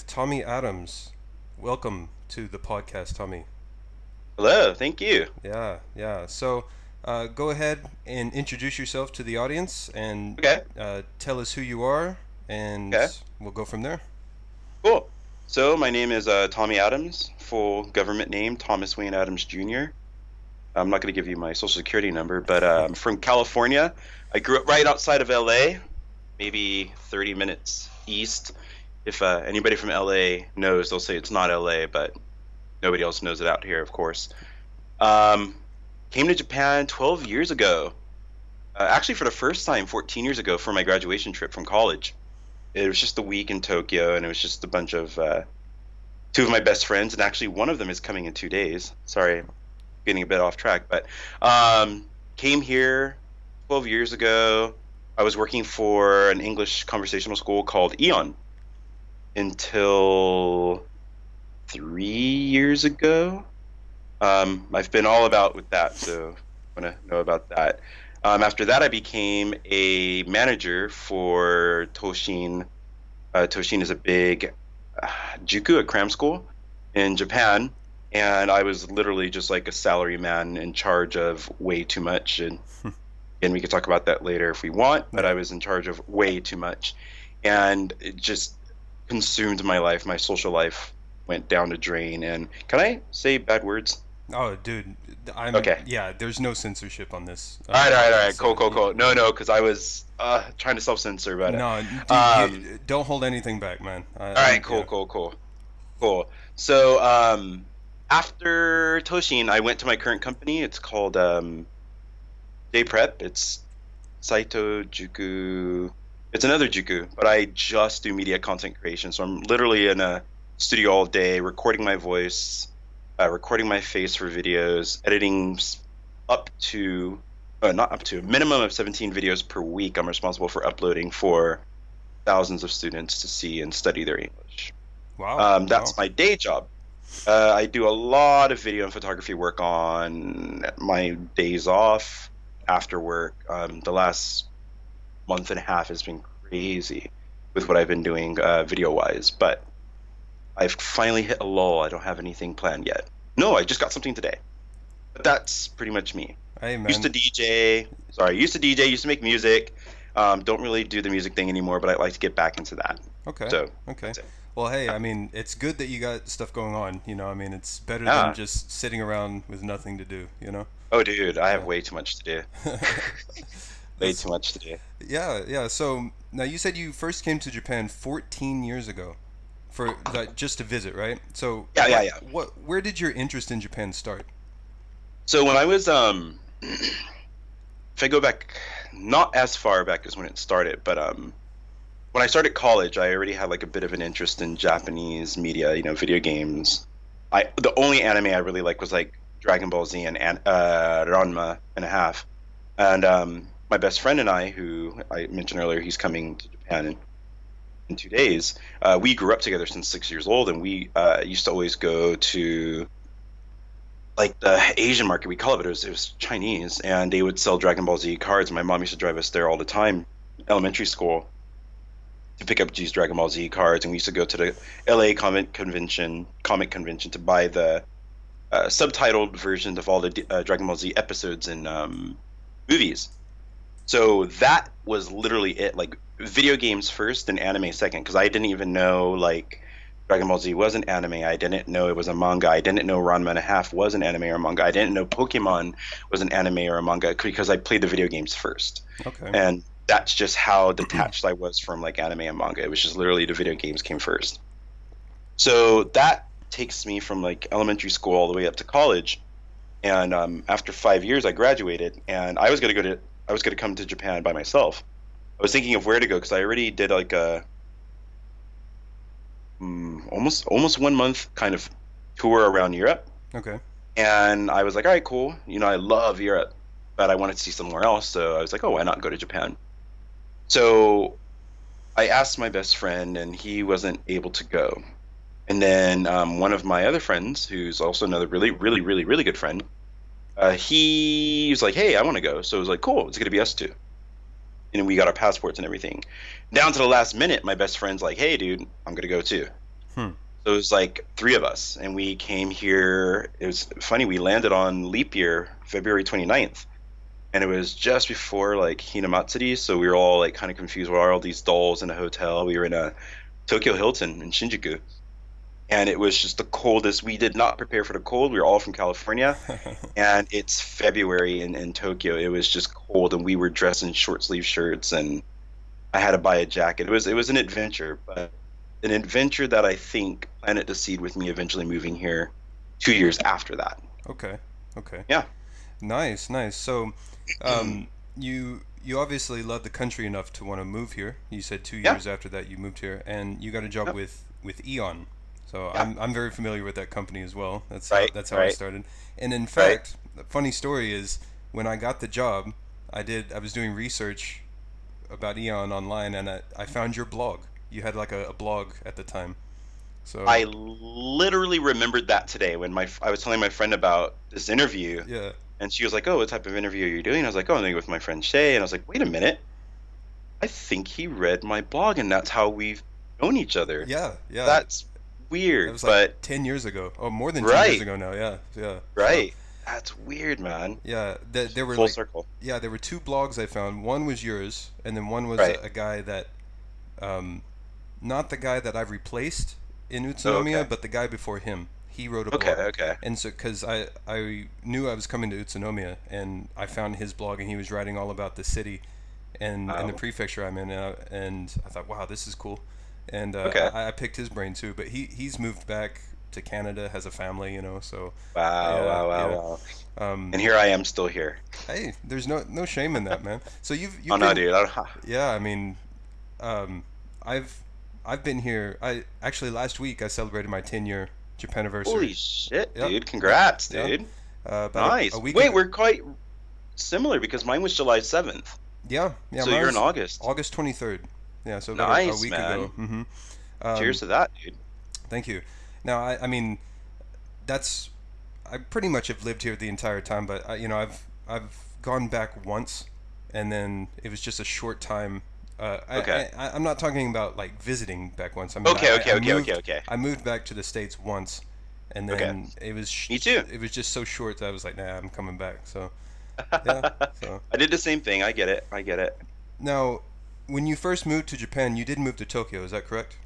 with Tommy Adams. Welcome to the podcast, Tommy. Hello, thank you. Yeah, yeah. So, uh, go ahead and introduce yourself to the audience and Okay. uh, tell us who you are, and Okay. we'll go from there. Cool. So my name is uh, Tommy Adams, full government name Thomas Wayne Adams Jr. I'm not going to give you my social security number, but uh, I'm from California. I grew up right outside of LA, maybe 30 minutes east. If uh, anybody from LA knows, they'll say it's not LA, but nobody else knows it out here, of course. Um, came to Japan 12 years ago. Uh, actually, for the first time, 14 years ago, for my graduation trip from college. It was just a week in Tokyo, and it was just a bunch of uh, two of my best friends, and actually one of them is coming in two days. Sorry, getting a bit off track, but um, came here 12 years ago. I was working for an English conversational school called AEON until three years ago. Um, I've been all about with that, so I want to know about that. Um, after that, I became a manager for Toshin. Uh, Toshin is a big uh, juku, a cram school in Japan, and I was literally just like a salary man in charge of way too much. And and we could talk about that later if we want. But I was in charge of way too much, and it just consumed my life. My social life went down the drain. And can I say bad words? Oh, dude, I'm Okay. Yeah, there's no censorship on this. All right, all right, all right. so Cool, cool, cool. No, no, because I was uh, trying to self-censor about it. No, Um, don't hold anything back, man. I, All right, cool, cool, cool, cool. So um, after Toshin, I went to my current company. It's called um, Day Prep. It's Saito Juku. It's another Juku, but I just do media content creation. So I'm literally in a studio all day, recording my voice, uh, recording my face for videos, editing up to, uh, not up to, a minimum of 17 videos per week. I'm responsible for uploading for thousands of students to see and study their English. Wow. Um, that's wow. my day job. Uh, I do a lot of video and photography work on my days off after work. Um, the last month and a half has been crazy with what I've been doing uh, video wise, but I've finally hit a lull. I don't have anything planned yet. No, I just got something today. But that's pretty much me. Hey, man. Used to DJ. Sorry, used to DJ. Used to make music. Um, don't really do the music thing anymore, but I'd like to get back into that. Okay. So okay. Well, hey, I mean, it's good that you got stuff going on. You know, I mean, it's better Yeah. than just sitting around with nothing to do. You know. Oh, dude, I have Yeah. way too much to do. Way too much to do. Yeah, yeah. So now you said you first came to Japan 14 years ago, for that just to visit, right? So Yeah, yeah, yeah. What? Where did your interest in Japan start? So when I was, um, if I go back, not as far back as when it started, but um, when I started college, I already had like a bit of an interest in Japanese media, you know, video games. I the only anime I really like was like Dragon Ball Z and uh, Ranma and a half. And um, my best friend and I, who I mentioned earlier, he's coming to Japan in, in two days. Uh, we grew up together since six years old, and we uh, used to always go to like the Asian market. We call it, but it was, it was Chinese, and they would sell Dragon Ball Z cards. My mom used to drive us there all the time, elementary school, to pick up these Dragon Ball Z cards. And we used to go to the LA comic convention, comic convention, to buy the uh, subtitled versions of all the uh, Dragon Ball Z episodes and um, movies. So that was literally it. Like video games first and anime second, because I didn't even know like Dragon Ball Z was an anime. I didn't know it was a manga. I didn't know Ranma and a Half was an anime or a manga. I didn't know Pokemon was an anime or a manga because I played the video games first. Okay. And that's just how detached I was from like anime and manga. It was just literally the video games came first. So that takes me from like elementary school all the way up to college. And um, after five years, I graduated, and I was gonna go to I was gonna come to Japan by myself. I was thinking of where to go because I already did like a mm, almost almost one month kind of tour around Europe, Okay. and I was like, all right, cool. You know, I love Europe, but I wanted to see somewhere else, so I was like, oh, why not go to Japan? So I asked my best friend, and he wasn't able to go. And then um, one of my other friends, who's also another really, really, really, really good friend, uh, he was like, "Hey, I want to go." So it was like, "Cool, it's gonna be us two. and we got our passports and everything. Down to the last minute, my best friend's like, "Hey, dude, I'm gonna go too." Hmm. So it was like three of us, and we came here. It was funny. We landed on leap year, February 29th, and it was just before like Hinamatsuri. So we were all like kind of confused. What are all these dolls in a hotel? We were in a Tokyo Hilton in Shinjuku, and it was just the coldest. We did not prepare for the cold. We were all from California, and it's February in, in Tokyo. It was just cold, and we were dressed in short sleeve shirts, and I had to buy a jacket. It was it was an adventure, but an adventure that I think planted the seed with me eventually moving here two years after that. Okay. Okay. Yeah. Nice, nice. So, um, you you obviously love the country enough to want to move here. You said two Yeah. years after that you moved here, and you got a job with with AEON. So Yeah. I'm I'm very familiar with that company as well. That's how, that's how I started. And in fact, the funny story is when I got the job, I did I was doing research about AEON online, and I, I found your blog. You had like a, a blog at the time. So I literally remembered that today when my I was telling my friend about this interview, yeah. and she was like, "Oh, what type of interview are you doing?" I was like, "Oh, I'm doing it with my friend Shay," and I was like, "Wait a minute, I think he read my blog, and that's how we've known each other. Yeah, yeah. That's That weird, was like but ten years ago. Oh, more than ten Right. years ago now. Yeah, yeah. right, that's weird, man. Yeah, th- there were Full like circle. yeah, there were two blogs I found. One was yours, and then one was Right. a, a guy that, um, not the guy that I've replaced in Utsunomiya, Oh, okay. but the guy before him. He wrote a Okay, blog. okay. And so, because I, I knew I was coming to Utsunomiya, and I found his blog, and he was writing all about the city and, and the prefecture I'm in, and I, and I thought, wow, this is cool. And uh, Okay. I, I picked his brain too, but he, he's moved back to Canada, has a family, you know, so Wow, Yeah, wow, wow, yeah. wow. um, And here I am still here. hey, there's no no shame in that, man. So you've, you've oh no, been- dude. I yeah, I mean, um, I've I've been here. I actually last week I celebrated my 10 year Japan anniversary. holy shit, Yep. dude! Congrats, dude. uh, about a- Nice. A, week Wait, ago- we're quite similar because mine was July seventh. yeah yeah. so you're in August. August 23rd. Yeah, so about a- a, week man. ago. hmm Um, Cheers to that, dude. Thank you. Now, I, I mean, that's I pretty much have lived here the entire time, but I, you know, I've I've gone back once, and then it was just a short time. Uh, Okay. I, I'm not talking about like visiting back once. I mean, Okay, I- okay, I okay, moved- okay, okay. I moved back to the states once, and Okay. then it was sh- Me too. It was just so short that I was like, nah, I'm coming back. So yeah. So I did the same thing. I get it. I get it. now, when you first moved to Japan, you did move to Tokyo. Is that correct?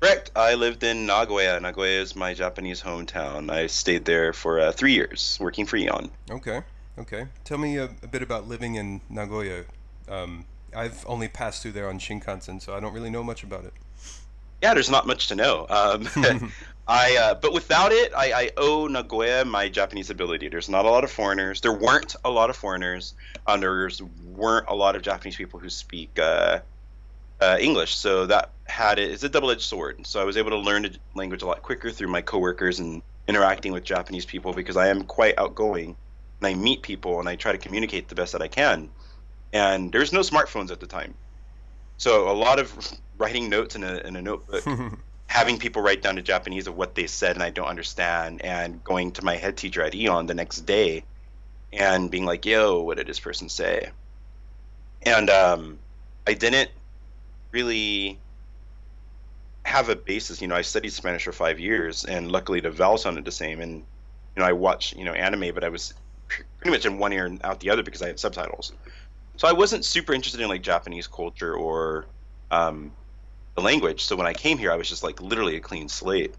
Correct. I lived in Nagoya. Nagoya is my Japanese hometown. I stayed there for uh, three years, working for AEON. Okay, okay. Tell me a, a bit about living in Nagoya. Um, I've only passed through there on Shinkansen, so I don't really know much about it. Yeah, there's not much to know. Um, I, uh, but without it, I, I owe Nagoya my Japanese ability. There's not a lot of foreigners. There weren't a lot of foreigners. Um, there weren't a lot of Japanese people who speak uh, uh, English. So that had it. It's a double-edged sword. So I was able to learn the language a lot quicker through my coworkers and interacting with Japanese people because I am quite outgoing and I meet people and I try to communicate the best that I can. And there's no smartphones at the time. So a lot of writing notes in a, in a notebook having people write down the Japanese of what they said and I don't understand, and going to my head teacher at AEON the next day and being like, yo, what did this person say? And um, I didn't really have a basis. You know, I studied Spanish for five years, and luckily the vowel sounded the same. And, you know, I watched, you know, anime, but I was pretty much in one ear and out the other because I had subtitles. So I wasn't super interested in like Japanese culture or um, the language. So when I came here, I was just like literally a clean slate.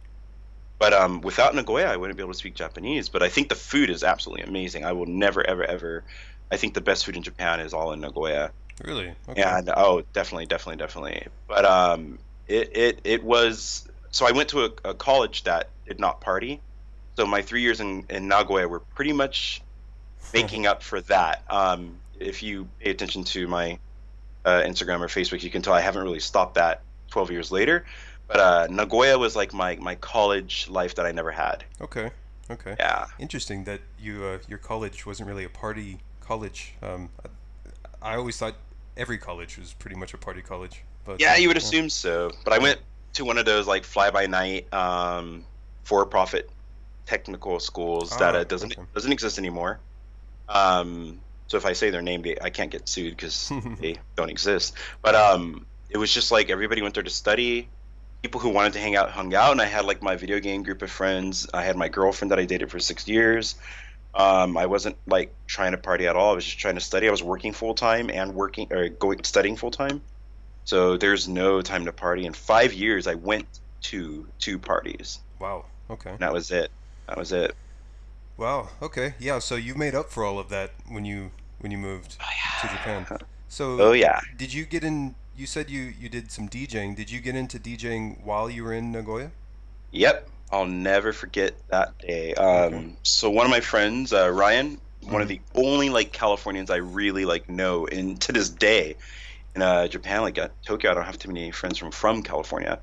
But um, without Nagoya, I wouldn't be able to speak Japanese. But I think the food is absolutely amazing. I will never, ever, ever. I think the best food in Japan is all in Nagoya. really? Okay. And oh, definitely, definitely, definitely. But um, it it it was. So I went to a, a college that did not party. So my three years in, in Nagoya were pretty much making up for that. Um, if you pay attention to my uh, Instagram or Facebook, you can tell I haven't really stopped that 12 years later. But uh, Nagoya was like my, my college life that I never had. Okay. Okay. Yeah. Interesting that you uh, your college wasn't really a party college. Um, I, always thought every college was pretty much a party college. But Yeah, you would assume so. But I went to one of those like fly by night, um, for profit technical schools that Ah, uh, doesn't okay. doesn't exist anymore. Um, So if I say their name, I can't get sued because they don't exist. But um, it was just like everybody went there to study. People who wanted to hang out hung out, and I had like my video game group of friends. I had my girlfriend that I dated for six years. Um, I wasn't like trying to party at all. I was just trying to study. I was working full time and working or going studying full time. So there's no time to party. In five years, I went to two parties. Wow. Okay. And that was it. That was it. Wow. Okay. Yeah. So you made up for all of that when you when you moved Oh, yeah. to Japan. So Oh yeah. did you get in? You said you you did some DJing. Did you get into DJing while you were in Nagoya? Yep. I'll never forget that day. Um, Okay. So one of my friends, uh, Ryan, one of Mhm. the only like Californians I really like know, and to this day, in uh, Japan, like uh, Tokyo, I don't have too many friends from from California.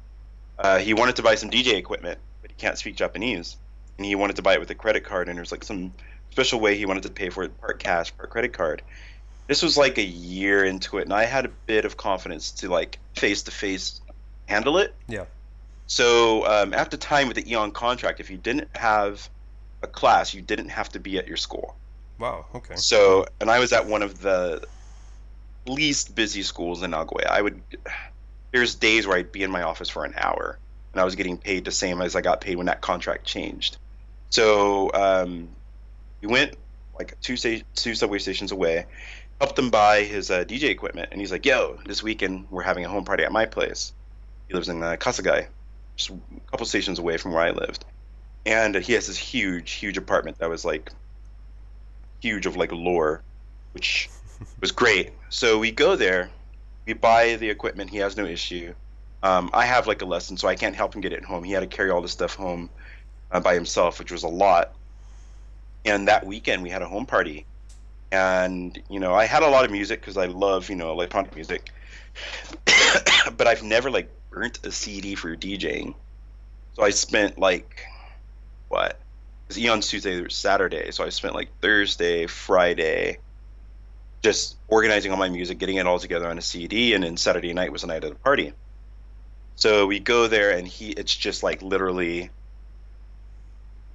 Uh, he wanted to buy some DJ equipment, but he can't speak Japanese, and he wanted to buy it with a credit card. And there's like some special way he wanted to pay for it, part cash, part credit card. This was like a year into it, and I had a bit of confidence to like face to face handle it. Yeah. So um, at the time with the AEON contract, if you didn't have a class, you didn't have to be at your school. Wow. Okay. So, and I was at one of the least busy schools in Nagoya. I would, there's days where I'd be in my office for an hour, and I was getting paid the same as I got paid when that contract changed. So um, we went like two sta- two subway stations away, helped him buy his uh, DJ equipment, and he's like, "Yo, this weekend we're having a home party at my place." He lives in uh, Kasugai, just a couple stations away from where I lived, and he has this huge, huge apartment that was like huge of like lore, which was great. So we go there, we buy the equipment. He has no issue. Um, I have like a lesson, so I can't help him get it home. He had to carry all this stuff home uh, by himself, which was a lot. And that weekend we had a home party, and you know I had a lot of music because I love you know electronic music, but I've never like burnt a CD for DJing. So I spent like what? Because AEON's Tuesday or Saturday, so I spent like Thursday, Friday, just organizing all my music, getting it all together on a CD, and then Saturday night was the night of the party. So we go there, and he it's just like literally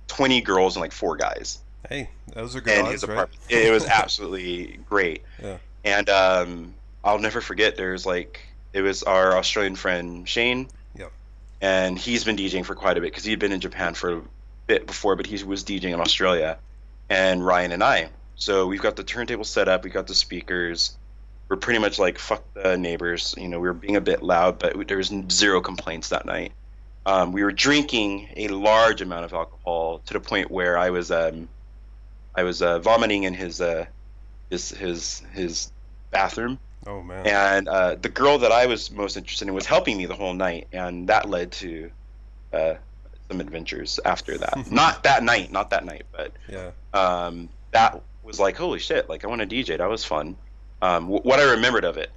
twenty girls and like four guys Hey, those are good odds, his right? apartment. It, was absolutely great. Yeah. And um, I'll never forget. There's like it was our Australian friend Shane. Yep. And he's been DJing for quite a bit because he'd been in Japan for a bit before, but he was DJing in Australia. And Ryan and I. So we've got the turntable set up. We got the speakers. We're pretty much like fuck the neighbors. You know, we were being a bit loud, but there was zero complaints that night. Um, we were drinking a large amount of alcohol to the point where I was um, I was uh, vomiting in his uh, his his his bathroom, Oh man. and uh, the girl that I was most interested in was helping me the whole night, and that led to uh, some adventures after that. not that night, not that night, but Yeah. um, that was like holy shit! Like I want to DJ. That was fun. Um, w- what I remembered of it.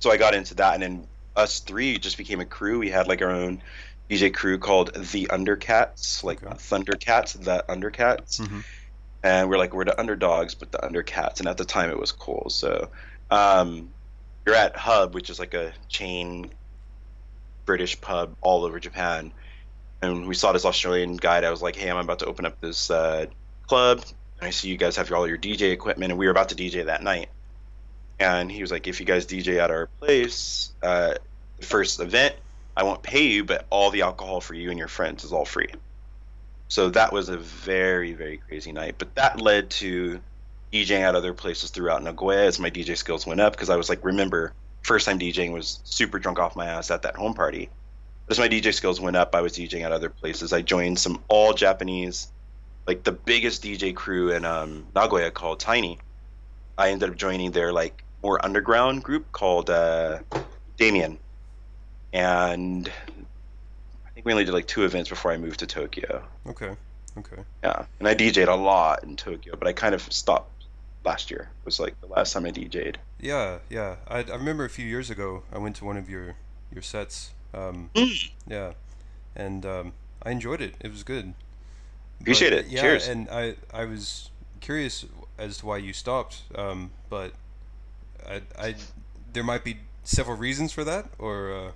So I got into that, and then us three just became a crew. We had like our own DJ crew called the Undercats, like Okay. Thundercats, the Undercats Mhm. And we're like we're the underdogs but the undercats. And at the time it was cool. So um, you're at hub which is like a chain british pub all over japan. And we saw this australian guy i was like hey i'm about to open up this uh, club. And i see you guys have all your dj equipment. And we were about to dj that night. And he was like if you guys dj at our place uh, first event i won't pay you but all the alcohol for you and your friends is all free so that was a very, very crazy night. But that led to DJing at other places throughout Nagoya as my DJ skills went up because I was like, remember, first time DJing was super drunk off my ass at that home party. As my DJ skills went up, I was DJing at other places. I joined some all Japanese, like the biggest DJ crew in um, Nagoya called Tiny. I ended up joining their like more underground group called uh, Damien. And we only did like two events before I moved to Tokyo. Okay. Okay. Yeah, and I DJ'd a lot in Tokyo, but I kind of stopped last year. It Was like the last time I DJ'd. Yeah. Yeah. I, I remember a few years ago I went to one of your your sets. Um, Mm. yeah, and um, I enjoyed it. It was good. Appreciate But, it. Yeah, Cheers. and I I was curious as to why you stopped. Um, but I I there might be several reasons for that, or uh,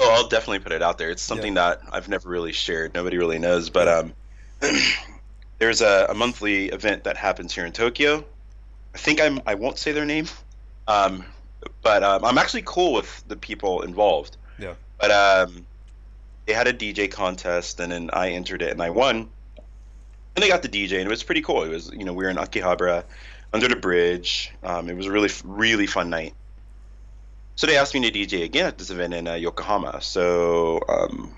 Oh, I'll definitely put it out there. It's something that I've never really shared. Nobody really knows, but um, there's a, a monthly event that happens here in Tokyo I think I'm I won't say their name, um, but um, I'm actually cool with the people involved. Yeah. But um, they had a DJ contest, and then I entered it, and I won. And they got the DJ, and it was pretty cool. It was you know we were in Akihabara, under the bridge. Um, it was a really really fun night. So they asked me to DJ again at this event in uh, Yokohama. So um,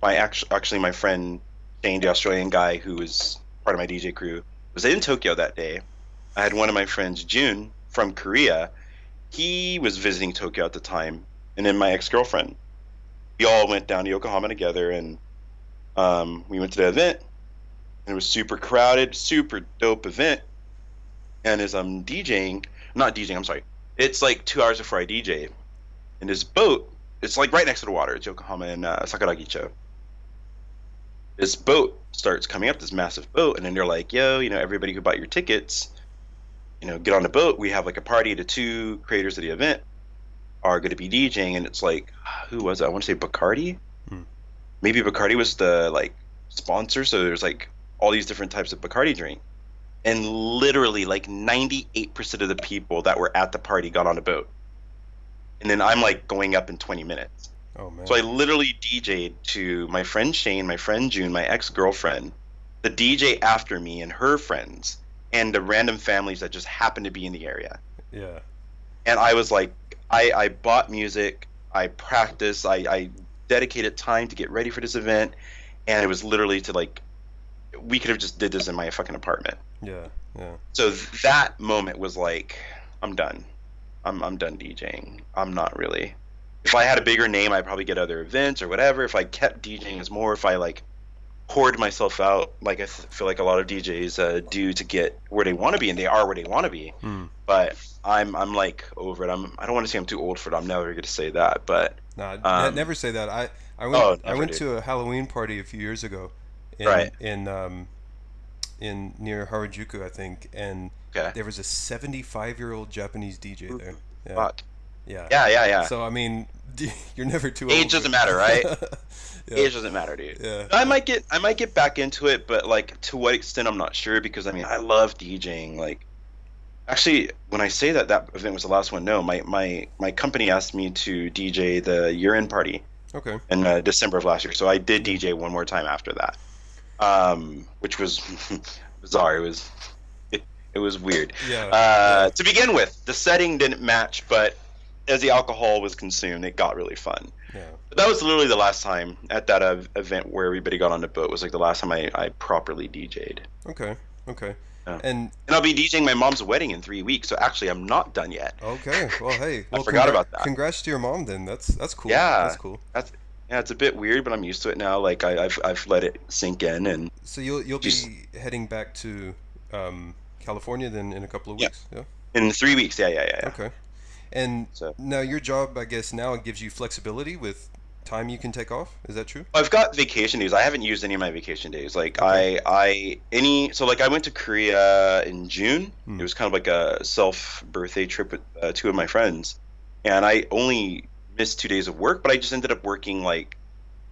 my actually actually my friend Shane, the Australian guy who was part of my DJ crew, was in Tokyo that day. I had one of my friends, June, from Korea. He was visiting Tokyo at the time, and then my ex girlfriend. We all went down to Yokohama together, and um, we went to the event. And it was super crowded, super dope event. And as I'm DJing, not DJing, I'm sorry. It's like two hours before I DJ, and this boat. It's like right next to the water. It's Yokohama and uh, Sakuragicho this boat starts coming up, this massive boat, and then they're like, "Yo, you know, everybody who bought your tickets, you know, get on the boat. We have like a party. The two creators of the event are going to be DJing, and it's like, who was it? I want to say Bacardi. Hmm. Maybe Bacardi was the like sponsor. So there's like all these different types of Bacardi drink, and literally like 98% of the people that were at the party got on a boat, and then I'm like going up in 20 minutes. Oh man. So I literally DJ'd to my friend Shane, my friend June, my ex girlfriend, the DJ after me, and her friends, and the random families that just happened to be in the area. yeah. And I was like, I, I bought music, I practiced, I, I dedicated time to get ready for this event, and it was literally to like, we could have just did this in my fucking apartment. Yeah. Yeah. So that moment was like, I'm done. I'm I'm done DJing. I'm not really. If I had a bigger name, I'd probably get other events or whatever. If I kept DJing as more, if I like poured myself out, like I th- feel like a lot of DJs uh, do to get where they want to be, and they are where they want to be. Hmm. But I'm I'm like over it. I'm I don't want to say I'm too old for it. I'm never going to say that. But Nah, Um, never say that. I I went Oh, I went dude. to a Halloween party a few years ago, in, Right. in um, in near Harajuku, I think, and okay, there was a 75 year old Japanese DJ there. Yeah. fuck. Yeah. Yeah, yeah, yeah. So I mean, you're never too old. Age for doesn't matter, right? yeah. Age doesn't matter, dude. Yeah. I might get I might get back into it, but like to what extent I'm not sure because I mean I love DJing. Like actually when I say that that event was the last one, no, my my my company asked me to DJ the year end party Okay. in uh, December of last year. So I did DJ one more time after that. Um which was bizarre. It was it, it was weird. Yeah. Uh, to begin with, the setting didn't match, but as the alcohol was consumed, it got really fun. yeah. But that was literally the last time at that uh, event where everybody got on the boat. Was like the last time I, I properly DJ'd. Okay. Okay. Yeah. And And I'll be DJing my mom's wedding in three weeks. So actually, I'm not done yet. okay. Well, hey. Well, forgot about that. Congrats to your mom. Then that's that's cool. Yeah. That's cool. That's yeah, it's a bit weird, but I'm used to it now. Like I, I've I've let it sink in, and So you'll you'll be heading back to um, California then in a couple of weeks. Yeah. in three weeks, yeah, yeah, yeah. yeah. Okay. And So- now your job, I guess, now gives you flexibility with time you can take off. Is that true? I've got vacation days. I haven't used any of my vacation days. Like Okay. I, I any so like I went to Korea in June. Hmm. It was kind of like a self birthday trip with uh, two of my friends, and I only missed two days of work, but I just ended up working like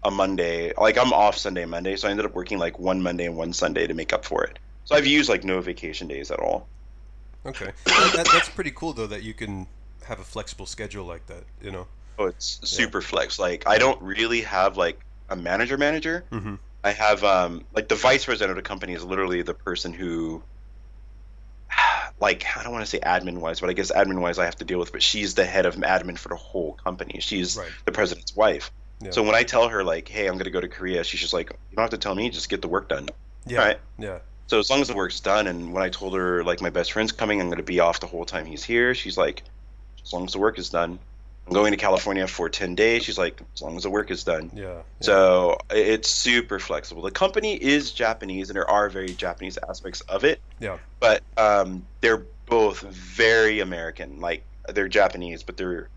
a Monday. Like I'm off Sunday and Monday, so I ended up working like one Monday and one Sunday to make up for it. So I've used like no vacation days at all. Okay. that, that, that's pretty cool though that you can have a flexible schedule like that. You know. Oh, it's super flex. Like I don't really have like a manager manager. Mm-hmm. I have um like the vice president of the company is literally the person who like I don't want to say admin wise, but I guess admin wise I have to deal with, but she's the head of admin for the whole company. She's Right. the president's wife. Yeah. So when I tell her like, "Hey, I'm going to go to Korea," she's just like, "You don't have to tell me, just get the work done." Yeah. Right. Yeah. So as long as the work's done and when I told her like my best friend's coming, I'm going to be off the whole time he's here, she's like, "As long as the work is done." I'm going to California for 10 days. She's like, "As long as the work is done." Yeah. yeah. So it's super flexible. The company is Japanese, and there are very Japanese aspects of it. Yeah. But um, they're both very American. Like they're Japanese, but they're.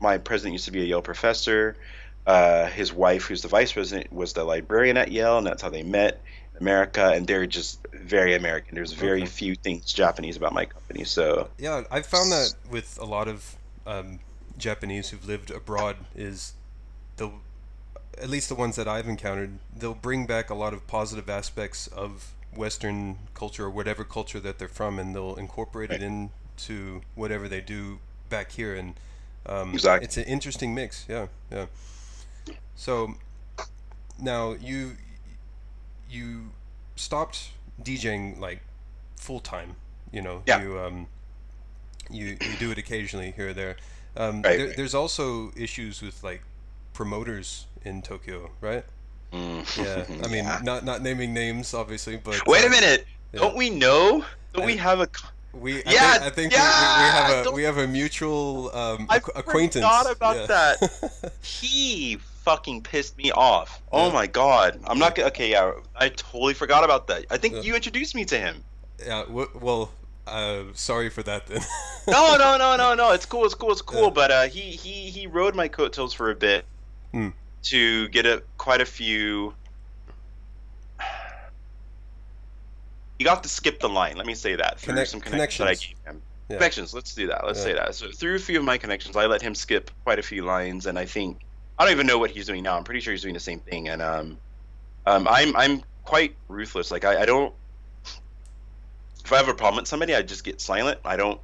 My president used to be a Yale professor. Uh, his wife, who's the vice president, was the librarian at Yale, and that's how they met America. And they're just very American. There's very Okay. few things Japanese about my company. So Yeah, I've found that with a lot of um, Japanese who've lived abroad is they'll, at least the ones that I've encountered, they'll bring back a lot of positive aspects of Western culture or whatever culture that they're from, and they'll incorporate it into whatever they do back here, and um, Exactly. it's an interesting mix. Yeah, yeah. So now you you stopped DJing like full time. You know, Yeah. you um you you do it occasionally here or there. Um, Right, there right. There's also issues with like promoters in Tokyo, right? Mm. Yeah, I mean, Yeah. not not naming names, obviously, but Wait uh, a minute. yeah. Don't we know? Don't we have a? We, I Yeah, think, I think we, we, we have a we have a mutual um, I acqu- acquaintance. forgot about yeah. that. He fucking pissed me off. Oh Yeah. my god. I'm not. Okay, yeah. I totally forgot about that. I think Yeah. you introduced me to him. yeah. Well, uh, sorry for that then. No, no, no, no, no. It's cool. It's cool. It's cool. Yeah. But uh, he he he rode my coattails for a bit Hmm. to get a quite a few. He got to skip the line. Let me say that through Connect- some connections, that I gave him. Yeah. Connections. Let's do that. Let's Yeah. say that. So through a few of my connections, I let him skip quite a few lines, and I think I don't even know what he's doing now. I'm pretty sure he's doing the same thing, and um, um, I'm I'm quite ruthless. Like I, I don't. If I have a problem with somebody, I just get silent. I don't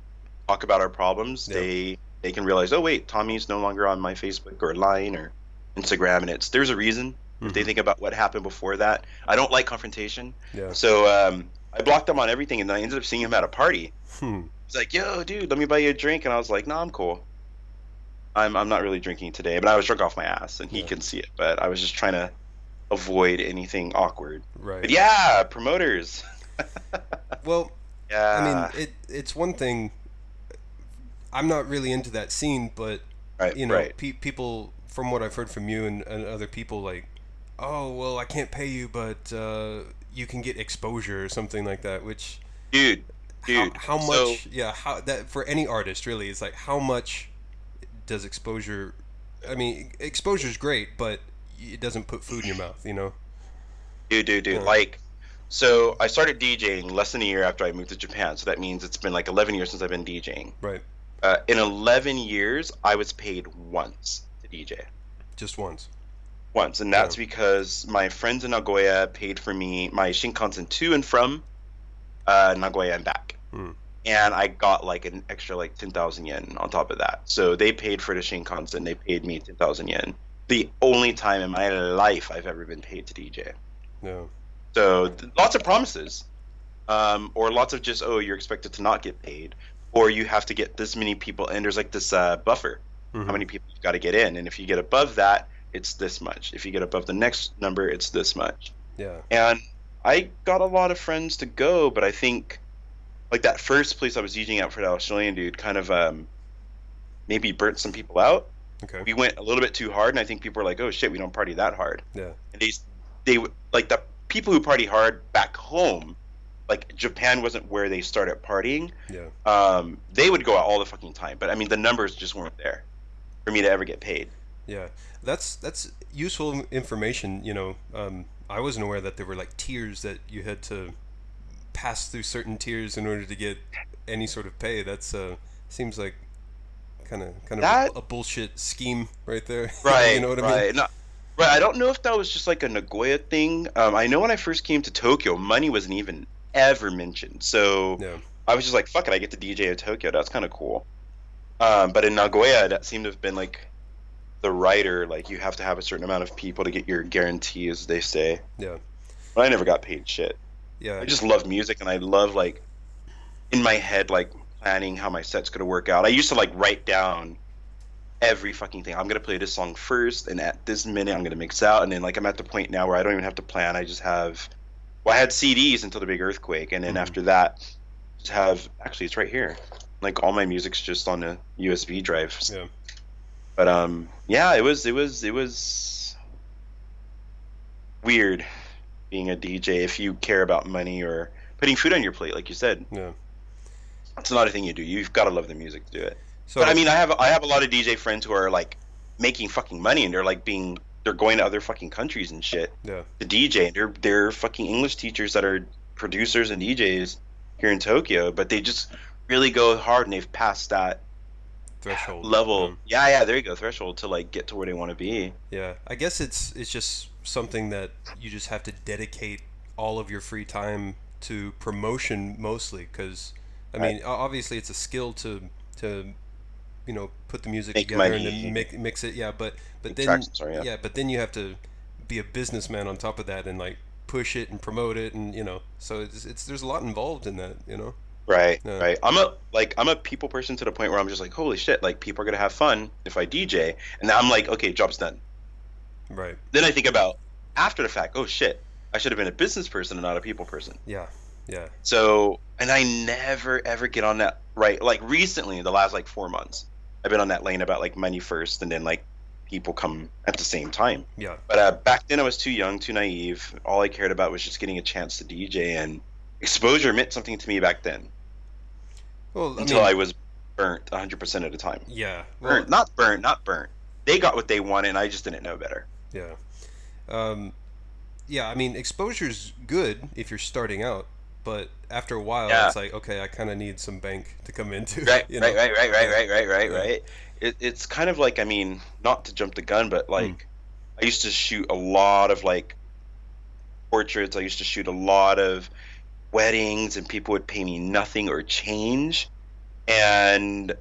talk about our problems. Yeah. They they can realize, oh wait, Tommy's no longer on my Facebook or line or Instagram, and it's there's a reason. If they think about what happened before that, I don't like confrontation. yeah. So um, I blocked him on everything, and then I ended up seeing him at a party. Hmm. He's like, "Yo, dude, let me buy you a drink," and I was like, "No, I'm cool. I'm I'm not really drinking today." But I was drunk off my ass, and he Yeah. can see it. But I was just trying to avoid anything awkward. Right. But yeah, promoters. Well, Yeah. I mean, it it's one thing. I'm not really into that scene, but right, you know, right. pe- people from what I've heard from you and, and other people, like, oh well, I can't pay you, but uh, you can get exposure or something like that. Which dude, dude. how, how so- much? yeah, how that for any artist really is like how much does exposure? I mean, exposure is great, but it doesn't put food in your mouth. You know. dude, dude, dude. Yeah. Like, so I started DJing less than a year after I moved to Japan. So that means it's been like 11 years since I've been DJing. Right. Uh, in 11 years, I was paid once to DJ. Just once. once, and that's because my friends in Nagoya paid for me my Shinkansen to and from uh, Nagoya and back, Hmm. and I got like an extra like ten thousand yen on top of that. So they paid for the Shinkansen, they paid me ten thousand yen. The only time in my life I've ever been paid to DJ. No. So th- lots of promises, um, or lots of just oh you're expected to not get paid, or you have to get this many people, and there's like this uh, buffer Mhm. how many people you've got to get in and if you get above that it's this much if you get above the next number it's this much Yeah. and i got a lot of friends to go but i think like that first place i was using out for that australian dude kind of um maybe burnt some people out Okay. we went a little bit too hard and i think people were like oh shit we don't party that hard Yeah. and they they like the people who party hard back home like japan wasn't where they started partying Yeah. um they would go out all the fucking time but i mean the numbers just weren't there for me to ever get paid Yeah, that's that's useful information. You know, um, I wasn't aware that there were like tiers that you had to pass through certain tiers in order to get any sort of pay. That's uh, seems like kind of kind of That- a, bullshit scheme right there. right you know what I right mean? No, right i don't know if that was just like a nagoya thing um, i know when i first came to tokyo money wasn't even ever mentioned so Yeah. i was just like fuck it i get to dj in tokyo that's kind of cool um, but in nagoya that seemed to have been like the writer like you have to have a certain amount of people to get your guarantee as they say Yeah. but i never got paid shit Yeah. I just love music and I love like in my head like planning how my set's gonna work out. I used to like write down every fucking thing. I'm gonna play this song first and at this minute I'm gonna mix out and then like I'm at the point now where I don't even have to plan. I just have well I had CDs until the big earthquake and then Mhm. after that just have actually it's right here. Like all my music's just on a USB drive. Yeah. But um yeah, it was it was it was weird being a DJ if you care about money or putting food on your plate, like you said. Yeah. It's not a thing you do. You've got to love the music to do it. So but I mean, I have I have a lot of DJ friends who are like making fucking money and they're like being they're going to other fucking countries and shit yeah. to DJ. They're they're fucking English teachers that are producers and DJs here in Tokyo, but they just really go hard and they've passed that Threshold level. Yeah, yeah, there you go, threshold to like get to where they want to be. Yeah. I guess it's it's just something that you just have to dedicate all of your free time to promotion mostly because I mean obviously it's a skill to to you know put the music Make together money. and then make mix it yeah but but Make then tracks, sorry, yeah. yeah but then you have to be a businessman on top of that and like push it and promote it and you know so it's, it's there's a lot involved in that you know Right, Yeah. right. I'm a like I'm a people person to the point where I'm just like, holy shit, like people are gonna have fun if I DJ, and then I'm like, okay, job's done. right Then I think about after the fact, oh shit, I should have been a business person and not a people person. yeah yeah So, and I never ever get on that right. Like recently, the last like four months, I've been on that lane about like money first, and then like people come at the same time. yeah But uh, back then, I was too young, too naive. All I cared about was just getting a chance to DJ, and exposure meant something to me back then. well I Until mean I was burnt 100% of the time. yeah well, Burnt, not burnt, not burnt. They got what they wanted, and I just didn't know better. Yeah. Um, yeah, I mean, exposure's good if you're starting out, but after a while, Yeah. it's like, okay, I kind of need some bank to come into. Right, you know? right, right, right, right, right, right, right, Yeah. right. It, it's kind of like, I mean, not to jump the gun, but like, Hmm. I used to shoot a lot of like portraits. I used to shoot a lot of weddings, and people would pay me nothing or change. And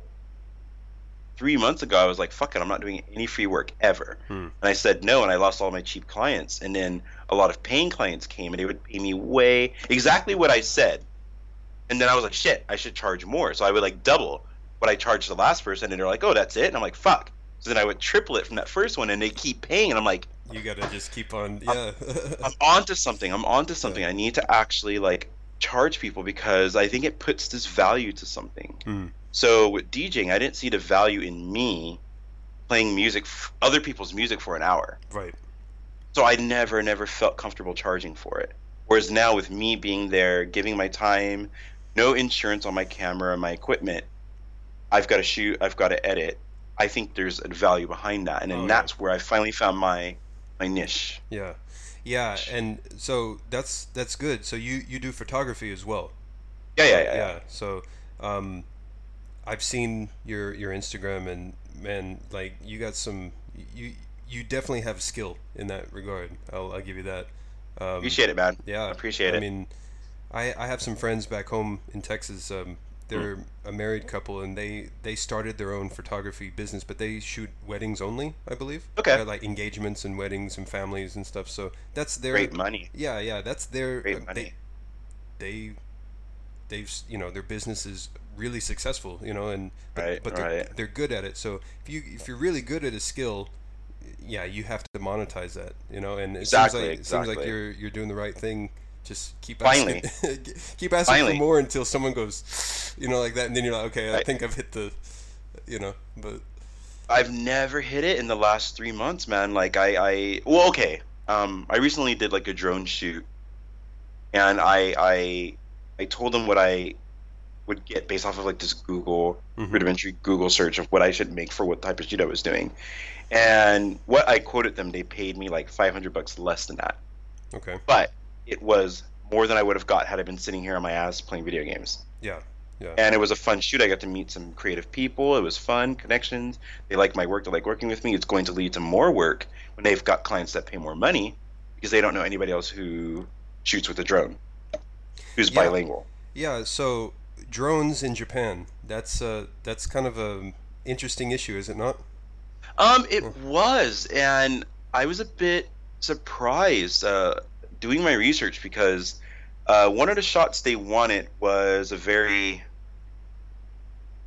three months ago, I was like, fuck it, I'm not doing any free work ever. Hmm. And I said no, and I lost all my cheap clients. And then a lot of paying clients came, and they would pay me way exactly what I said. And then I was like, shit, I should charge more. So I would like double what I charged the last person, and they're like, oh, that's it. And I'm like, fuck. So then I would triple it from that first one, and they keep paying, and I'm like, You gotta just keep on. Yeah. I'm onto something. I'm onto something. I need to actually like charge people because I think it puts this value to something. Hmm. So with DJing, I didn't see the value in me playing music, f- other people's music for an hour. right. So I never, never felt comfortable charging for it. Whereas now with me being there, giving my time, no insurance on my camera and my equipment, I've got to shoot, I've got to edit. I think there's a value behind that, and then Oh, yeah. that's where I finally found my my niche. Yeah. Yeah, and so that's that's good. So you you do photography as well. Yeah, yeah, yeah. yeah. So, um, I've seen your your Instagram, and man, like you got some. You you definitely have skill in that regard. I'll I'll give you that. Um, Appreciate it, man. Yeah, Appreciate I it. I mean, I I have some friends back home in Texas. Um, they're a married couple, and they they started their own photography business, but they shoot weddings only, I believe. Okay. Uh, like engagements and weddings and families and stuff. So that's their Great money. yeah, yeah. That's their Great uh, money. They, they, they've you know their business is really successful. You know, and but, Right, but they're, right. they're good at it. So if you if you're really good at a skill, yeah, you have to monetize that. You know, and it Exactly, seems like it seems like you're you're doing the right thing. Just keep Finally. asking, keep asking Finally. for more until someone goes, you know, like that, and then you're like, okay, I Right. think I've hit the, you know, but I've never hit it in the last three months, man. Like I, I well, okay. Um, I recently did like a drone shoot, and I, I, I told them what I would get based off of like this Google Mhm. rudimentary Google search of what I should make for what type of shoot I was doing, and what I quoted them, they paid me like five hundred bucks less than that, okay, but it was more than I would have got had I been sitting here on my ass playing video games. yeah, yeah, and it was a fun shoot. I got to meet some creative people. It was fun, connections. They like my work. They like working with me. It's going to lead to more work when they've got clients that pay more money because they don't know anybody else who shoots with a drone, who's Yeah. bilingual. yeah. So drones in Japan, that's uh, that's kind of a interesting issue, is it not? Um, it was, and I was a bit surprised uh, doing my research because uh, one of the shots they wanted was a very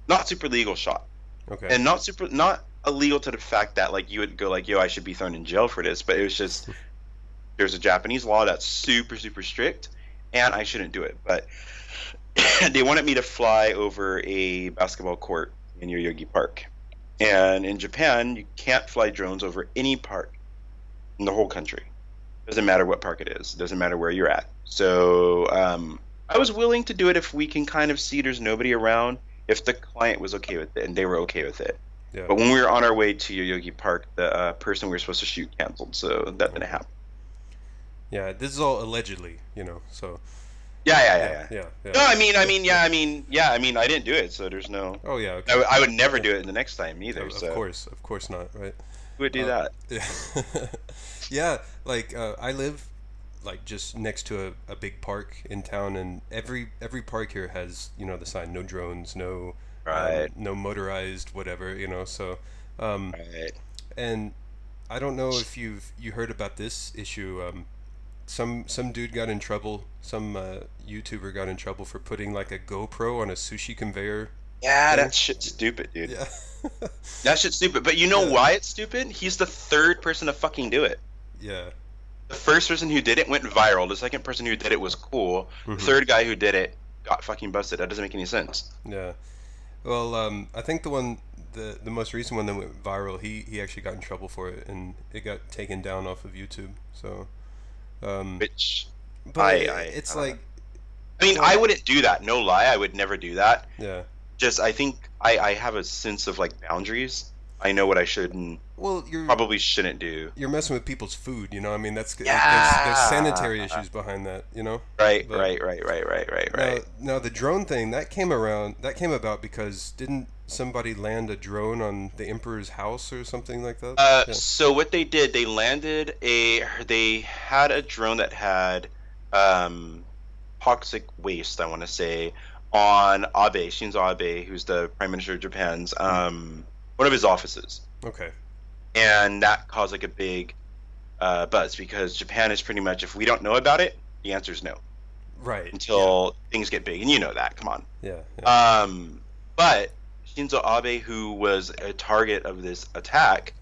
not super legal shot. Okay, and not super not illegal to the fact that like you would go like yo i should be thrown in jail for this but it was just there's a japanese law that's super super strict and i shouldn't do it but they wanted me to fly over a basketball court in yoyogi park. And in japan you can't fly drones over any park in the whole country. Doesn't matter what park it is. Doesn't matter where you're at. So um, i was willing to do it if we can kind of see there's nobody around if the client was okay with it and they were okay with it. Yeah, but when we were on our way to Yoyogi Park, the uh, person we were supposed to shoot canceled, so that didn't happen. Yeah. This is all allegedly, you know. So Yeah, yeah, yeah. yeah, yeah. yeah. yeah. No, I mean, I mean, yeah, I mean, yeah, I mean, I didn't do it, so there's no. Oh yeah, okay. I, w- I would never do it in the next time either. of, so of course, of course not, right? who would do Uh, that? Yeah, yeah. Like uh, I live like just next to a, a big park in town, and every every park here has you know the sign no drones, no um, Right. no motorized whatever you know. So um, Right. and I don't know if you've you heard about this issue. Um, some some dude got in trouble. Some uh, YouTuber got in trouble for putting like a GoPro on a sushi conveyor. Yeah, that shit's stupid, dude. Yeah. That shit's stupid. But you know Yeah. why it's stupid? He's the third person to fucking do it. yeah. The first person who did it went viral. The second person who did it was cool. Mhm. The third guy who did it got fucking busted. That doesn't make any sense. Yeah. Well, um, I think the one, the the most recent one that went viral, he he actually got in trouble for it, and it got taken down off of YouTube. So, um, Which but I- I- it's I like, I mean, I wouldn't do that. No lie, I would never do that. yeah. Just I think I I have a sense of like boundaries. I know what I should and Well, you're probably shouldn't do. you're messing with people's food. You know, I mean, that's there's, Yeah. there's sanitary issues behind that. You know. Right, But- right, right, right, right, right, right. Now, now the drone thing that came around. That came about because didn't somebody land a drone on the emperor's house or something like that? Uh, Yeah. so what they did, they landed a, they had a drone that had, um, toxic waste. I want to say on Abe Shinzo Abe, who's the prime minister of Japan's, um, one of his offices, Okay. and that caused like a big, uh, buzz because Japan is pretty much if we don't know about it, the answer is no Right. until things get big, and you know that. Come on. Yeah. yeah. Um, but Shinzo Abe, who was a target of this attack,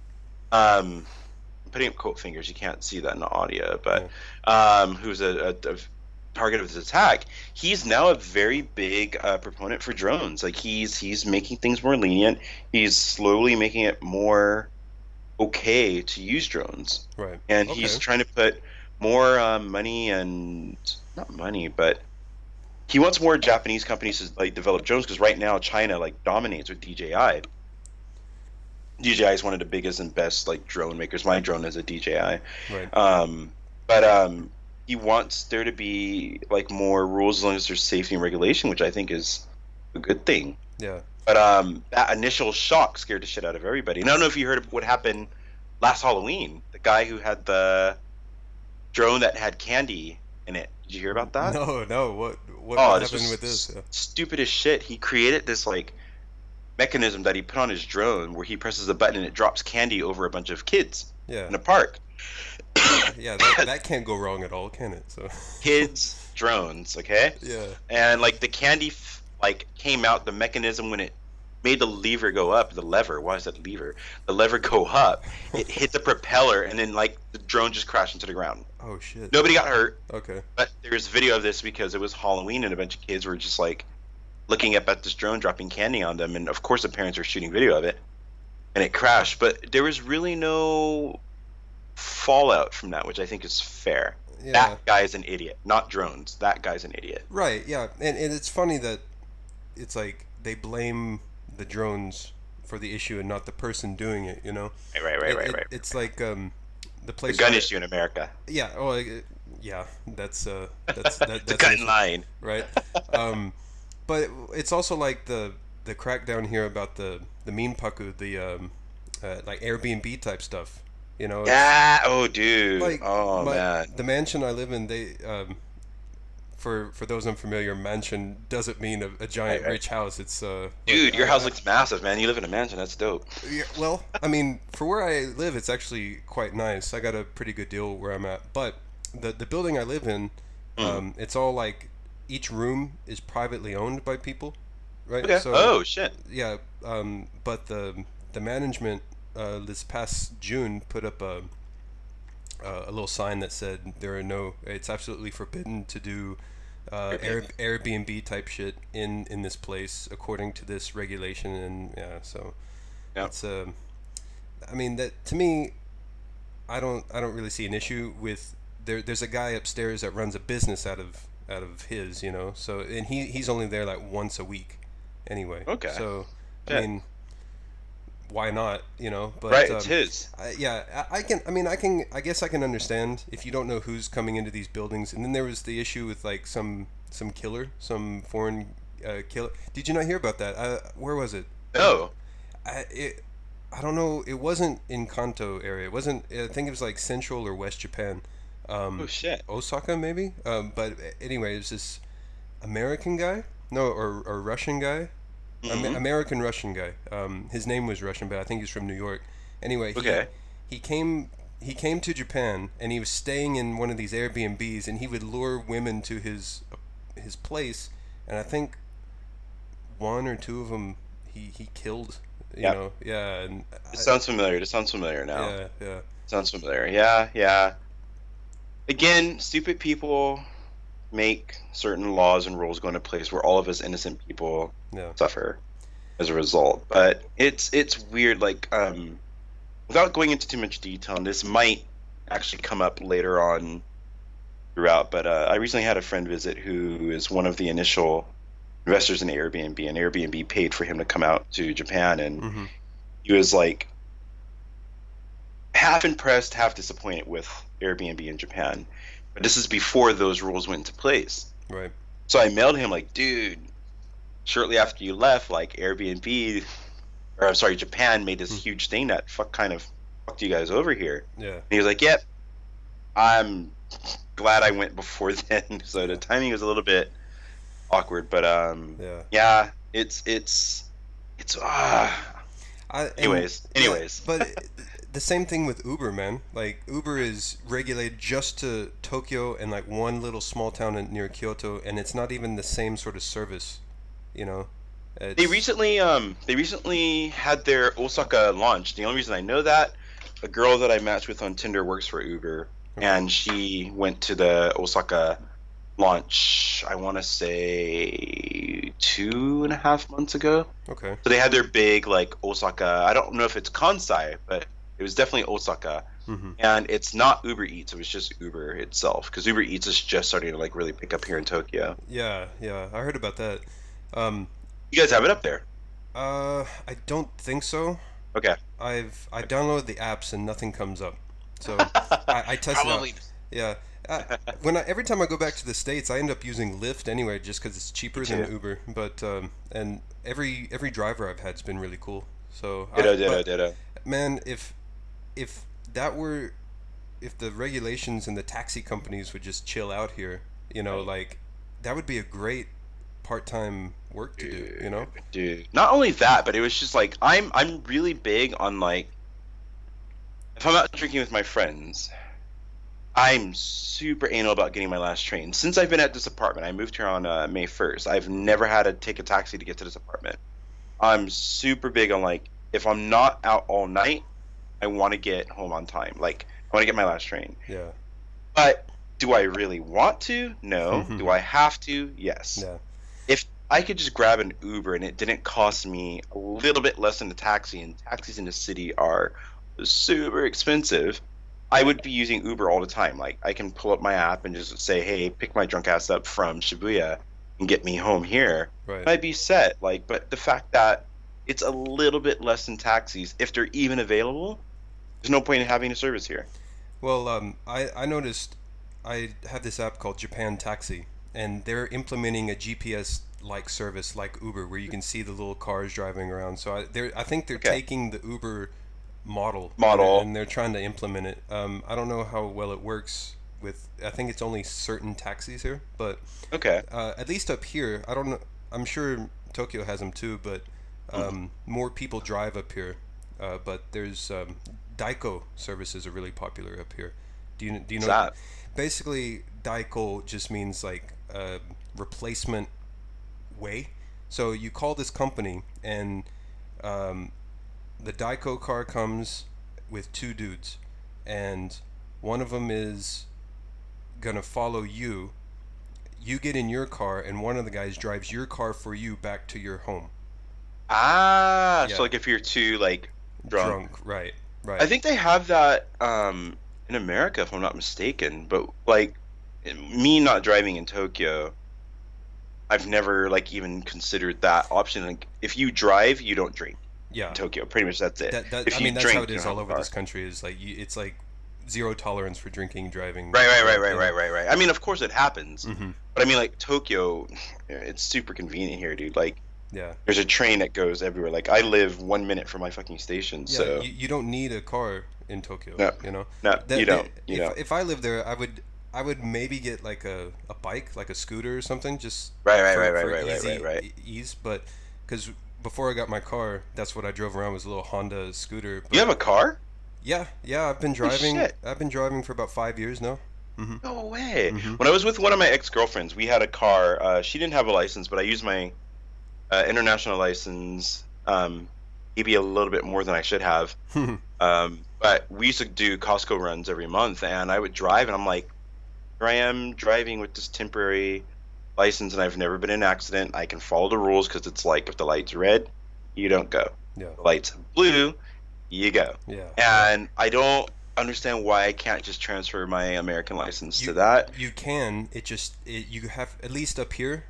um, I'm putting up quote fingers. You can't see that in the audio, but um, who's a, a, a target of this attack? He's now a very big uh, proponent for drones. Like he's he's making things more lenient. He's slowly making it more okay to use drones, right. and he's trying to put more um, money and not money, but he wants more Japanese companies to like develop drones because right now China like dominates with DJI. DJI is one of the biggest and best like drone makers. My drone is a DJI. Right. Um, but um, he wants there to be like more rules as long as there's safety and regulation, which I think is a good thing. Yeah. But um, that initial shock scared the shit out of everybody. And I don't know if you heard what happened last Halloween. The guy who had the drone that had candy in it. Did you hear about that? No, no. What what oh, happened this was with this? Yeah. stupid as shit. He created this like mechanism that he put on his drone where he presses a button and it drops candy over a bunch of kids Yeah. in a park. yeah. That, that can't go wrong at all, can it? So. Kids drones, okay? Yeah. and like the candy f- like came out the mechanism when it made the lever go up the lever why is that lever the lever go up it hit the propeller and then like the drone just crashed into the ground Oh shit. nobody got hurt Okay. but there's video of this because it was halloween and a bunch of kids were just like looking up at this drone dropping candy on them and of course the parents were shooting video of it and it crashed but there was really no fallout from that which i think is fair Yeah. that guy is an idiot not drones that guy's an idiot Right. Yeah. And and it's funny that it's like they blame the drones for the issue and not the person doing it. You know. right right right It- right right It's like um, the the gun issue in America. Yeah. Oh. yeah. That's uh. That's that, the that's an issue. line. right? Um, but it's also like the the crackdown here about the the minpaku, the um, uh, like Airbnb type stuff. You know, Yeah. Oh, dude. like oh my- man. the mansion I live in. They um, for for those unfamiliar, mansion doesn't mean a, a giant Right, right. rich house. It's uh, Dude, like, your I- house looks massive, man. You live in a mansion. That's dope. yeah, well, I mean, for where I live, it's actually quite nice. I got a pretty good deal where I'm at. But the the building I live in, Hmm. um, it's all like each room is privately owned by people, right? Okay. oh shit. yeah. Um, but the the management uh, this past June put up a uh, a little sign that said there are no. It's absolutely forbidden to do. Uh, Air, Airbnb type shit in in this place according to this regulation and yeah so Yeah. it's um I mean that to me I don't I don't really see an issue with there there's a guy upstairs that runs a business out of out of his you know so and he he's only there like once a week anyway Okay. so Yeah. I mean why not you know but right. um, it's his. I, yeah, I, I can. I mean, I can. I guess I can understand if you don't know who's coming into these buildings. And then there was the issue with like some some killer, some foreign uh, killer. Did you not hear about that? Uh, where was it? No. I it, I don't know. It wasn't in Kanto area. It wasn't. I think it was like central or west Japan. Um, Oh shit. Osaka maybe. Um, but anyway, it's this American guy, no, or, or Russian guy, Mhm. American Russian guy. Um, his name was Russian, but I think he's from New York. Anyway, he, Okay. he came he came to Japan and he was staying in one of these Airbnbs and he would lure women to his his place and I think one or two of them he, he killed. You Yep. know, yeah, and It I- sounds familiar. It sounds familiar now. yeah, yeah, Sounds familiar. Yeah, yeah. Again, stupid people make certain laws and rules go into place where all of us innocent people yeah, suffer as a result. But it's it's weird. Like, um, without going into too much detail, and this might actually come up later on throughout. But uh, I recently had a friend visit who is one of the initial investors in Airbnb, and Airbnb paid for him to come out to Japan, and hmm he was like half impressed, half disappointed with Airbnb in Japan. But this is before those rules went into place. right, So I mailed him like, dude, shortly after you left, like Airbnb, or I'm sorry, Japan made this Hmm. huge thing that fuck kind of fucked you guys over here. yeah, And he was like, yep, I'm glad I went before then. So the timing was a little bit awkward, but um, yeah. yeah, it's it's it's ah. I, Anyways, anyways. but the same thing with Uber, man. Like Uber is regulated just to Tokyo and like one little small town in, near Kyoto, and it's not even the same sort of service. You know, They recently um they recently had their Osaka launch. The only reason I know that a girl that I matched with on Tinder works for Uber, Okay. and she went to the Osaka launch. I want to say two and a half months ago. okay, So they had their big like Osaka. I don't know if it's Kansai, but it was definitely Osaka. hmm And it's not Uber Eats. It was just Uber itself because Uber Eats is just starting to like really pick up here in Tokyo. yeah, yeah. I heard about that. Um, You guys have it up there. uh, I don't think so. Okay. I've I downloaded the apps and nothing comes up. So I, I tested it out. Probably Yeah. I, when I, every time I go back to the states, I end up using Lyft anyway, just because it's cheaper than too. Uber. But um, and every every driver I've had's been really cool. So I- Ditto, ditto, but, ditto. man, if if that were if the regulations and the taxi companies would just chill out here, you know, Right. like that would be a great part-time work to do. You know. dude. Not only that, but it was just like I'm I'm really big on like if I'm out drinking with my friends, I'm super anal about getting my last train. Since I've been at this apartment, I moved here on uh, May 1st. I've never had to take a taxi to get to this apartment. I'm super big on like if I'm not out all night, I want to get home on time. Like I want to get my last train. Yeah. But do I really want to? No. Do I have to? Yes Yeah. if I could just grab an Uber and it didn't cost me a little bit less than a taxi, and taxis in the city are super expensive, I would be using Uber all the time. Like I can pull up my app and just say, "Hey, pick my drunk ass up from Shibuya and get me home here." Right. I'd be set. Like, but the fact that it's a little bit less than taxis, if they're even available, there's no point in having a service here. Well, um, I, I noticed I have this app called Japan Taxi, and they're implementing a GPS like service like Uber, where you can see the little cars driving around. So I, they're, I think they're Okay. taking the Uber model, Model. and they're trying to implement it. Um, I don't know how well it works with. I think it's only certain taxis here, but Okay. uh, at least up here, I don't know. I'm sure Tokyo has them too, but um, more people drive up here. Uh, but there's um, Daiko services are really popular up here. Do you do you know? That? Basically, Daiko just means like uh, replacement way. So you call this company, and um, the Daiko car comes with two dudes, and one of them is gonna follow you. You get in your car, and one of the guys drives your car for you back to your home. Ah, Yeah. so like if you're too like drunk. right? Right. I think they have that um, in America, if I'm not mistaken. But like me not driving in Tokyo, I've never like even considered that option. Like if you drive, you don't drink yeah. in Tokyo. Pretty much that's it. That, that, if I you mean, that's drink, how it is all over this country. Is like you, it's like zero tolerance for drinking, driving. Right, right, right, right, right, right, right. I mean, of course it happens, Mhm. but I mean, like Tokyo, it's super convenient here, dude. Like, Yeah. there's a train that goes everywhere. Like, I live one minute from my fucking station, Yeah. so You, you don't need a car in Tokyo. No. You know. No, That- you don't. You if, don't. if I lived there, I would I would maybe get like a, a bike, like a scooter or something, just Right, right, for, right, right, for right, right, easy right, right. e- ease. But because before I got my car, that's what I drove around was a little Honda scooter. But You have a car? yeah, yeah. I've been driving. shit. I've been driving for about five years now. No way. Mhm. When I was with one of my ex girlfriends, we had a car. Uh, she didn't have a license, but I used my uh, international license. Um, maybe a little bit more than I should have. Um, but we used to do Costco runs every month, and I would drive, and I'm like, here I am driving with this temporary license, and I've never been in an accident. I can follow the rules because it's like if the light's red, you don't go. yeah, The light's blue, you go. yeah. And I don't understand why I can't just transfer my American license You- to that. You can. It just it, you have at least up here,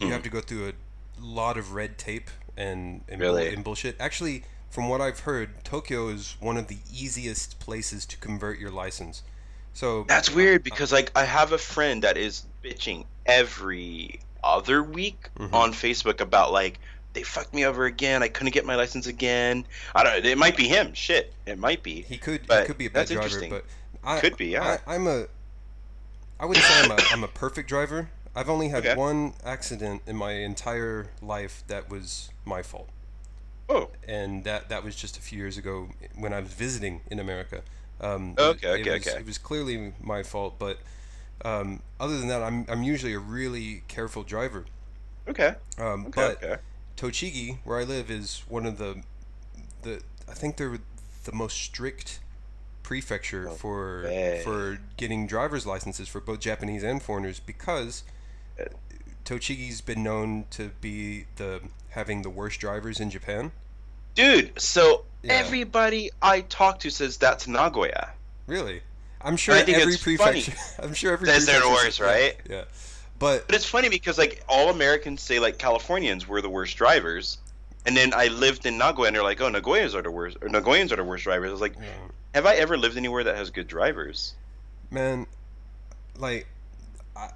you Mhm. have to go through a lot of red tape and and, bull- Really? and bullshit. Actually, from what I've heard, Tokyo is one of the easiest places to convert your license. So That's weird because like I have a friend that is bitching every other week Mhm. on Facebook about like they fucked me over again. I couldn't get my license again. I don't. It might be him. Shit, it might be. he could he but could be a bad that's driver, interesting. but I Could be, yeah. I, I'm a. I wouldn't say I'm a, I'm a perfect driver. I've only had Okay. one accident in my entire life that was my fault. Oh, and that that was just a few years ago when I was visiting in America. Um, it- Okay, it, okay, was, okay. It was clearly my fault, but um, other than that, I'm I'm usually a really careful driver. okay, Um, okay, but okay. Tochigi, where I live, is one of the the I think they're the most strict prefecture for way. for getting driver's licenses for both Japanese and foreigners because Tochigi's been known to be the having the worst drivers in Japan. Dude, so Yeah. everybody I talk to says that's Nagoya. Really? I'm sure I think every it's funny. prefecture. I'm sure every Says they're the worst, right? Yeah. But But it's funny because like all Americans say like Californians were the worst drivers, and then I lived in Nagoya and they're like, oh, Nagoyans are the worst, or Nagoyans are the worst drivers. I was like, yeah, have I ever lived anywhere that has good drivers? man, like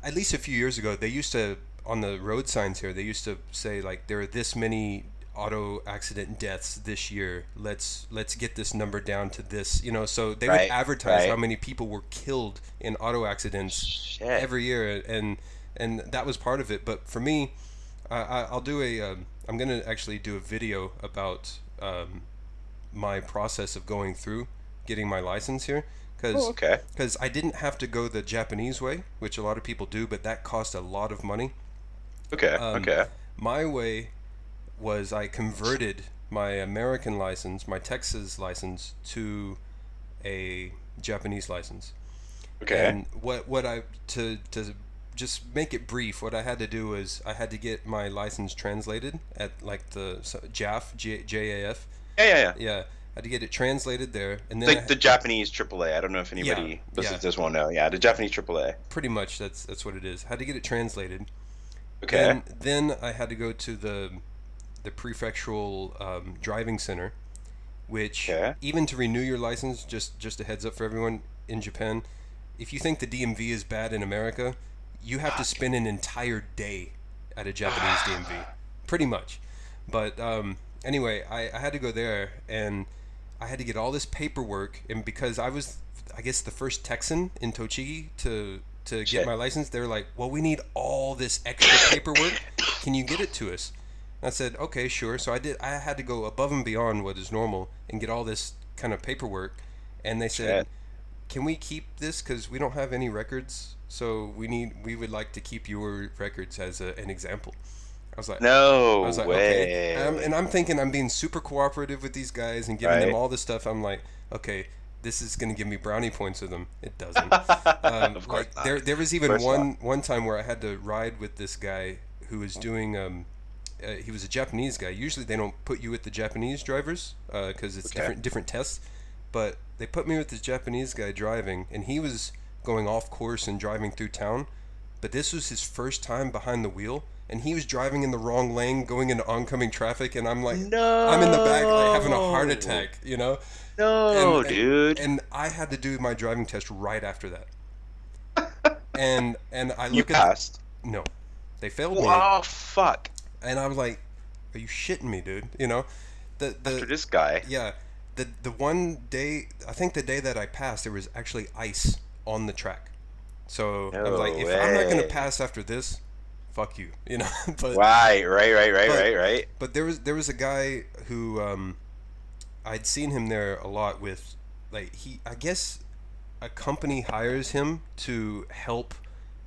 at least a few years ago, they used to on the road signs here. They used to say like there are this many auto accident deaths this year. Let's let's get this number down to this. You know, so they would advertise right. how many people were killed in auto accidents Shit. every year, and and that was part of it. But for me, I, I- I'll do a. Um, I'm gonna actually do a video about um, my process of going through getting my license here, because oh, okay. I didn't have to go the Japanese way, which a lot of people do, but that cost a lot of money. Okay. Um, okay. My way was I converted my American license, my Texas license, to a Japanese license. Okay. And what what I to to just make it brief, what I had to do was I had to get my license translated at like the so- JAF J, JAF. yeah, yeah, yeah. Yeah, I had to get it translated there, and then Like the Japanese AAA. I don't know if anybody Yeah, listens yeah. to this won't know. Yeah, the Japanese AAA. pretty much that's that's what it is. had to get it translated. Okay. Then, then I had to go to the the prefectural um, driving center, which Okay. even to renew your license, just just a heads up for everyone in Japan, if you think the DMV is bad in America, you have to spend an entire day at a Japanese DMV, pretty much. But um, anyway, I, I had to go there and I had to get all this paperwork, and because I was, I guess, the first Texan in Tochigi to to get Shit. my license, they're like, "Well, we need all this extra paperwork. Can you get it to us?" And I said, "Okay, sure." So I did. I had to go above and beyond what is normal and get all this kind of paperwork, and they said, Shit. "Can we keep this? Because we don't have any records. So we need. We would like to keep your records as a, an example." I was like, no I was like, way. okay. And I'm, and I'm thinking I'm being super cooperative with these guys and giving them all this stuff. I'm like, okay, this is gonna give me brownie points with them. It doesn't. Um, of course like, not. there, there was even course one one time where I had to ride with this guy who was doing. Um, uh, he was a Japanese guy. Usually they don't put you with the Japanese drivers because it's Okay. different different tests. But they put me with this Japanese guy driving, and he was going off course and driving through town. But this was his first time behind the wheel, and he was driving in the wrong lane, going into oncoming traffic, and I'm like, no. I'm in the back, like having a heart attack, you know. No, And- and- dude. And I had to do my driving test right after that. and and I you look at passed. no, they failed me, Oh fuck! and I was like, "Are you shitting me, dude?" You know, the the After this guy. yeah, the the one day I think the day that I passed there was actually ice on the track. So I was like, No if I'm not gonna pass after this, fuck you, you know. but Right, right, right, right, But- right, right. but there was there was a guy who um, I'd seen him there a lot with, like he I guess a company hires him to help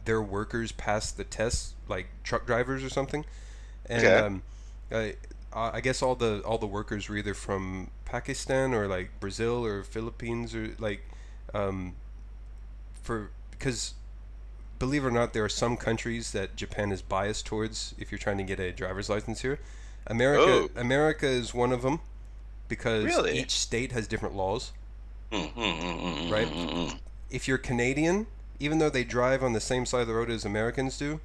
their workers pass the tests, like truck drivers or something, and Okay. um, I, I guess all the all the workers were either from Pakistan or like Brazil or Philippines or like um, for because believe it or not, there are some countries that Japan is biased towards if you're trying to get a driver's license here. America, Oh. America is one of them because Really? each state has different laws. Mm, mm, mm, mm, Right. If you're Canadian, even though they drive on the same side of the road as Americans do,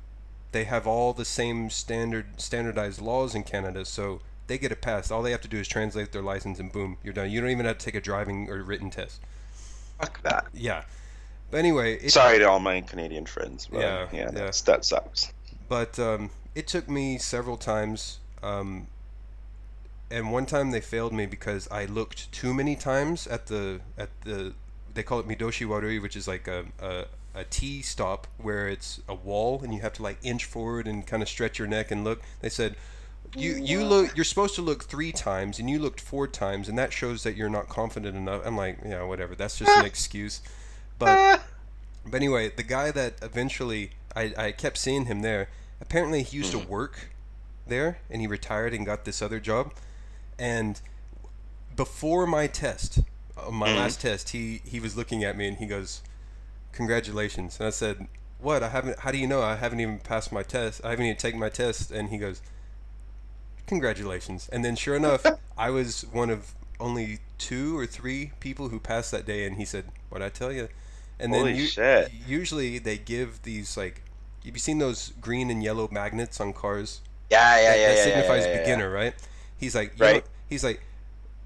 they have all the same standard standardized laws in Canada, so they get a pass. All they have to do is translate their license, and boom, you're done. You don't even have to take a driving or written test. Fuck that. Yeah. But anyway, it, Sorry to all my Canadian friends. But Yeah, yeah, yeah. that's, that sucks. but um, it took me several times um, and one time they failed me because I looked too many times at the at the they call it Midoshi Warui which is like a, a a T stop where it's a wall and you have to like inch forward and kind of stretch your neck and look they said you you look you're supposed to look three times and you looked four times and that shows that you're not confident enough I'm like yeah whatever that's just an excuse but but anyway, the guy that eventually I, I kept seeing him there. Apparently, he used to work there, and he retired and got this other job. And before my test, uh, my Mhm. last test, he he was looking at me and he goes, "Congratulations!" And I said, "What? I haven't. How do you know? I haven't even passed my test. I haven't even taken my test." And he goes, "Congratulations!" And then, sure enough, I was one of only two or three people who passed that day. And he said, "What I tell you?" And Holy then u- shit. usually they give these like, have you seen those green and yellow magnets on cars? Yeah, yeah, that, yeah, that yeah, signifies yeah, yeah, beginner, right? He's like, Right. he's like,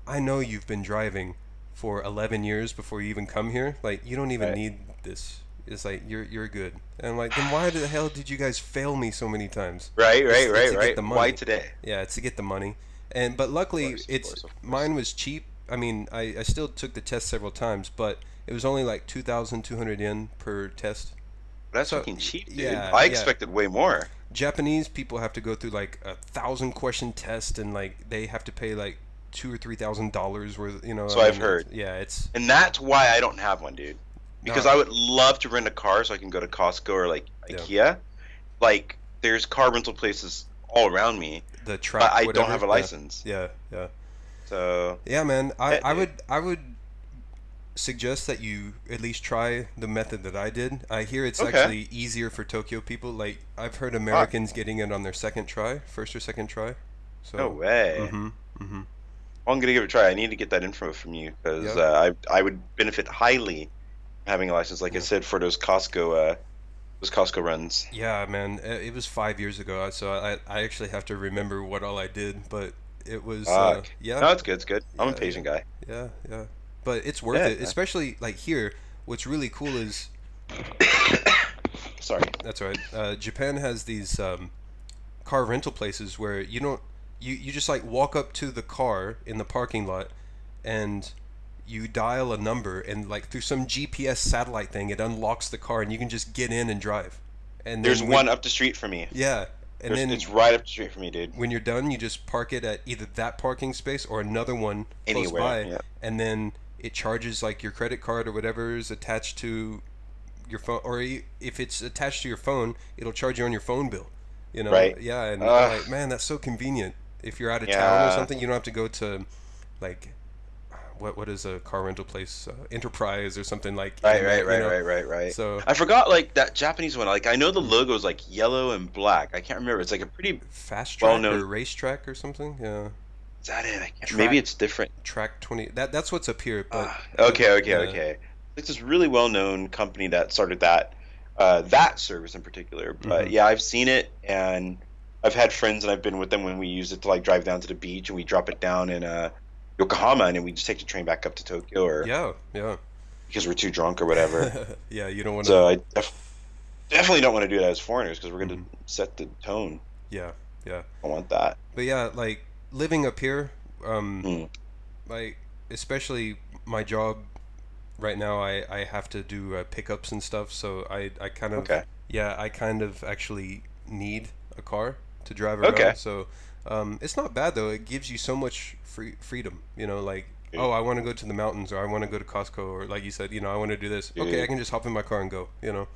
I know you've been driving for 11 years before you even come here. Like, you don't even Right. need this. It's like you're you're good. And I'm like, then why the hell did you guys fail me so many times? Right, It's- right, it's right, get right. Why today? Yeah, it's to get the money. And but luckily, course, it's course. mine was cheap. I mean, I, I still took the test several times, but it was only like 2,200 yen per test. That's So, fucking cheap, dude. yeah, I yeah. expected way more. Japanese people have to go through like a thousand question test, and like they have to pay like two or three thousand dollars worth. You know. So I've heard. Yeah, it's And that's why I don't have one, dude. Because No. I would love to rent a car so I can go to Costco or like Yeah. IKEA. Like there's car rental places all around me, the truck. but I whatever, don't have a license. Yeah, yeah, So yeah, man. I, eh, I eh. would I would suggest that you at least try the method that I did. I hear it's Okay. actually easier for Tokyo people. Like I've heard Americans getting it on their second try, first or second try. So. no way. Mm-hmm. Mm-hmm. Well, I'm gonna give it a try. I need to get that info from you because Yeah. uh, I I would benefit highly having a license. Like I said, for those Costco uh, those Costco runs. Yeah, man. uh, It was five years ago, so I I actually have to remember what all I did, but it was uh, yeah. No, it's good. It's good. I'm a patient guy. Yeah, yeah. But it's worth Yeah, it, yeah. especially like here. What's really cool is Sorry. that's right. Uh, Japan has these um, car rental places where you don't you you just like walk up to the car in the parking lot and you dial a number and like through some GPS satellite thing it unlocks the car and you can just get in and drive. And There's then one up the street from me. Yeah, and There's- then it's right up the street from me, dude. when you're done, you just park it at either that parking space or another one close by, yeah. and then it charges like your credit card or whatever is attached to your phone, or if it's attached to your phone, it'll charge you on your phone bill. You know, Right. Yeah, and. I'm like, man, that's so convenient. If you're out of town or something, you don't have to go to like what what is a car rental place, uh, Enterprise or something like. Right, you right, right, know? right, right, right. So I forgot like that Japanese one. Like I know the logo is like yellow and black. I can't remember. It's like a pretty. fast track known- or racetrack or something. Yeah, Is that it? I can't, Track- maybe it's different. track twenty. That that's what's up here. But Ah, okay, okay, yeah. okay. It's this really well-known company that started that uh, that service in particular. But Mhm. yeah, I've seen it, and I've had friends, and I've been with them when we use it to like drive down to the beach, and we drop it down in uh, Yokohama, and then we just take the train back up to Tokyo, or yeah, yeah. because we're too drunk or whatever. yeah, you don't want to. so I def- definitely don't want to do that as foreigners because we're going to Mm-hmm. set the tone. yeah, yeah. I want that. But yeah, like living up here, um, Hmm. like especially my job right now, I I have to do uh, pickups and stuff. So I I kind of Okay. yeah I kind of actually need a car to drive around. Okay. So um, it's not bad though. It gives you so much free freedom. You know, like Dude. oh I want to go to the mountains or I want to go to Costco or like you said, you know I want to do this. Okay, I can just hop in my car and go. You know.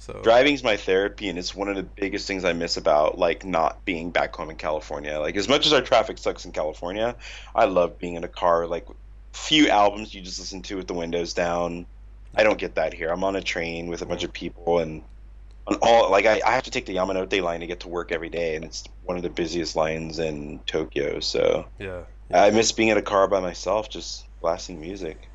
So Driving's my therapy, and it's one of the biggest things I miss about like not being back home in California. Like as much as our traffic sucks in California, I love being in a car. Like few albums you just listen to with the windows down. I don't get that here. I'm on a train with a bunch of people, and on all like I, I have to take the Yamanote line to get to work every day, and it's one of the busiest lines in Tokyo. So yeah. I miss being in a car by myself, just blasting music.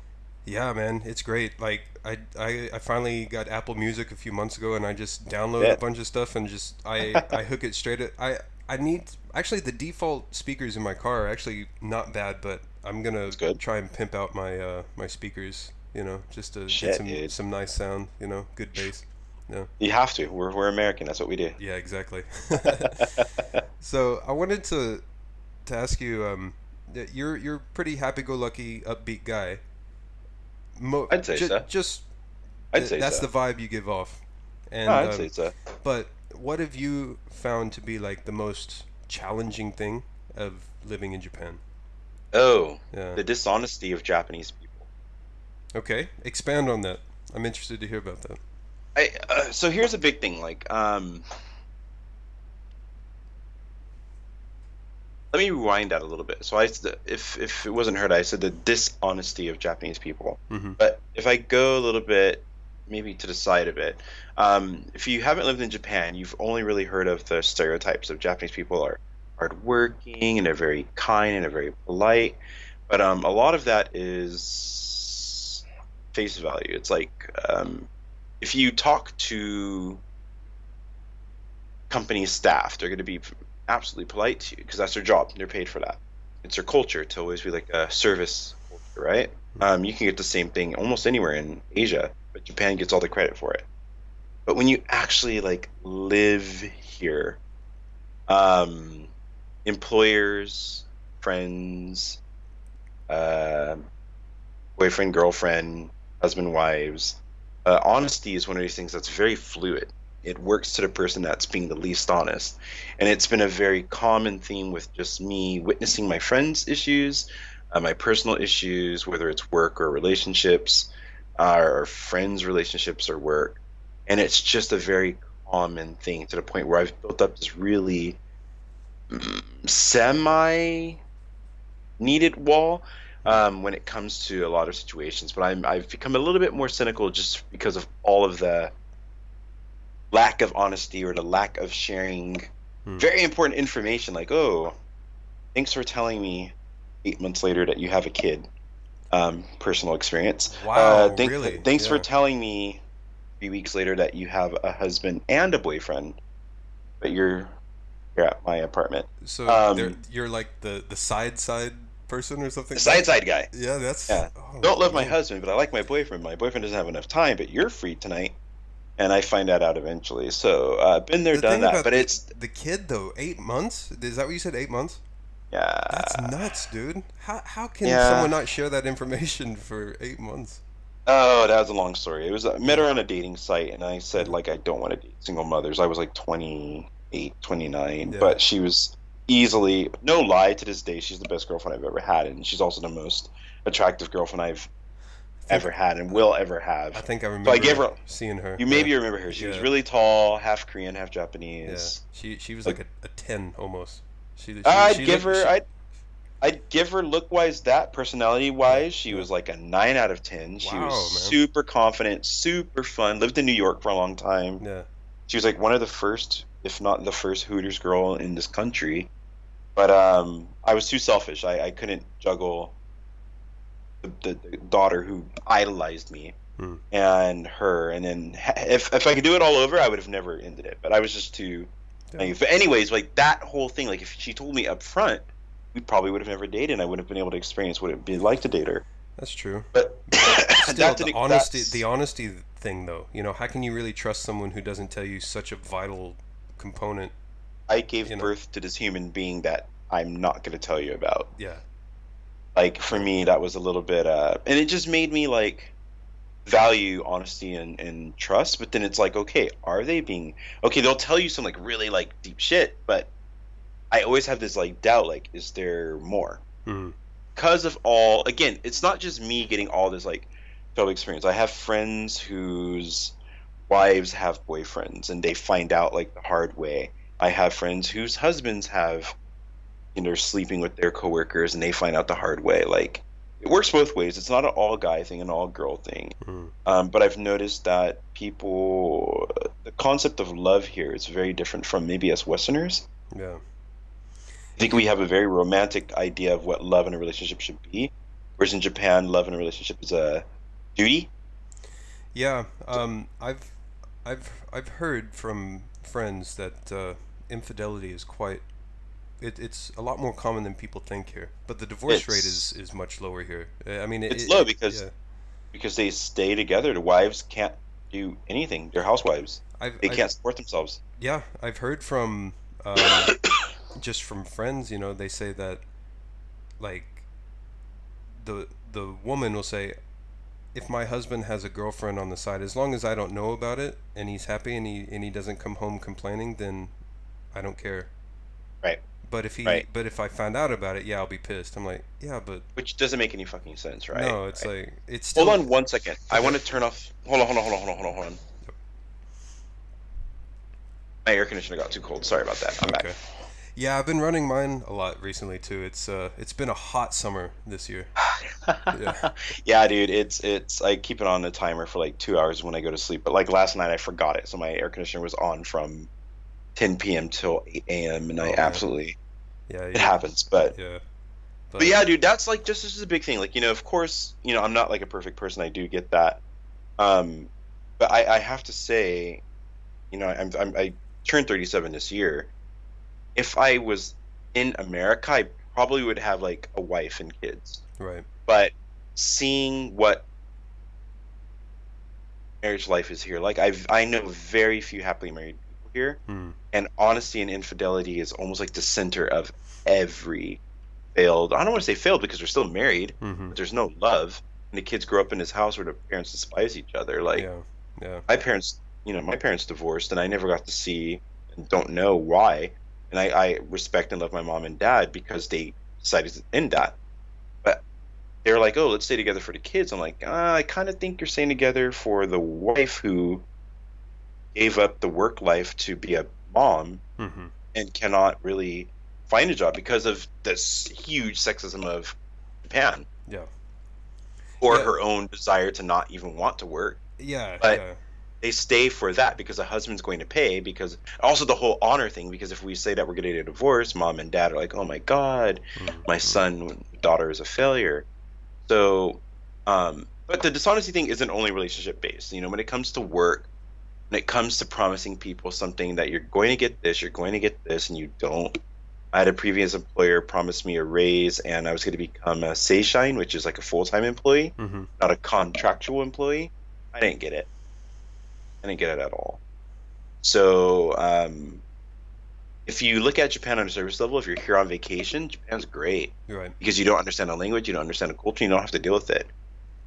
Yeah, man, it's great. Like I, I, I finally got Apple Music a few months ago, and I just download Yeah. a bunch of stuff and just I, I hook it straight. At, I, I need actually the default speakers in my car are actually not bad, but I'm gonna try and pimp out my uh, my speakers. You know, just to Shit, get some dude. some nice sound. You know, good bass. You have to. We're we're American. That's what we do. Yeah, exactly. so I wanted to to ask you, um, you're you're pretty happy-go-lucky, upbeat guy. Mo- I'd say ju- so. Just I'd th- say that's so. the vibe you give off. And No, I'd um, say so. but what have you found to be like the most challenging thing of living in Japan? Oh, Yeah. the dishonesty of Japanese people. Okay, expand on that. I'm interested to hear about that. I uh, so here's a big thing. Like, um, let me rewind that a little bit. So I, if if it wasn't heard, I said the dishonesty of Japanese people. hmm But if I go a little bit, maybe to the side of it, um, if you haven't lived in Japan, you've only really heard of the stereotypes of Japanese people are hardworking and they're very kind and they're very polite. But um, a lot of that is face value. It's like um, if you talk to company staff, they're going to be absolutely polite to you because that's their job. They're paid for that. It's their culture to always be like a service culture, right? Um, you can get the same thing almost anywhere in Asia, but Japan gets all the credit for it. But when you actually like live here, um, employers, friends, uh, boyfriend, girlfriend, husband, wives, uh, honesty is one of these things that's very fluid. It works to the person that's being the least honest, and it's been a very common theme with just me witnessing my friends' issues, uh, my personal issues, whether it's work or relationships, uh, or friends' relationships or work. And it's just a very common thing to the point where I've built up this really semi needed wall um, when it comes to a lot of situations. But I'm, I've become a little bit more cynical just because of all of the lack of honesty or the lack of sharing Hmm. very important information like, oh, thanks for telling me eight months later that you have a kid. Um, personal experience. Wow, Uh, thank- really? Thanks for telling me three weeks later that you have a husband and a boyfriend, but you're you're at my apartment. So Um, you're like the the side side person or something. The side side guy. Yeah, that's. Yeah. oh, Don't love my husband, but I like my boyfriend. My boyfriend doesn't have enough time, but you're free tonight. And I find that out eventually. So uh, been there, The done that. But the- it's the kid though. Eight months? Is that what you said? Eight months? yeah. That's nuts, dude. How how can Yeah. someone not share that information for eight months? Oh, that was a long story. It was I met her on a dating site, and I said like I don't want to date single mothers. I was like 28, 29, Yeah. but she was easily no lie to this day. She's the best girlfriend I've ever had, and she's also the most attractive girlfriend I've ever had and will ever have. I think I remember. gave her- seeing her. You yeah. maybe remember her. She was really tall, half Korean, half Japanese. Yeah, she she was Like- like a, a ten almost. She, she I'd she give looked- her. she- I'd, I'd give her look wise that personality wise. She was like a nine out of ten. She Wow, was man. super confident, super fun. Lived in New York for a long time. yeah. She was like one of the first, if not the first, Hooters girl in this country. But um, I was too selfish. I, I couldn't juggle the, the, daughter who idolized me Hmm. and her. And then if if I could do it all over, I would have never ended it. But I was just too. Yeah. But anyways, like that whole thing, like if she told me up front, we probably would have never dated, and I wouldn't have been able to experience what it'd be like to date her. That's true. But Still, the honesty, that's- the honesty thing, though. You know, how can you really trust someone who doesn't tell you such a vital component? I gave you know. birth to this human being that I'm not going to tell you about. Yeah. Like for me that was a little bit uh and it just made me like value honesty and, and trust but then it's like okay are they being okay they'll tell you some like really like deep shit but i always have this like doubt like is there more? Mhm. because of all again it's not just me getting all this like trouble experience. I have friends whose wives have boyfriends and they find out like the hard way. I have friends whose husbands have you know, they're sleeping with their coworkers and they find out the hard way like it works both ways it's not an all guy thing an all girl thing Mhm. um, but i've noticed that people the concept of love here is very different from maybe us westerners Yeah. I think we have a very romantic idea of what love in a relationship should be, whereas in Japan, love in a relationship is a duty. Yeah, um, I've, I've, I've heard from friends that uh, infidelity is quite. It, it's a lot more common than people think here, but the divorce rate is, is much lower here. Uh, I mean, it, It's it- low because- yeah. because they stay together. The wives can't do anything. They're housewives. I've, They I've- can't support themselves. Yeah, I've heard from um, just from friends. You know, they say that like the the woman will say, if my husband has a girlfriend on the side, as long as I don't know about it and he's happy and he and he doesn't come home complaining, then I don't care. Right. But if he Right. but if I find out about it, yeah, I'll be pissed. I'm like, yeah, but Which doesn't make any fucking sense, right? no, it's Right. like it's still Hold on one second. I want to turn off. Hold on, hold on, hold on, hold on, hold on, hold on. My air conditioner got too cold. Sorry about that. I'm Okay. Yeah, I've been running mine a lot recently too. It's uh it's been a hot summer this year. Yeah. yeah, dude. It's it's. I keep it on the timer for like two hours when I go to sleep. But like last night, I forgot it, so my air conditioner was on from 10 p.m. till 8 a.m. and Oh, I man. absolutely Yeah, it yeah. happens. But Yeah. But yeah, dude, that's like just this is a big thing. Like, you know, of course, you know, I'm not like a perfect person. I do get that. Um, but I, I have to say, you know, I'm, I'm I turned 37 this year. If I was in America, I probably would have like a wife and kids. Right. But seeing what marriage life is here, like I've I know very few happily married people here Hmm. And honesty and infidelity is almost like the center of every failed i don't want to say failed because they're still married Mm-hmm. but there's no love and the kids grow up in this house where the parents despise each other like yeah. Yeah. my parents you know my parents divorced and i never got to see and don't know why and i, I respect and love my mom and dad because they decided to end that but they're like oh let's stay together for the kids i'm like uh, i kind of think you're staying together for the wife who gave up the work life to be a mom Mm-hmm. and cannot really find a job because of this huge sexism of Japan Yeah. or Yeah. her own desire to not even want to work. Yeah. But- yeah. They stay for that because the husband's going to pay because also the whole honor thing because if we say that we're getting a divorce, mom and dad are like, "Oh my god, Mhm. my son daughter is a failure." So um but the dishonesty thing isn't only relationship based. You know, when it comes to work, when it comes to promising people something that you're going to get this, you're going to get this, and you don't. I had a previous employer promise me a raise, and I was going to become a seishain, which is like a full time employee, Mm-hmm. not a contractual employee. I didn't get it. I didn't get it at all. So, um, if you look at Japan on a service level, if you're here on vacation, Japan's great right. because you don't understand a language, you don't understand a culture, you don't have to deal with it.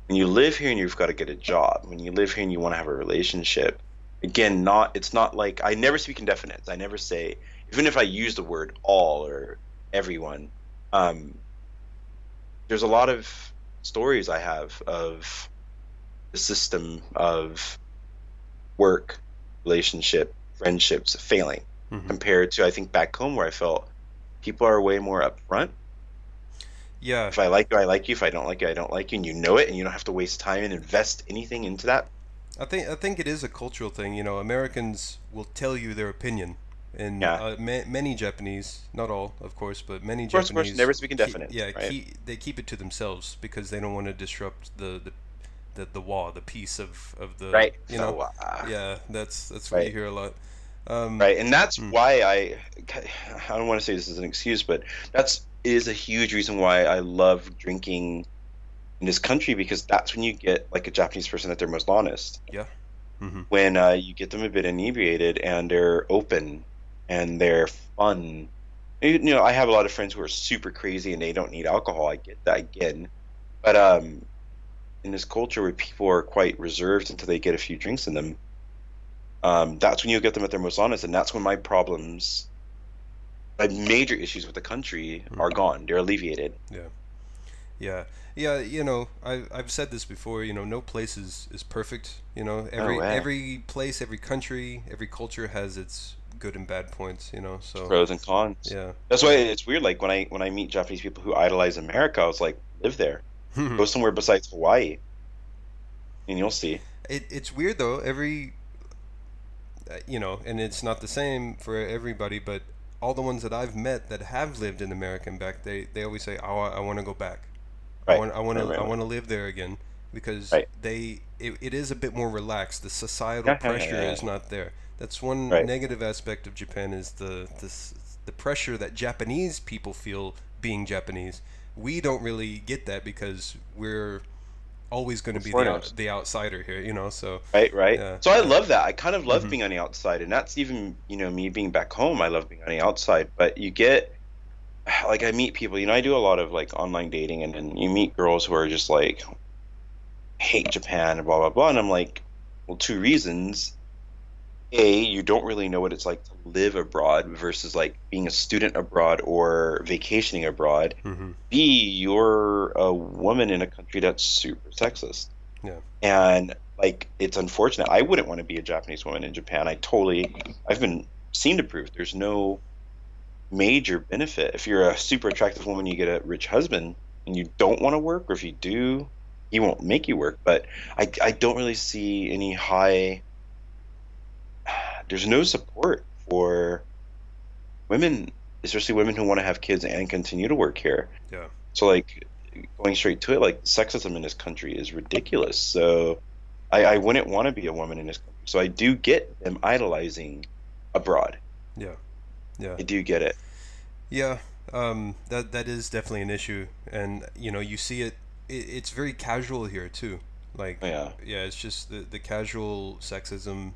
When you live here and you've got to get a job, when you live here and you want to have a relationship, again, not it's not like I never speak in definites. I never say even if I use the word all or everyone. Um, there's a lot of stories I have of the system of work, relationship, friendships failing Mhm. compared to I think back home where I felt people are way more upfront Yeah. if I like you, I like you. If I don't like you, I don't like you, and you know it, and you don't have to waste time and invest anything into that. I think I think it is a cultural thing. You know, Americans will tell you their opinion, and Yeah. uh, ma- many Japanese, not all, of course, but many Of course, of Japanese course, never speak in keep- yeah, right? keep, they keep it to themselves because they don't want to disrupt the the, the, the wall, the peace of, of the right. You so, know. uh, Yeah, that's that's what you hear a lot. Um, right, and that's Mm. why I. I don't want to say this is an excuse, but that's is a huge reason why I love drinking in this country because that's when you get like a Japanese person at their most honest. mhm. When uh, you get them a bit inebriated and they're open and they're fun you know, I have a lot of friends who are super crazy and they don't need alcohol. I get that again, but um, in this culture where people are quite reserved until they get a few drinks in them, um, that's when you get them at their most honest, and that's when my problems, my major issues with the country, Mm. are gone. They're alleviated. Yeah, yeah. Yeah, you know, I I've said this before. You know, no place is, is perfect. You know, every way. every place, every country, every culture has its good and bad points. You know, so Pros and cons. yeah. That's why it's weird. Like when I when I meet Japanese people who idolize America, I was like, live there. Go somewhere besides Hawaii, and you'll see. It, it's weird though. Every, uh, you know, and it's not the same for everybody. But all the ones that I've met that have lived in America and back, they they always say, "Oh, I, I want to go back. I want I want to Right, right, I right. want to live there again." Because Right. they it, it is a bit more relaxed. The societal pressure is not there. That's one Right. negative aspect of Japan is the this the pressure that Japanese people feel being Japanese. We don't really get that because we're always going to be the, the outsider here, you know. So Right, right. So I love that. I kind of love Mhm. being on the outside, and that's even you know me being back home. I love being on the outside, but you get like I meet people. You know, I do a lot of like online dating, and then you meet girls who are just like hate Japan and blah blah blah, and I'm like, well, two reasons. A, you don't really know what it's like to live abroad versus like being a student abroad or vacationing abroad. Mm-hmm. B, you're a woman in a country that's super sexist. Yeah. And like it's unfortunate. I wouldn't want to be a Japanese woman in Japan. I totally I've been seen to prove there's no major benefit. If you're a super attractive woman, you get a rich husband and you don't want to work, or if you do, he won't make you work. But I I don't really see any high there's no support for women, especially women who want to have kids and continue to work here. Yeah. So like going straight to it, like sexism in this country is ridiculous. So I, I wouldn't want to be a woman in this country. So I do get them idolizing abroad. Yeah. Yeah. I do get it. Yeah, um, that that is definitely an issue, and you know you see it. it it's very casual here too. Like Yeah. yeah, it's just the the casual sexism.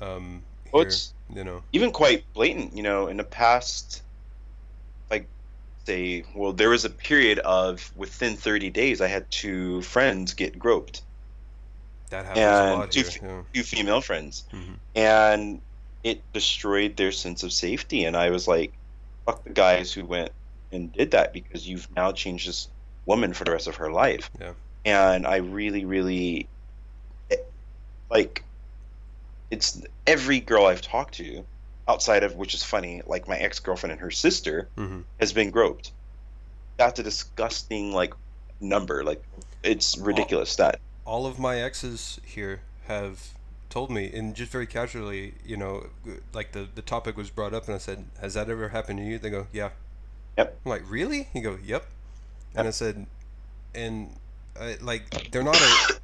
Um, Well, here, it's you know. even quite blatant. You know, in the past, like say, well, there was a period of within 30 days, I had two friends get groped, That happens a and lot two here. two female friends. Yeah. hmm and it destroyed their sense of safety. And I was like, fuck the guys who went and did that because you've now changed this woman for the rest of her life. Yeah. And I really, really it- like it's every girl I've talked to outside of which is funny, like my ex girlfriend and her sister hmm has been groped. That's a disgusting like number. Like it's ridiculous that All of my exes here have told me, and just very casually, you know, like the the topic was brought up, and I said, "Has that ever happened to you?" They go, "Yeah." Yep. I'm like, "Really?" He go, "Yep." And I said, and uh, like they're not a,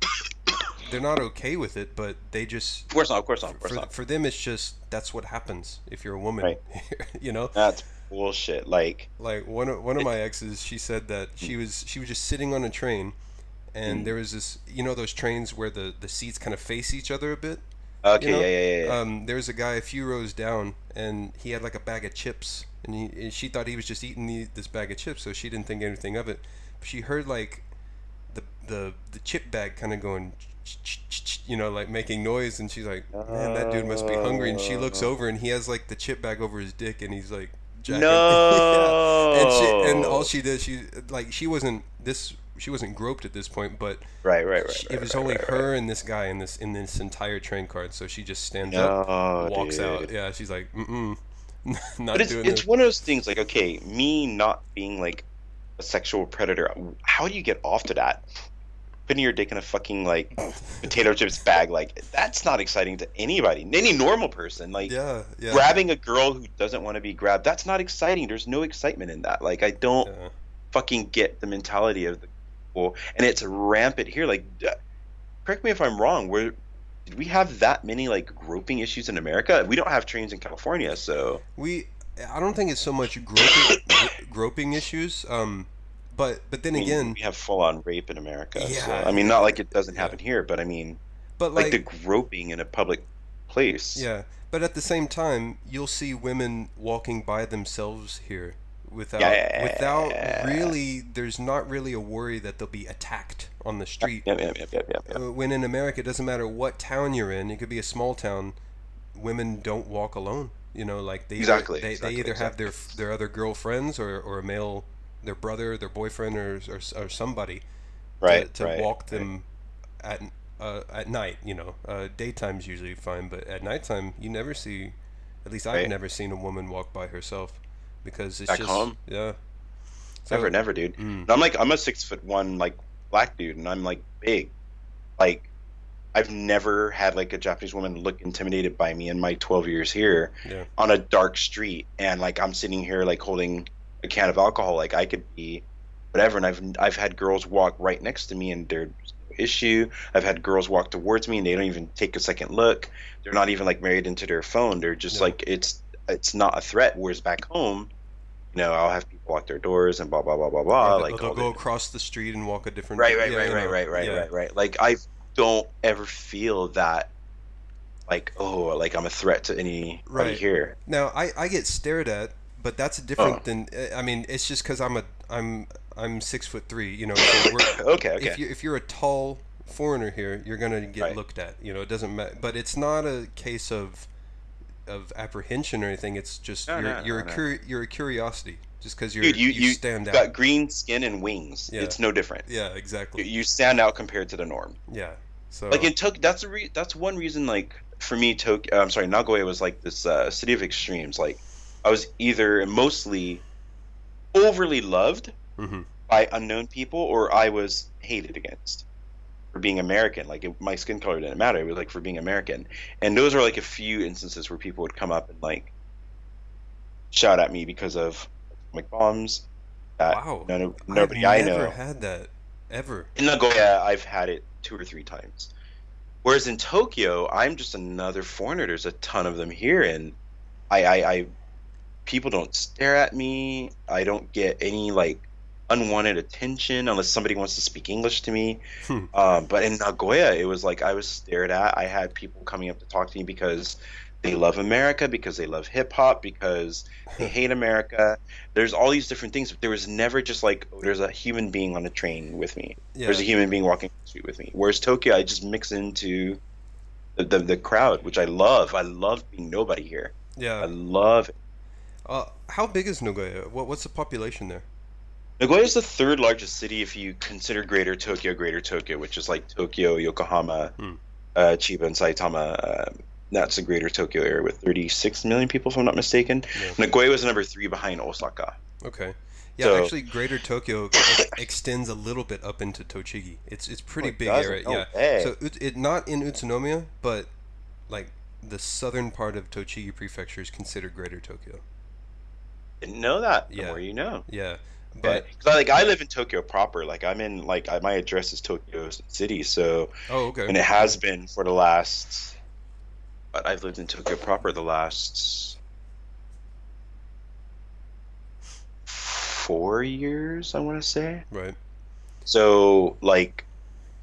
they're not okay with it, but they just of course not, of course not, of course for, not. for them it's just that's what happens if you're a woman Right. you know That's bullshit. Like like one of one of my exes she said that she was she was just sitting on a train and Mm. there was this you know those trains where the the seats kind of face each other a bit okay, you know? yeah, yeah, yeah, yeah. um there was a guy a few rows down and he had like a bag of chips and, he, and she thought he was just eating the, this bag of chips so she didn't think anything of it but she heard like the the the chip bag kind of going you know like making noise and she's like man that dude must be hungry and she looks over and he has like the chip bag over his dick and he's like jacking. no. and she and all she did she like she wasn't this she wasn't groped at this point but right, right, right. she- right, it was right, only right, her and this guy in this in this entire train card so she just stands up oh, walks dude. out yeah she's like mm-mm not But it's doing it's it one of those things. Like, okay, me not being like a sexual predator. How do you get off to that? Putting your dick in a fucking like potato chips bag, like that's not exciting to anybody, any normal person. Like yeah yeah grabbing a girl who doesn't want to be grabbed, that's not exciting. There's no excitement in that. Like I don't yeah. fucking get the mentality of the people, and it's rampant here. Like, correct me if I'm wrong. Where did we have that many like groping issues in America? We don't have trains in California, so we i don't think it's so much groping, groping issues um but but then I mean, again we have full on rape in America. so, Yeah. I mean, not like it doesn't happen here, but I mean, but like, like, the groping in a public place. yeah but at the same time you'll see women walking by themselves here without Yeah. without really there's not really a worry that they'll be attacked on the street. Yep, yep, yep, yep, yep, yep. Uh, when in America, it doesn't matter what town you're in. It could be a small town. Women don't walk alone. You know, like they Exactly, Either, they, exactly, they either have their their other girlfriends or, or a male, their brother, their boyfriend, or or, or somebody Right, to, to right, walk right. them at uh, at night. You know, uh, daytime's usually fine, but at nighttime you never see. At least I've Right. never seen a woman walk by herself because it's Back just home? yeah. So- never, never, dude. Mm. I'm like, I'm a six foot one like black dude, and I'm like big. Like, I've never had like a Japanese woman look intimidated by me in my 12 years here Yeah. on a dark street, and like I'm sitting here like holding a can of alcohol, like I could be whatever. And I've I've had girls walk right next to me, and there's no issue. I've had girls walk towards me, and they don't even take a second look. They're not even like married into their phone. They're just like it's it's not a threat. Whereas back home, you know, I'll have people lock their doors and blah blah blah blah blah. Or like they'll go the- across the street and walk a different right, right, yeah, right, right, right, right, yeah. right, right. Like I don't ever feel that. Like oh, like I'm a threat to anybody Right. here. Now I, I get stared at, but that's different Oh. than uh, I mean it's just because I'm a I'm I'm six foot three. You know, so we're, Okay, okay. if you if you're a tall foreigner here, you're gonna get Right. looked at. You know, it doesn't matter. But it's not a case of of apprehension or anything. It's just No, you're no, you're no, a no. curi- you're a curiosity. Just because you're Dude, you you, you stand out. got green skin and wings. Yeah. It's no different. yeah, exactly. you stand out compared to the norm. Yeah. So Like in Tokyo, that's a re- that's one reason. Like for me, Tokyo. I'm sorry, Nagoya was like this uh, city of extremes. Like I was either mostly overly loved Mhm. by unknown people, or I was hated against for being American. Like it, my skin color didn't matter. It was like for being American, and those are like a few instances where people would come up and like shout at me because of atomic bombs. That wow. none of, nobody I've I never know. had that ever. In Nagoya, I've had it two or three times. Whereas in Tokyo, I'm just another foreigner. There's a ton of them here, and I, I, I people don't stare at me. I don't get any like unwanted attention unless somebody wants to speak English to me. Hmm. Um, but in Nagoya, it was like I was stared at. I had people coming up to talk to me because they love America, because they love hip hop, because they hate America. There's all these different things, but there was never just like, oh, there's a human being on a train with me. Yeah. There's a human being walking the street with me. Whereas Tokyo, I just mix into the, the, the crowd, which I love. I love being nobody here. Yeah, I love it. Uh, how big is Nagoya? What what's the population there? Nagoya is the third largest city if you consider Greater Tokyo, Greater Tokyo, which is like Tokyo, Yokohama, Hmm. uh, Chiba, and Saitama. Um that's the Greater Tokyo area with 36 million people, if I'm not mistaken. Yeah. Nagoya was number three behind Osaka. Okay. Yeah, So- actually, Greater Tokyo extends a little bit up into Tochigi. It's it's pretty Oh, big area. No yeah. way. So it, it not in Utsunomiya, but like the southern part of Tochigi Prefecture is considered Greater Tokyo. Didn't know that. The Yeah. more you know. Yeah. But But I, like I live in Tokyo proper. Like I'm in like I, my address is Tokyo City, so oh, okay. and it has been for the last. But I've lived in Tokyo proper the last four years. I want to say. right. So like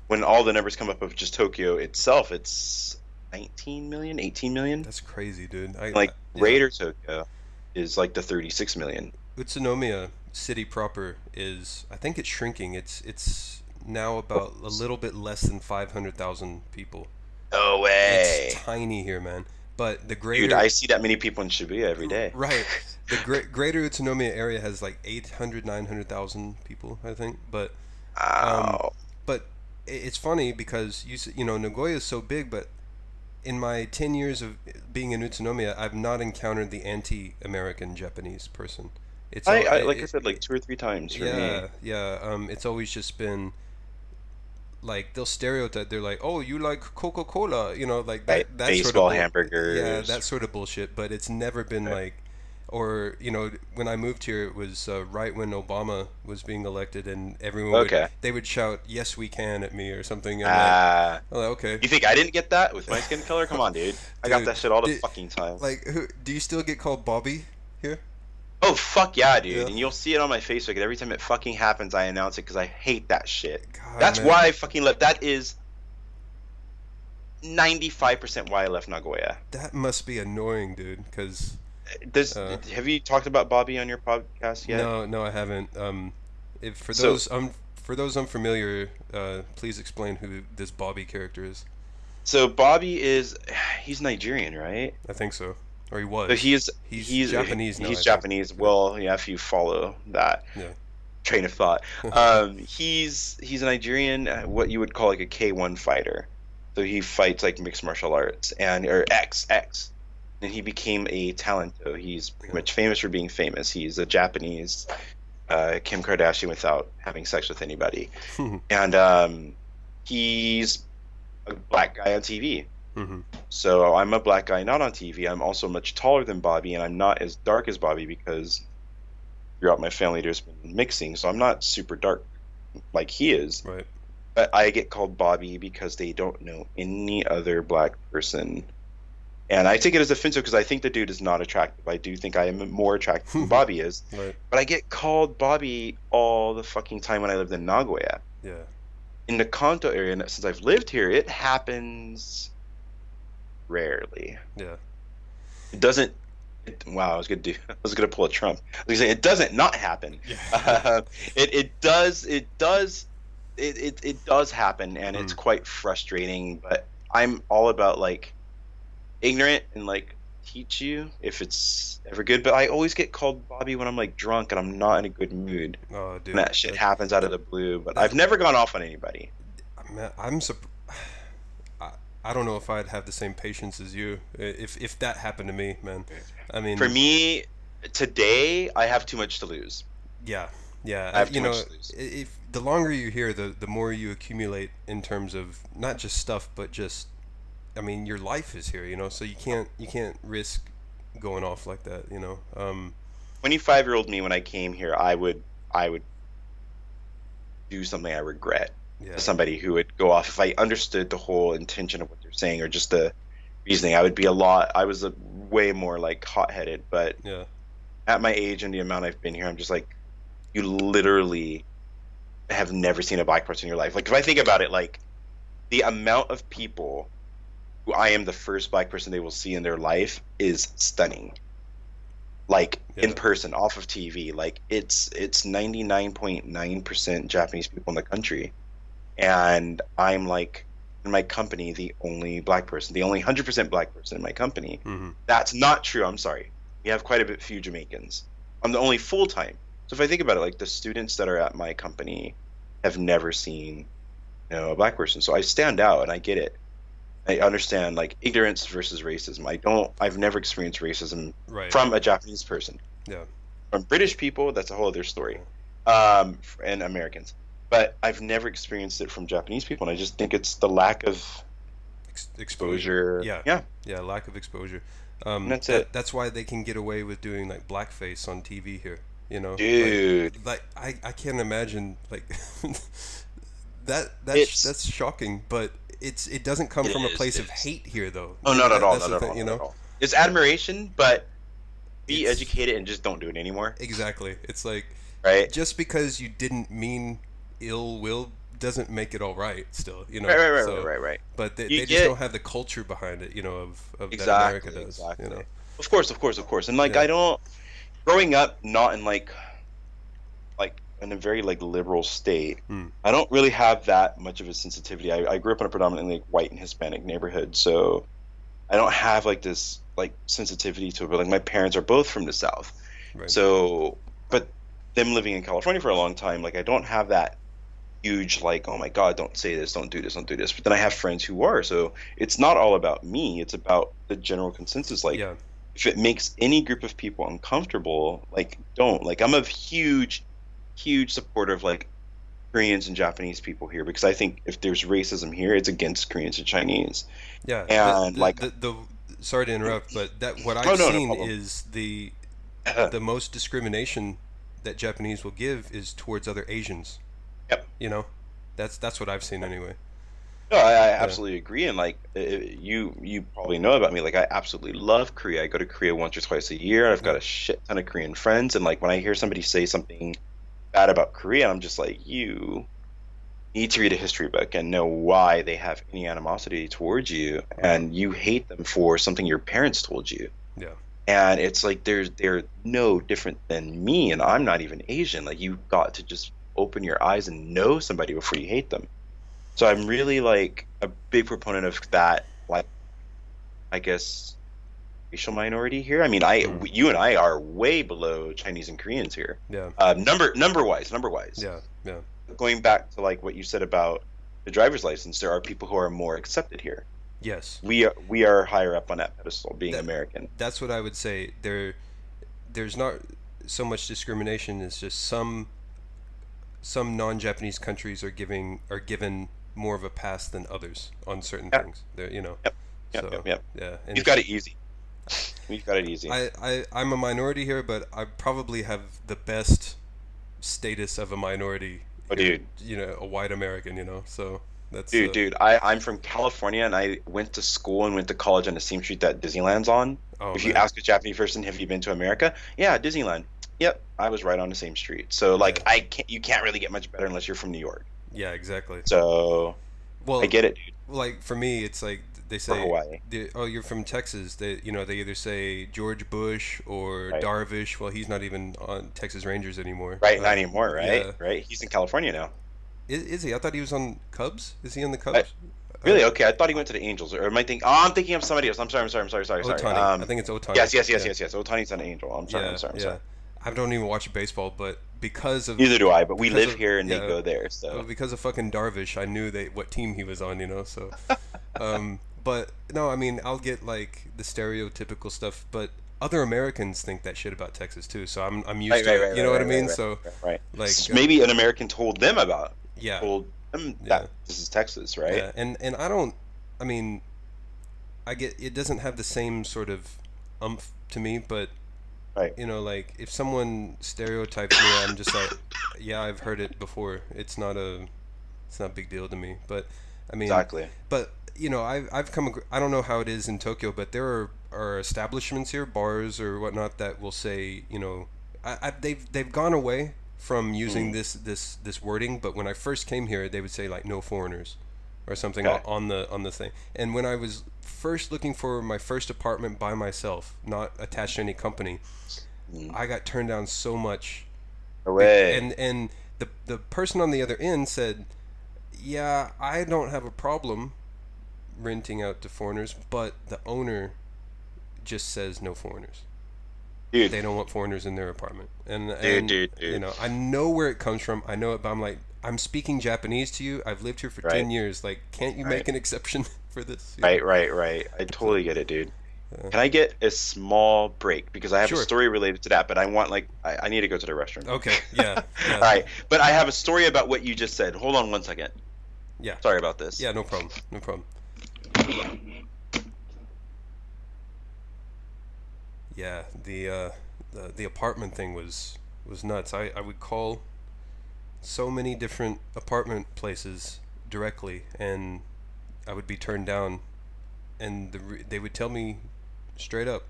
when all the numbers come up of just Tokyo itself, it's 19 million, 18 million. That's crazy, dude. I, Like yeah. Greater Tokyo is like the 36 million. Utsunomiya city proper is I think it's shrinking. It's it's now about a little bit less than 500,000 people. No way. It's tiny here, man. But the greater Dude, I see that many people in Shibuya every day. Right. The great greater Utsunomiya area has like 800 900,000 people, I think. But um, Wow. but it's funny because you you know Nagoya is so big, but in my 10 years of being in Utsunomiya, I've not encountered the anti-American Japanese person. It's I, al- I it- like I said, like two or three times for yeah, me. yeah. Um, it's always just been like they'll stereotype. They're like, "Oh, you like Coca Cola," you know, like that. Right, that baseball sort of hamburgers. Yeah, that sort of bullshit. But it's never been Right. like, or you know, when I moved here, it was uh, right when Obama was being elected, and everyone Okay. would they would shout, "Yes, we can" at me or something. And Ah, like, okay. you think I didn't get that with my skin color? Come on, dude. I got that shit all the did- fucking time. Like, who, do you still get called Bobby here? Oh fuck yeah, dude! Yeah. And you'll see it on my Facebook. And every time it fucking happens, I announce it because I hate that shit. God, That's man. why I fucking left. That is ninety-five percent why I left Nagoya. That must be annoying, dude. Because Does Uh, have you talked about Bobby on your podcast yet? No, no, I haven't. Um, if for So- those um, for those unfamiliar, uh, please explain who this Bobby character is. So Bobby is he's Nigerian, right? I think so, or he was. So he's He's he's Japanese now, He's I think. Japanese. Well, yeah, if you follow that Yeah. train of thought, um, he's he's a Nigerian, uh, what you would call like a K1 fighter. So he fights like mixed martial arts and or X X, and he became a talent. So he's pretty much famous for being famous. He's a Japanese uh, Kim Kardashian without having sex with anybody, and um, he's a black guy on TV. Hmm So I'm a black guy not on TV. I'm also much taller than Bobby, and I'm not as dark as Bobby because throughout my family there's been mixing, so I'm not super dark like he is. Right. But I get called Bobby because they don't know any other black person. And I take it as offensive because I think the dude is not attractive. I do think I am more attractive than Bobby is. Right. But I get called Bobby all the fucking time when I lived in Nagoya Yeah. in the Kanto area, and since I've lived here, it happens rarely. Yeah. It doesn't. It, wow, I was gonna do. I was gonna pull a Trump. I was gonna say it doesn't not happen. Yeah. Uh, it it does it does it it, it does happen, and it's Mm. quite frustrating. But I'm all about like ignorant and like teach you if it's ever good. But I always get called Bobby when I'm like drunk and I'm not in a good mood. Oh, dude. And that shit happens out of the blue. But I've never gone off on anybody. Man, I'm surp- I, I don't know if I'd have the same patience as you if if that happened to me, man. I mean, For me, today I have too much to lose. yeah, yeah. I have you too know, much to lose. if the longer you hear, the the more you accumulate in terms of not just stuff, but just, I mean, your life is here, you know. So you can't you can't risk going off like that, you know. Um, 25 year old me when I came here, I would I would do something I regret. Yeah, somebody who would go off if I understood the whole intention of what they're saying or just the reasoning. I would be a lot. I was a way more like hot headed, but yeah, at my age and the amount I've been here, I'm just like, you literally have never seen a black person in your life. Like if I think about it, like the amount of people who I am the first black person they will see in their life is stunning. Like in person, off of TV, like it's it's 99.9% Japanese people in the country, and I'm like in my company the only black person, the only 100% black person in my company. hmm That's not true. I'm sorry. We have quite a bit few Jamaicans. I'm the only full time. So if I think about it, like the students that are at my company have never seen, you know, a black person. So I stand out and I get it. I understand like ignorance versus racism. I don't. I've never experienced racism right. from a Japanese person. Yeah. From British people, that's a whole other story. Um, and Americans, but I've never experienced it from Japanese people, and I just think it's the lack of Ex- exposure. exposure. Yeah. Yeah. Yeah, lack of exposure. Um, That's that- it. That's why they can get away with doing like blackface on TV here. You know, Like- Dude. Like, I, I can't imagine like that. That's It's- that's shocking, but it's it doesn't come It from a place of hate here though. Oh, not at all. Not at thing, all. You not know, at all. It's admiration, but be It's- educated and just don't do it anymore. exactly. It's like Right? just because you didn't mean ill will doesn't make it all right. Still, you know. Right, right, right, so- right, right, right. But they, they just don't have the culture behind it, you know, of, of that America does. exactly. You know. Of course, of course, of course. And like Yeah. I don't growing up not in like like in a very like liberal state, Hmm. I don't really have that much of a sensitivity. I, I grew up in a predominantly like, white and Hispanic neighborhood, so I don't have like this like sensitivity to it. But like my parents are both from the South, Right. so but them living in California for a long time, like I don't have that huge like oh my god don't say this don't do this don't do this but then i have friends who are so it's not all about me it's about the general consensus like yeah. if it makes any group of people uncomfortable, like don't. Like I'm a huge, huge supporter of like Koreans and Japanese people here because I think if there's racism here, it's against Koreans and Chinese. Yeah, And, the, the, like- the, the sorry to interrupt, mm-hmm. but that what I've Oh, no, no seen problem. is the the most discrimination that Japanese will give is towards other Asians. Yep. You know, that's that's what I've seen anyway. No, I, I absolutely agree, and like you, you probably know about me. Like I absolutely love Korea. I go to Korea once or twice a year. I've got a shit ton of Korean friends, and like when I hear somebody say something bad about Korea, I'm just like, you need to read a history book and know why they have any animosity towards you, and you hate them for something your parents told you. Yeah. and it's like they're they're no different than me, and I'm not even Asian. Like you got to just open your eyes and know somebody before you hate them. So I'm really like a big proponent of that. Like, I guess racial minority here. I mean, I Mm. you and I are way below Chinese and Koreans here. Yeah. Uh, number number wise, number wise. Yeah. Yeah. Going back to like what you said about the driver's license, there are people who are more accepted here. Yes. We are we are higher up on that pedestal, being That- American. That's what I would say. There, there's not so much discrimination. It's just some some non-Japanese countries are giving are given more of a pass than others on certain Yep. things. They're, you know. Yep. Yep, so, yep, yep. Yeah. And You've got it easy. We've got it easy. I, I I'm a minority here, but I probably have the best status of a minority. Oh, dude. You know, a white American. You know, so that's Dude, uh, dude, I, I'm from California and I went to school and went to college on the same street that Disneyland's on. Oh, if you ask a Japanese person, have you been to America? Yeah, Disneyland. Yep, I was right on the same street. So like, I can't, you can't really get much better unless you're from New York. Yeah, exactly. So Well, I get it, dude. like for me, it's like they say. "Oh, you're from Texas." They, you know, they either say George Bush or Right. Darvish. Well, he's not even on Texas Rangers anymore. Right, Uh, not anymore, right? yeah. Right. He's in California now. Is, is he? I thought he was on Cubs. Is he on the Cubs? Really? Uh, Okay, I thought he went to the Angels. Or am I thinking? Oh, I'm thinking of somebody else. I'm sorry. I'm sorry. I'm sorry. Sorry. Sorry. Um, I think it's Otani. yes, yes, yes, Yeah. yes, yes. Otani's an Angel. I'm sorry. Yeah, I'm sorry. I'm yeah. sorry. I don't even watch baseball, but because of Neither do I. But we live of- here and yeah. they go there. So because of fucking Darvish, I knew they what team he was on, you know. So, um, but no, I mean, I'll get like the stereotypical stuff, but other Americans think that shit about Texas too. So I'm I'm used Right, to right, it. right, you know what I mean? so right. like S- uh, maybe an American told them about yeah, told them Yeah. that this is Texas, right? yeah, and and I don't. I mean, I get it doesn't have the same sort of umph to me, but Right. you know, like if someone stereotypes me, I'm just like, yeah, I've heard it before. It's not a, it's not a big deal to me. But I mean, Exactly. but you know, I've I've come. I don't know how it is in Tokyo, but there are, are establishments here, bars or whatnot, that will say, you know, I, I they've they've gone away from using Mhm. this this this wording. But when I first came here, they would say like no foreigners, or something Okay. on the on the thing. And when I was first looking for my first apartment by myself, not attached to any company, Mm. I got turned down so much No way. and and the the person on the other end said, "Yeah, I don't have a problem renting out to foreigners, but the owner just says no foreigners. dude, They don't want foreigners in their apartment." And Dude, and dude, you know, I know where it comes from. I know it, but I'm like, I'm speaking Japanese to you. I've lived here for Right. ten years. Like, can't you Right. make an exception for this? right, right, right. I totally get it, dude. Yeah. Can I get a small break because I have Sure. a story related to that, but I want like I, I need to go to the restroom. Okay. Yeah. Yeah. All right, but I have a story about what you just said. Hold on one second. Yeah. Sorry about this. Yeah. No problem. No problem. Yeah, the uh, the the apartment thing was was nuts. I, I would call so many different apartment places directly, and I would be turned down, and the re- they would tell me straight up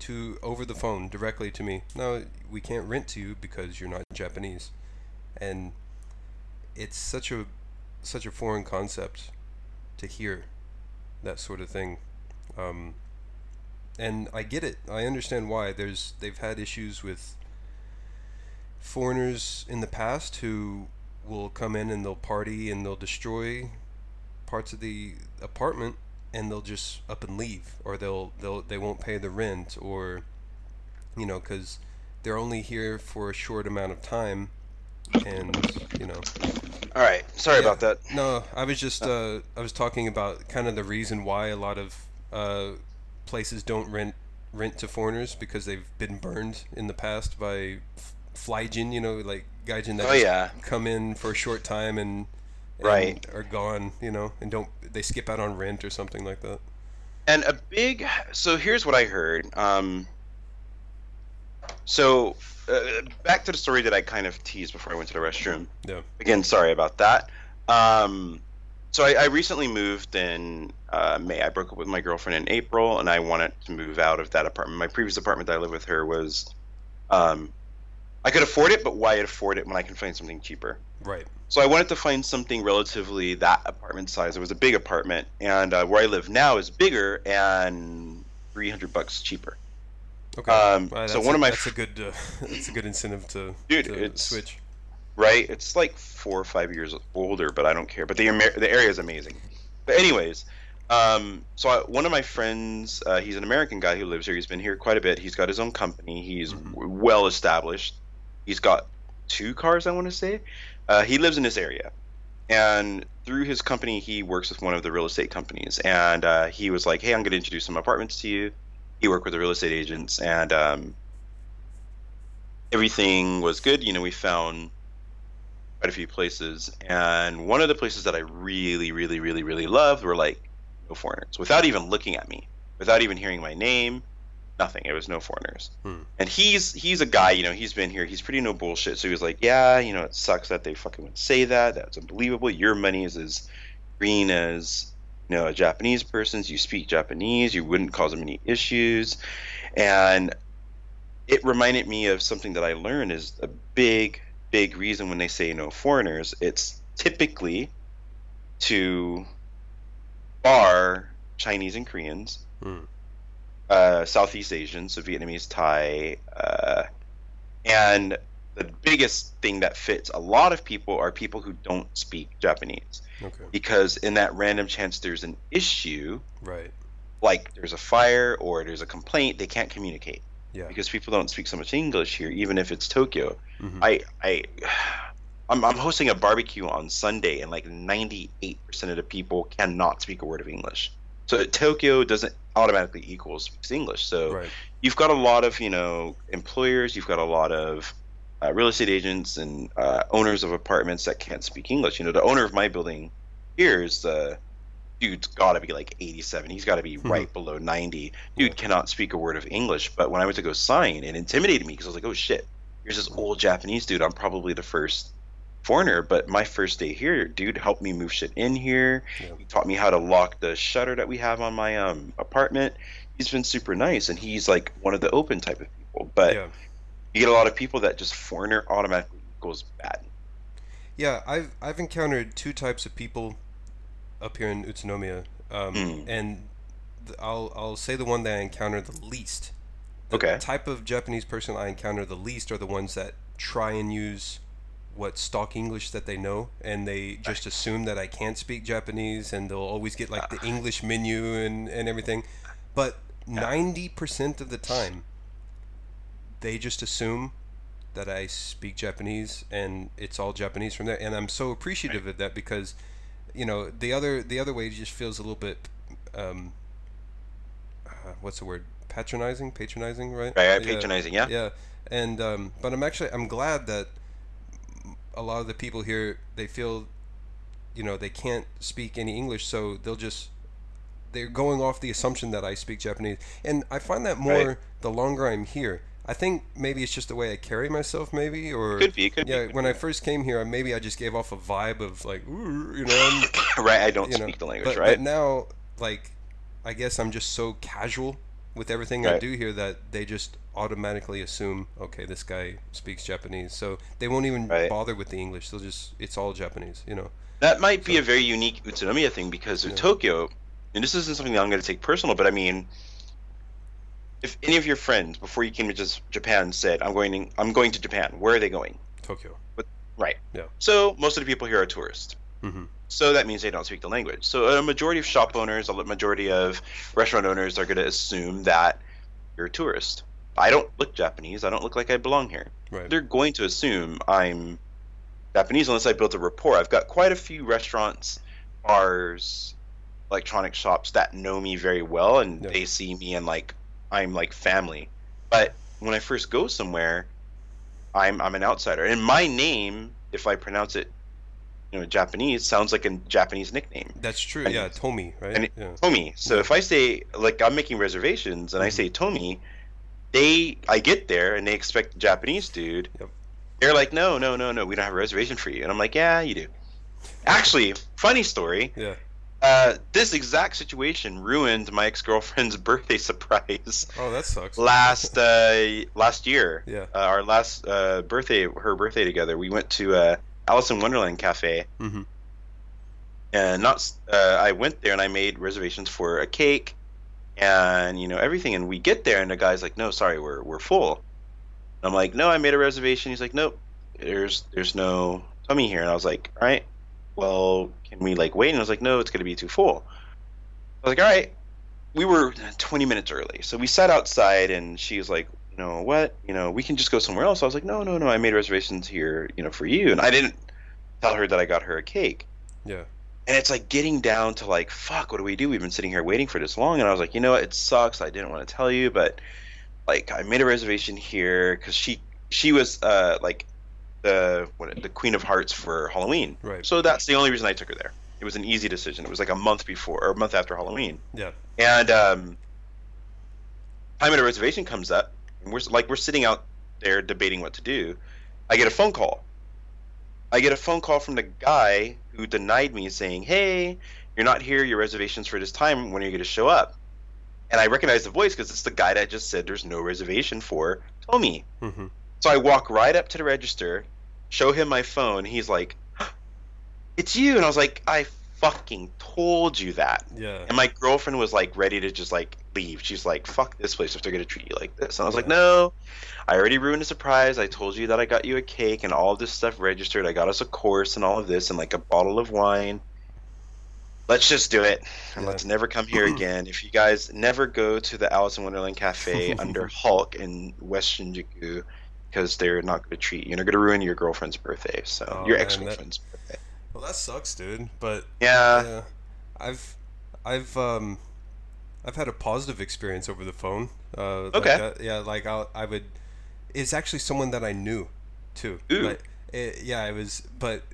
to over the phone directly to me, no, we can't rent to you because you're not Japanese, and it's such a such a foreign concept to hear that sort of thing. Um, and I get it. I understand why. There's they've had issues with foreigners in the past who will come in and they'll party and they'll destroy parts of the apartment and they'll just up and leave or they'll they'll they won't pay the rent or you know cuz they're only here for a short amount of time and you know All right. Sorry Yeah. about that. no, I was just uh, I was talking about kind of the reason why a lot of uh, places don't rent rent to foreigners because they've been burned in the past by f- flyjin, you know, like gaijin that Oh yeah. come in for a short time and, and Right. are gone, you know, and don't they skip out on rent or something like that. And a big. So here's what I heard. Um. So uh, back to the story that I kind of teased before I went to the restroom. Yeah. Again, sorry about that. Um. So I, I recently moved in uh, May. I broke up with my girlfriend in April, and I wanted to move out of that apartment. My previous apartment that I lived with her was, um, I could afford it, but why afford it when I can find something cheaper? Right. So I wanted to find something relatively that apartment size. It was a big apartment, and uh, where I live now is bigger and 300 bucks cheaper. Okay. Um, Well, so one a, of my that's a good uh, that's a good incentive to, Dude, to it's- switch. right? It's like four or five years older, but I don't care. But the Amer- the area is amazing. But anyways, um, so I, one of my friends, uh, he's an American guy who lives here. He's been here quite a bit. He's got his own company. He's Mhm. w well established. He's got two cars, I want to say. Uh, he lives in this area, and through his company, he works with one of the real estate companies. And uh, he was like, "Hey, I'm going to introduce some apartments to you." He worked with the real estate agents, and um, everything was good. You know, we found quite a few places, and one of the places that I really, really, really, really loved were like no foreigners, without even looking at me, without even hearing my name, nothing. It was no foreigners. Hmm. And he's he's a guy, you know, he's been here. He's pretty no bullshit. So he was like, yeah, you know, it sucks that they fucking would say that. That's unbelievable. Your money is as green as you know a Japanese person's. You speak Japanese. You wouldn't cause them any issues, and it reminded me of something that I learned is a big, big reason when they say no foreigners. It's typically to bar Chinese and Koreans Hmm. Uh, Southeast Asian, so Vietnamese, Thai, uh, and the biggest thing that fits a lot of people are people who don't speak Japanese Okay. because in that random chance there's an issue, Right. like there's a fire or there's a complaint, they can't communicate Yeah. because people don't speak so much English here, even if it's Tokyo. Mm-hmm. I I. I'm, I'm hosting a barbecue on Sunday, and like 98% of the people cannot speak a word of English. So Tokyo doesn't automatically equals English. So right. you've got a lot of you know employers you've got a lot of uh, real estate agents and uh, owners of apartments that can't speak english you know the owner of my building here is the dude's got to be like 87 he's got to be Mhm. right below 90 dude Yeah. cannot speak a word of english but when i went to go sign it intimidated me because i was like oh shit here's this old japanese dude i'm probably the first foreigner but my first day here dude helped me move shit in here Yeah. he taught me how to lock the shutter that we have on my um apartment he's been super nice and he's like one of the open type of people but Yeah. you get a lot of people that just foreigner automatically goes bad Yeah, I've I've encountered two types of people up here in Utsunomiya, um, Mm. and th- I'll I'll say the one that I encounter the least. The Okay. type of Japanese person I encounter the least are the ones that try and use what stock English that they know, and they just assume that I can't speak Japanese, and they'll always get like the English menu and and everything. But ninety percent of the time, they just assume that I speak Japanese and it's all Japanese from there, and I'm so appreciative of that because, you know, the other the other way just feels a little bit, um, uh, what's the word? Patronizing, patronizing, right? right, right Yeah. patronizing yeah Yeah, and um, but I'm actually I'm glad that a lot of the people here they feel, you know, they can't speak any English, so they'll just they're going off the assumption that I speak Japanese, and I find that more Right. the longer I'm here. I think maybe it's just the way I carry myself, maybe, or could be could yeah. be When I first came here, maybe I just gave off a vibe of like, you know, I'm- right i don't you know, speak the language but, right But now, like, I guess I'm just so casual with everything I do here that they just automatically assume, okay, this guy speaks Japanese, so they won't even Right. bother with the English. They'll just, it's all Japanese, you know. that might be a very unique utsunomiya thing because of Yeah. tokyo and this isn't something that i'm going to take personal but i mean if any of your friends before you came to just japan said i'm going to, i'm going to japan where are they going Tokyo. right Yeah. so most of the people here are tourists hmm So that means they don't speak the language. So a majority of shop owners, a majority of restaurant owners are going to assume that you're a tourist. I don't look Japanese. I don't look like I belong here. Right. They're going to assume I'm Japanese unless I built a rapport. I've got quite a few restaurants, bars, electronic shops that know me very well and Yeah. they see me and like I'm like family. But when I first go somewhere, I'm I'm an outsider. And my name, if I pronounce it you know, Japanese sounds like a Japanese nickname. That's true. And- yeah, Tomi, right? and yeah. Tomi. So if I say like I'm making reservations and I Mhm. say Tomi, they I get there and they expect a Japanese dude. Yep. They're like, no, no, no, no, we don't have a reservation for you. And I'm like, yeah, you do. Actually, funny story. Yeah. Uh, this exact situation ruined my ex girlfriend's birthday surprise Oh, that sucks. last uh, last year. Yeah. Uh, our last uh, birthday, her birthday together. We went to uh, Alice in Wonderland Cafe Mm-hmm. and not uh, I went there and I made reservations for a cake, and you know everything. And we get there, and the guy's like, "No, sorry, we're we're full." And I'm like, "No, I made a reservation." He's like, "Nope, there's there's no Tommy here." And I was like, "All right, well, can we like wait?" And I was like, "No, it's gonna be too full." I was like, "All right." We were 20 minutes early, so we sat outside, and she was like, "You know what? You know, we can just go somewhere else." I was like, "No, no, no, I made reservations here, you know, for you." And I didn't tell her that I got her a cake. Yeah. And it's like getting down to like, fuck, what do we do? We've been sitting here waiting for this long. And I was like, you know what? It sucks. I didn't want to tell you, but like, I made a reservation here because she she was uh like the what, the Queen of Hearts for Halloween. Right. So that's the only reason I took her there. It was an easy decision. It was like a month before or a month after Halloween. Yeah. And um, time at a reservation comes up, and we're like we're sitting out there debating what to do. I get a phone call. I get a phone call from the guy who denied me, saying, "Hey, you're not here. Your reservation's for this time. When are you going to show up?" And I recognize the voice because it's the guy that just said there's no reservation for Tommy. Mm-hmm. So I walk right up to the register, show him my phone. He's like, "It's you," and I was like, "I fucking told you that." Yeah. And my girlfriend was like ready to just like leave. She's like, "Fuck this place if they're gonna treat you like this." And I was like, "No, I already ruined a surprise. I told you that I got you a cake and all of this stuff registered. I got us a course and all of this and like a bottle of wine. Let's just do it and Yeah. let's never come here again. If you guys never go to the Alice in Wonderland Cafe under Halc in West Shinjuku." Because they're not going to treat you, and they're going to ruin your girlfriend's birthday. So Oh, your ex girlfriend's birthday. Well, that sucks, dude. But Yeah, yeah, I've, I've, um, I've had a positive experience over the phone. Uh, like Okay. that- yeah, like I, I would. It's actually someone that I knew, too. Ooh. Like, it, yeah, it was. But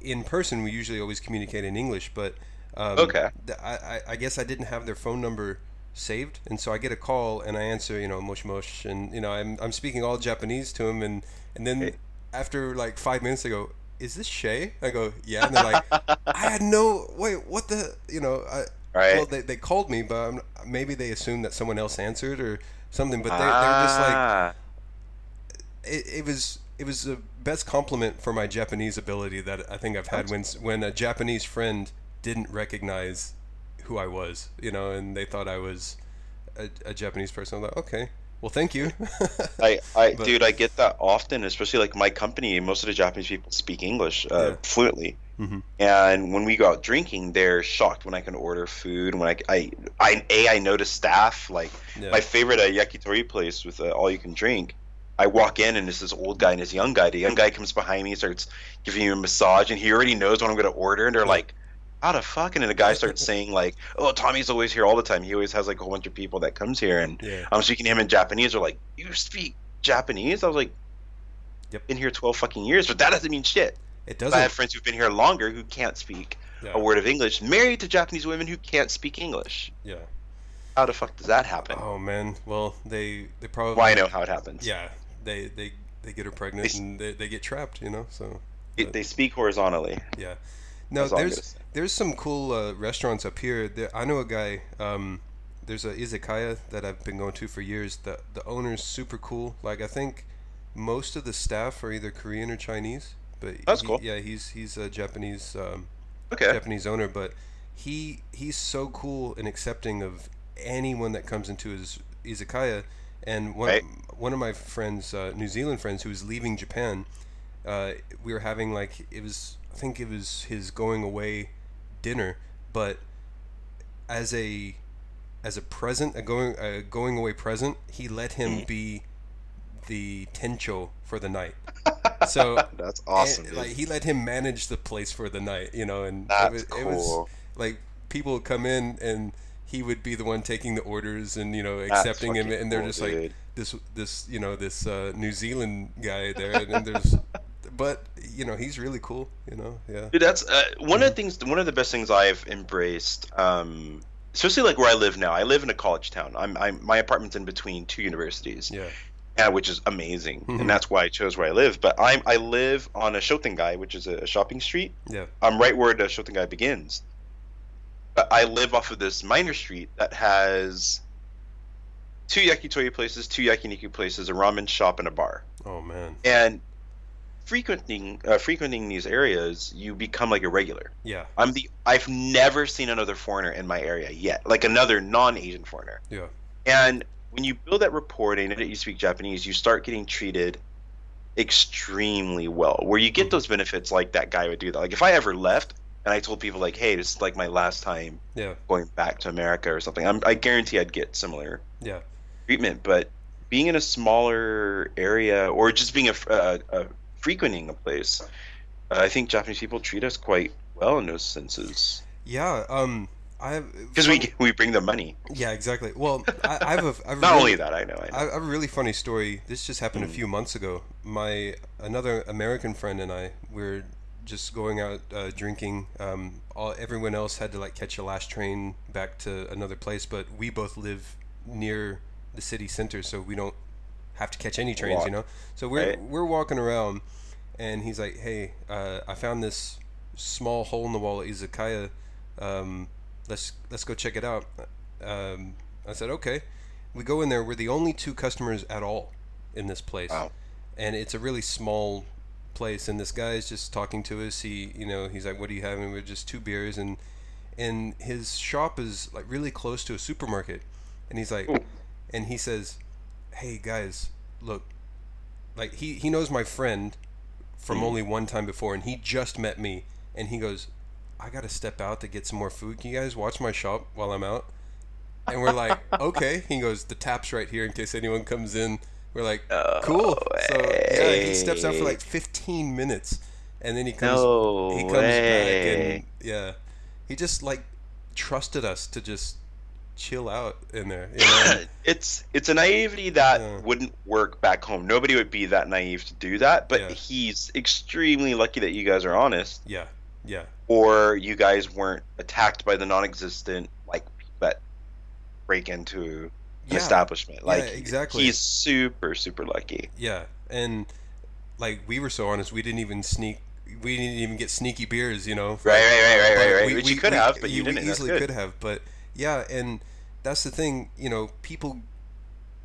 in person, we usually always communicate in English. But um, Okay. I, I, I guess I didn't have their phone number saved, and so I get a call and I answer, you know, mosh mosh, and you know, I'm, I'm speaking all Japanese to him, and and then Okay. after like five minutes, I go, "Is this Shay?" I go, "Yeah," and they're like, "I had no wait, what the, you know, I." right. Well, they, they called me, but um, maybe they assumed that someone else answered or something. But they, they were just like, Ah. it, it was it was the best compliment for my Japanese ability that I think I've had when when a Japanese friend didn't recognize who I was, you know, and they thought I was a, a Japanese person. I'm like, okay, well, thank you. I, I But- dude, I get that often, especially like my company. Most of the Japanese people speak English uh, Yeah. fluently, Mhm. and when we go out drinking, they're shocked when I can order food. When I, I, I a I notice staff like yeah. my favorite uh, yakitori place with uh, all you can drink. I walk in and it's this old guy and this young guy. The young guy comes behind me, starts giving me a massage, and he already knows what I'm going to order. And they're like, "How the fuck?" And then the guy starts saying like, "Oh, Tommy's always here all the time. He always has like a whole bunch of people that comes here." And yeah. I'm speaking to him in Japanese. They're like, "You speak Japanese?" I was like, Yep. "Been here 12 fucking years, but that doesn't mean shit." It doesn't. I have friends who've been here longer who can't speak Yeah. a word of English, married to Japanese women who can't speak English. Yeah. How the fuck does that happen? Oh man. Well, they they probably. Well, I know how it happens. Yeah. They they they get her pregnant They- and they, they get trapped. You know. So. They, they speak horizontally. Yeah. No, That's there's there's some cool uh, restaurants up here. There, I know a guy. Um, there's a izakaya that I've been going to for years. The the owner's super cool. Like I think most of the staff are either Korean or Chinese. But That's he- cool. Yeah, he's he's a Japanese um, Okay. Japanese owner, but he he's so cool and accepting of anyone that comes into his izakaya. And one Right. one of my friends, uh, New Zealand friends, who was leaving Japan, uh, we were having like it was think it was his going away dinner, but as a as a present, a going a going away present, he let Hmm. him be the tencho for the night. So That's awesome, and, like he let him manage the place for the night, you know, and That's it, was, cool. it was like people would come in and he would be the one taking the orders and you know accepting him, and they're cool, just like dude. this this you know this uh, New Zealand guy there, and, then there's but you know he's really cool, you know, yeah, Dude, that's uh, one of the things. One of the best things I've embraced, um, especially like where I live now. I live in a college town. I'm, I'm my apartment's in between two universities, yeah, uh, which is amazing, Mhm. and that's why I chose where I live. But I'm I live on a Shotengai, which is a shopping street. yeah, I'm right where the Shotengai begins. But I live off of this minor street that has two yakitori places, two yakiniku places, a ramen shop, and a bar. oh man, And frequenting uh, frequenting these areas, you become like a regular. Yeah. I'm the I've never seen another foreigner in my area yet, like another non-Asian foreigner. Yeah. And when you build that rapport, and that you speak Japanese, you start getting treated extremely well. Where you get Mhm. those benefits, like that guy would do that. Like if I ever left and I told people like, "Hey, this is like my last time Yeah. going back to America or something," I'm, I guarantee I'd get similar Yeah. treatment. But being in a smaller area or just being a, a, a frequenting a place, uh, I think Japanese people treat us quite well in those senses Yeah. Um. I have because we we bring the money. Yeah. Exactly. Well, I, I have a. I have a Not really- only that, I know. I know. I have a really funny story. This just happened a Mm. few months ago. My another American friend and I were just going out uh, drinking. Um, all everyone else had to like catch a last train back to another place, but we both live near the city center, so we don't have to catch any trains. You know, so we're Right. we're walking around, and he's like, "Hey, uh, I found this small hole in the wall at izakaya. Um, let's let's go check it out." Um, I said, "Okay." We go in there. We're the only two customers at all in this place, Wow. and it's a really small place. And this guy is just talking to us. He, you know, he's like, "What are you having?" We're just two beers, and and his shop is like really close to a supermarket. And he's like, Ooh. and he says, "Hey guys, look, like he he knows my friend from Mm. only one time before, and he just met me, and he goes." I gotta step out to get some more food. Can you guys watch my shop while I'm out? And we're like, okay. He goes, the tap's right here in case anyone comes in. We're like, Oh, cool. So yeah, he steps out for like 15 minutes, and then he comes. No he comes way. back and yeah, he just like trusted us to just chill out in there. You know? it's it's a naivety that Yeah. wouldn't work back home. Nobody would be that naive to do that, but Yeah. he's extremely lucky that you guys are honest, yeah, yeah, or you guys weren't attacked by the non-existent like that break into yeah, establishment. Like exactly. he's super super lucky. yeah. And like we were so honest, we didn't even sneak. We didn't even get sneaky beers, you know. Right, right, right, right, right, right. we- Which we- you could we- have, but you we didn't. Easily could have, but yeah, and that's the thing. You know, people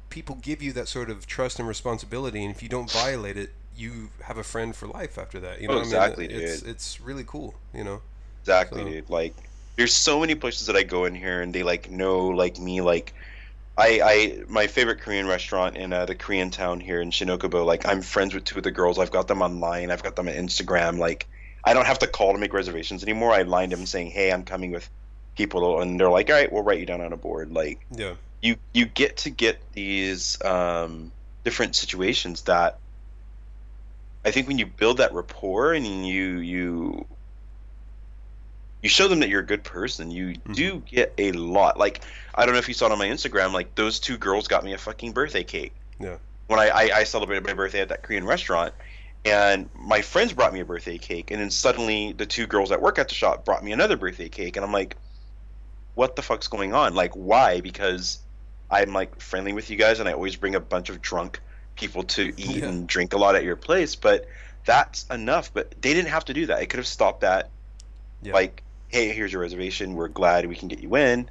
people give you that sort of trust and responsibility, and if you don't violate it, you have a friend for life after that. You know, Oh, exactly, I mean? It's dude. it's really cool. You know. Exactly, So- dude. Like, there's so many places that I go in here, and they like know like me. Like, I, I my favorite Korean restaurant in uh, the Korean town here in Shinokubo. Like, I'm friends with two of the girls. I've got them online. I've got them on Instagram. Like, I don't have to call to make reservations anymore. I line them saying, "Hey, I'm coming with people," and they're like, "All right, we'll write you down on a board." Like, Yeah. you you get to get these um, different situations that I think when you build that rapport and you you you show them that you're a good person, you Mhm. do get a lot. Like I don't know if you saw it on my Instagram, like those two girls got me a fucking birthday cake. Yeah. When I, I, I celebrated my birthday at that Korean restaurant and my friends brought me a birthday cake and then suddenly the two girls that work at the shop brought me another birthday cake and I'm like, What the fuck's going on? Like why? Because I'm like friendly with you guys and I always bring a bunch of drunk people to eat Yeah. and drink a lot at your place, but that's enough. But they didn't have to do that. It could have stopped that. Yeah. like, hey, here's your reservation. We're glad we can get you in.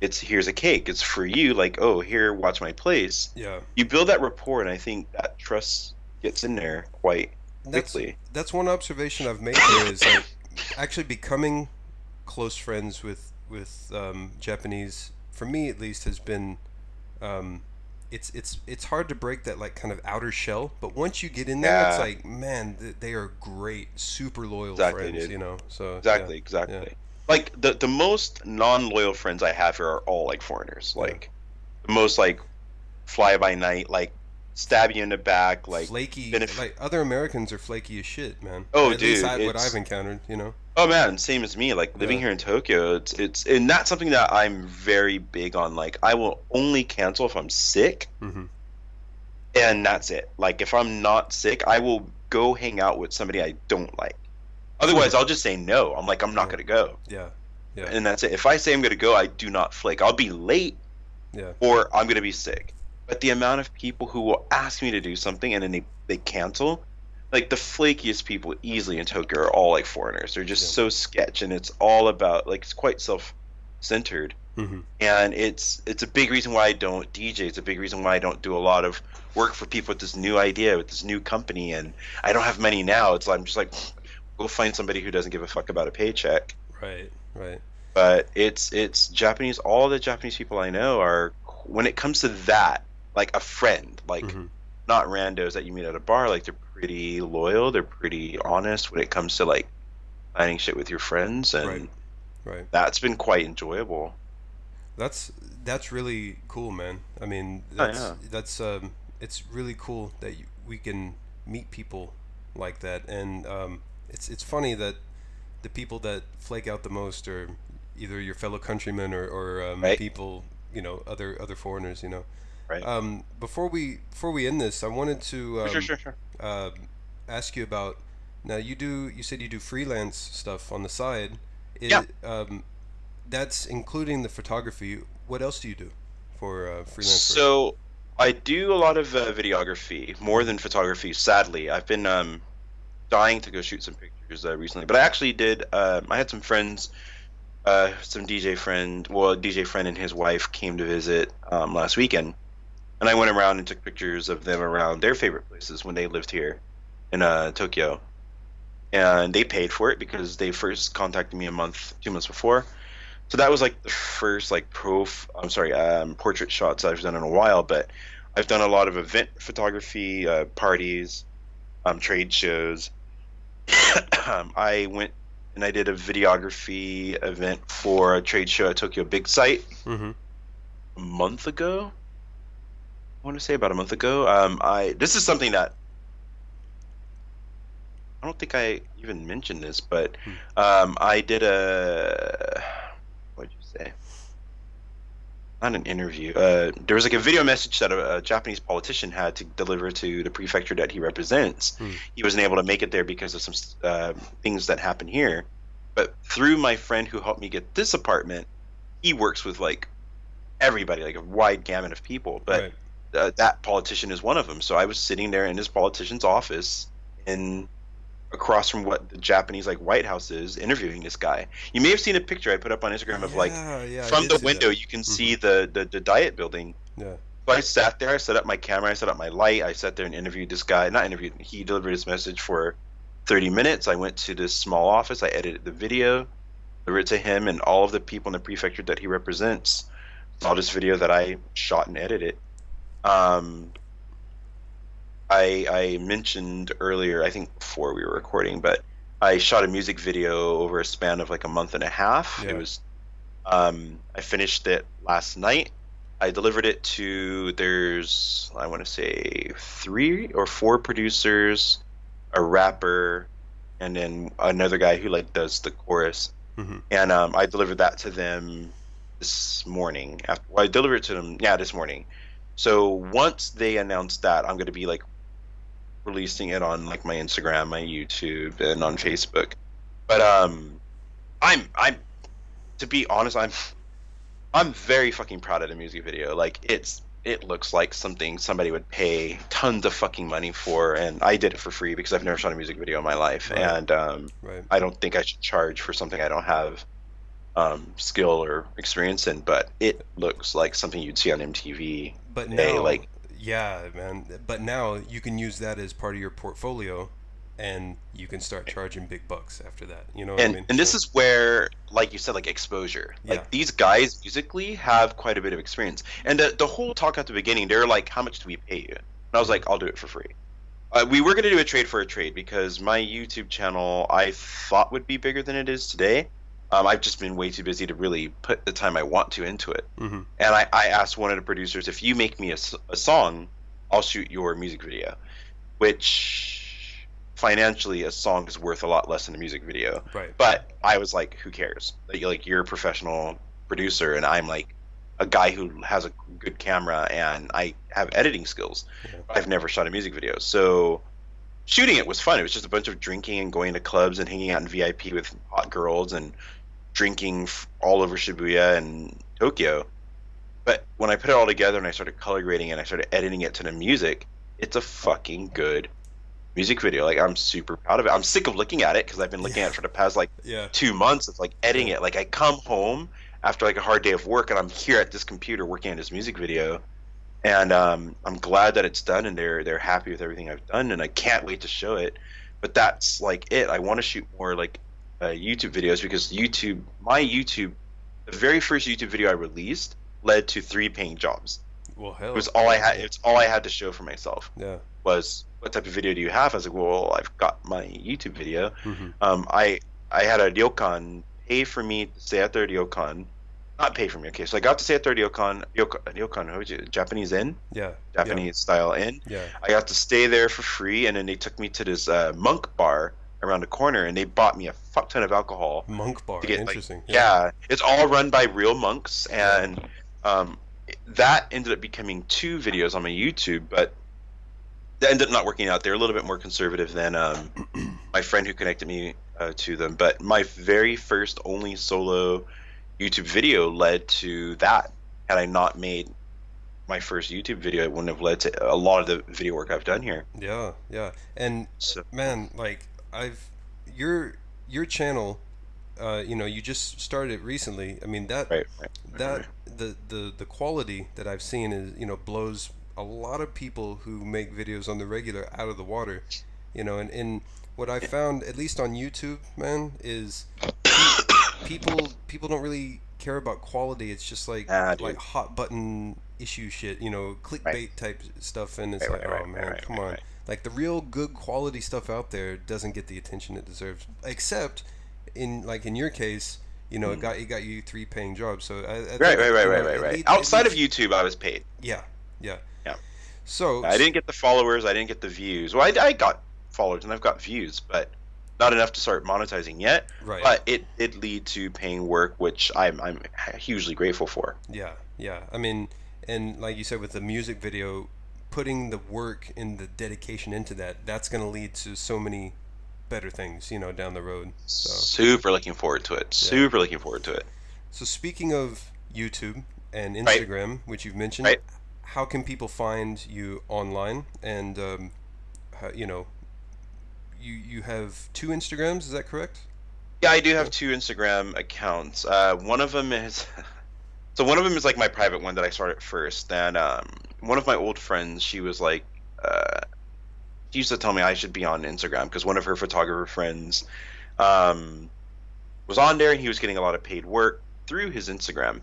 It's here's a cake. It's for you. Like, oh, here, watch my place. Yeah. You build that rapport, and I think that trust gets in there quite That's quickly. that's one observation I've made here is like actually becoming close friends with with um, Japanese for me at least has been um, it's it's it's hard to break that like kind of outer shell but once you get in there it's like man th- they are great super loyal Exactly, friends dude. you know so yeah. Exactly, exactly. Like the the most non loyal friends I have here are all like foreigners. Yeah. Like the most like fly by night, like stab you in the back, like flaky benef- like other Americans are flaky as shit man Oh, at least dude, I, what I've encountered you know Oh man, same as me. Like living Yeah. here in Tokyo, it's it's and that's something that I'm very big on. Like I will only cancel if I'm sick, hmm and that's it. Like if I'm not sick, I will go hang out with somebody I don't like. Otherwise, I'll just say no. I'm like I'm not Yeah. gonna go, yeah Yeah. and that's it. If I say I'm gonna go, I do not flake. I'll be late, yeah or I'm gonna be sick. But the amount of people who will ask me to do something and then they they cancel, like the flakiest people easily in Tokyo are all like foreigners. They're just Yeah. so sketch, and it's all about like it's quite self centered. Mm-hmm. and it's it's a big reason why I don't DJ. It's a big reason why I don't do a lot of work for people with this new idea, with this new company, and I don't have many now. It's like I'm just like, go find somebody who doesn't give a fuck about a paycheck. Right. Right. But it's it's Japanese. All the Japanese people I know are when it comes to that, like a friend, like Mhm. not randos that you meet at a bar. Like they're pretty loyal. They're pretty honest when it comes to like planning shit with your friends, and Right. Right. that's been quite enjoyable. That's that's really cool, man. I mean, Oh, that's yeah. that's um, it's really cool that you, we can meet people like that, and um, it's it's funny that the people that flake out the most are either your fellow countrymen or, or um, Right. people, you know, other other foreigners, you know. Right. Um, before we before we end this, I wanted to um, sure, sure, sure. uh, ask you about. Now you do. You said you do freelance stuff on the side. It, Yeah. Um, that's including the photography. What else do you do for uh, freelance? work? So I do a lot of uh, videography, more than photography. Sadly, I've been um, dying to go shoot some pictures uh, recently, but I actually did. Um, I had some friends, uh, some DJ friend, well, a DJ friend and his wife came to visit um, last weekend, and I went around and took pictures of them around their favorite places when they lived here in uh, Tokyo, and they paid for it because they first contacted me a month, two months before. So that was like the first like pro. I'm sorry, um, portrait shots I've done in a while. But I've done a lot of event photography, uh, parties, um, trade shows. um, I went and I did a videography event for a trade show at Tokyo Big Sight Mhm. a month ago. I want to say about a month ago. Um, I this is something that I don't think I even mentioned this, but um, I did a what did you say? Not an interview. Uh, there was like a video message that a, a Japanese politician had to deliver to the prefecture that he represents. Hmm. He wasn't able to make it there because of some uh, things that happened here. But through my friend who helped me get this apartment, he works with like everybody, like a wide gamut of people. But Right. Uh, that politician is one of them. So I was sitting there in this politician's office in across from what the Japanese like White House is interviewing this guy. You may have seen a picture I put up on Instagram of like Yeah, yeah, from the window that. you can see the, the the diet building. Yeah. So I sat there, I set up my camera, I set up my light, I sat there and interviewed this guy. Not interviewed, he delivered his message for 30 minutes. I went to this small office, I edited the video, delivered it to him and all of the people in the prefecture that he represents. Saw this video that I shot and edited. Um, I I mentioned earlier, I think before we were recording, but I shot a music video over a span of like a month and a half. Yeah. It was um, I finished it last night. I delivered it to there's I want to say three or four producers, a rapper, and then another guy who like does the chorus. Mhm. And um, I delivered that to them this morning. After well, I delivered it to them, yeah, this morning. So once they announce that, I'm going to be like releasing it on like my Instagram, my YouTube, and on Facebook. But um, I'm I'm to be honest, I'm I'm very fucking proud of the music video. Like it's it looks like something somebody would pay tons of fucking money for, and I did it for free because I've never shot a music video in my life, Right. and um, Right. I don't think I should charge for something I don't have um, skill or experience in. But it looks like something you'd see on MTV. But Hey, now, like- yeah, man. But now you can use that as part of your portfolio, and you can start charging big bucks after that. You know what and I mean? and this So- is where like you said like exposure Yeah. like these guys musically have quite a bit of experience and the, the whole talk at the beginning they're like how much do we pay you and i was like i'll do it for free uh, we were going to do a trade for a trade because my youtube channel i thought would be bigger than it is today um, i've just been way too busy to really put the time i want to into it Mhm. and I, I asked one of the producers if you make me a, a song i'll shoot your music video which financially a song is worth a lot less than a music video Right. but I was like, who cares? Like, you're- like you're a professional producer, and I'm like a guy who has a good camera and I have editing skills. Yeah. I've never shot a music video, so shooting it was fun. It was just a bunch of drinking and going to clubs and hanging out in VIP with hot girls and drinking all over Shibuya and Tokyo. But when I put it all together and I started color grading and I started editing it to the music, it's a fucking good music video. Like I'm super proud of it. I'm sick of looking at it because I've been looking Yeah. at it for the past like Yeah. two months of like editing it. Like I come home after like a hard day of work, and I'm here at this computer working on this music video, and um, I'm glad that it's done, and they're they're happy with everything I've done, and I can't wait to show it. But that's like it. I want to shoot more like uh, YouTube videos because YouTube, my YouTube, the very first YouTube video I released led to three paying jobs. Well, hell. It was all I had. It's all I had to show for myself Yeah. was what type of video do you have? I was like, well, I've got my YouTube video. hmm Um, I I had a ryokan pay for me to stay at their ryokan. Not pay for me. Okay, so I got to stay at their ryokan. Ryokan, ryokan Japanese inn, Yeah. Japanese style inn. Yeah. I got to stay there for free, and then they took me to this uh, monk bar around the corner, and they bought me a fuck ton of alcohol. Monk bar. To get, like, Interesting. Yeah, it's all run by real monks, and um, that ended up becoming two videos on my YouTube, but that ended up not working out. They're a little bit more conservative than um, my friend who connected me uh, to them. But my very first, only solo YouTube video led to that. Had I not made my first YouTube video, it wouldn't have led to a lot of the video work I've done here. Yeah. Yeah. And So man, like I've your your channel, uh, you know, you just started it recently. I mean that right, right, that right. the the the quality that I've seen is you know blows a lot of people who make videos on the regular out of the water, you know, and and what I found at least on YouTube, man, is people people don't really care about quality. It's just like Ah, like hot button issue shit, you know, clickbait Right. type stuff, and it's Right, like, right, oh man, come on. Like the real good quality stuff out there doesn't get the attention it deserves, except in like in your case, you know, it got it got you three paying jobs. So I, I think, Hmm. Right, right, right, right, right, right. Outside of YouTube, I was paid. yeah, yeah, Yeah. So I didn't get the followers. I didn't get the views. Well, I, I got followers and I've got views, but not enough to start monetizing yet. right. But it did lead to paying work, which I'm I'm hugely grateful for. Yeah, yeah. I mean, and like you said with the music video, putting the work and the dedication into that, that's going to lead to so many better things, you know, down the road. So, Super looking forward to it. Super looking forward to it. so speaking of YouTube and Right. Instagram, which you've mentioned, Right. how can people find you online? And um, how, you know, you you have two Instagrams, is that correct? Yeah, I do have two Instagram accounts. Uh, one of them is so one of them is like my private one that I started first. Then um, one of my old friends, she was like, uh, she used to tell me I should be on Instagram because one of her photographer friends um, was on there and he was getting a lot of paid work through his Instagram.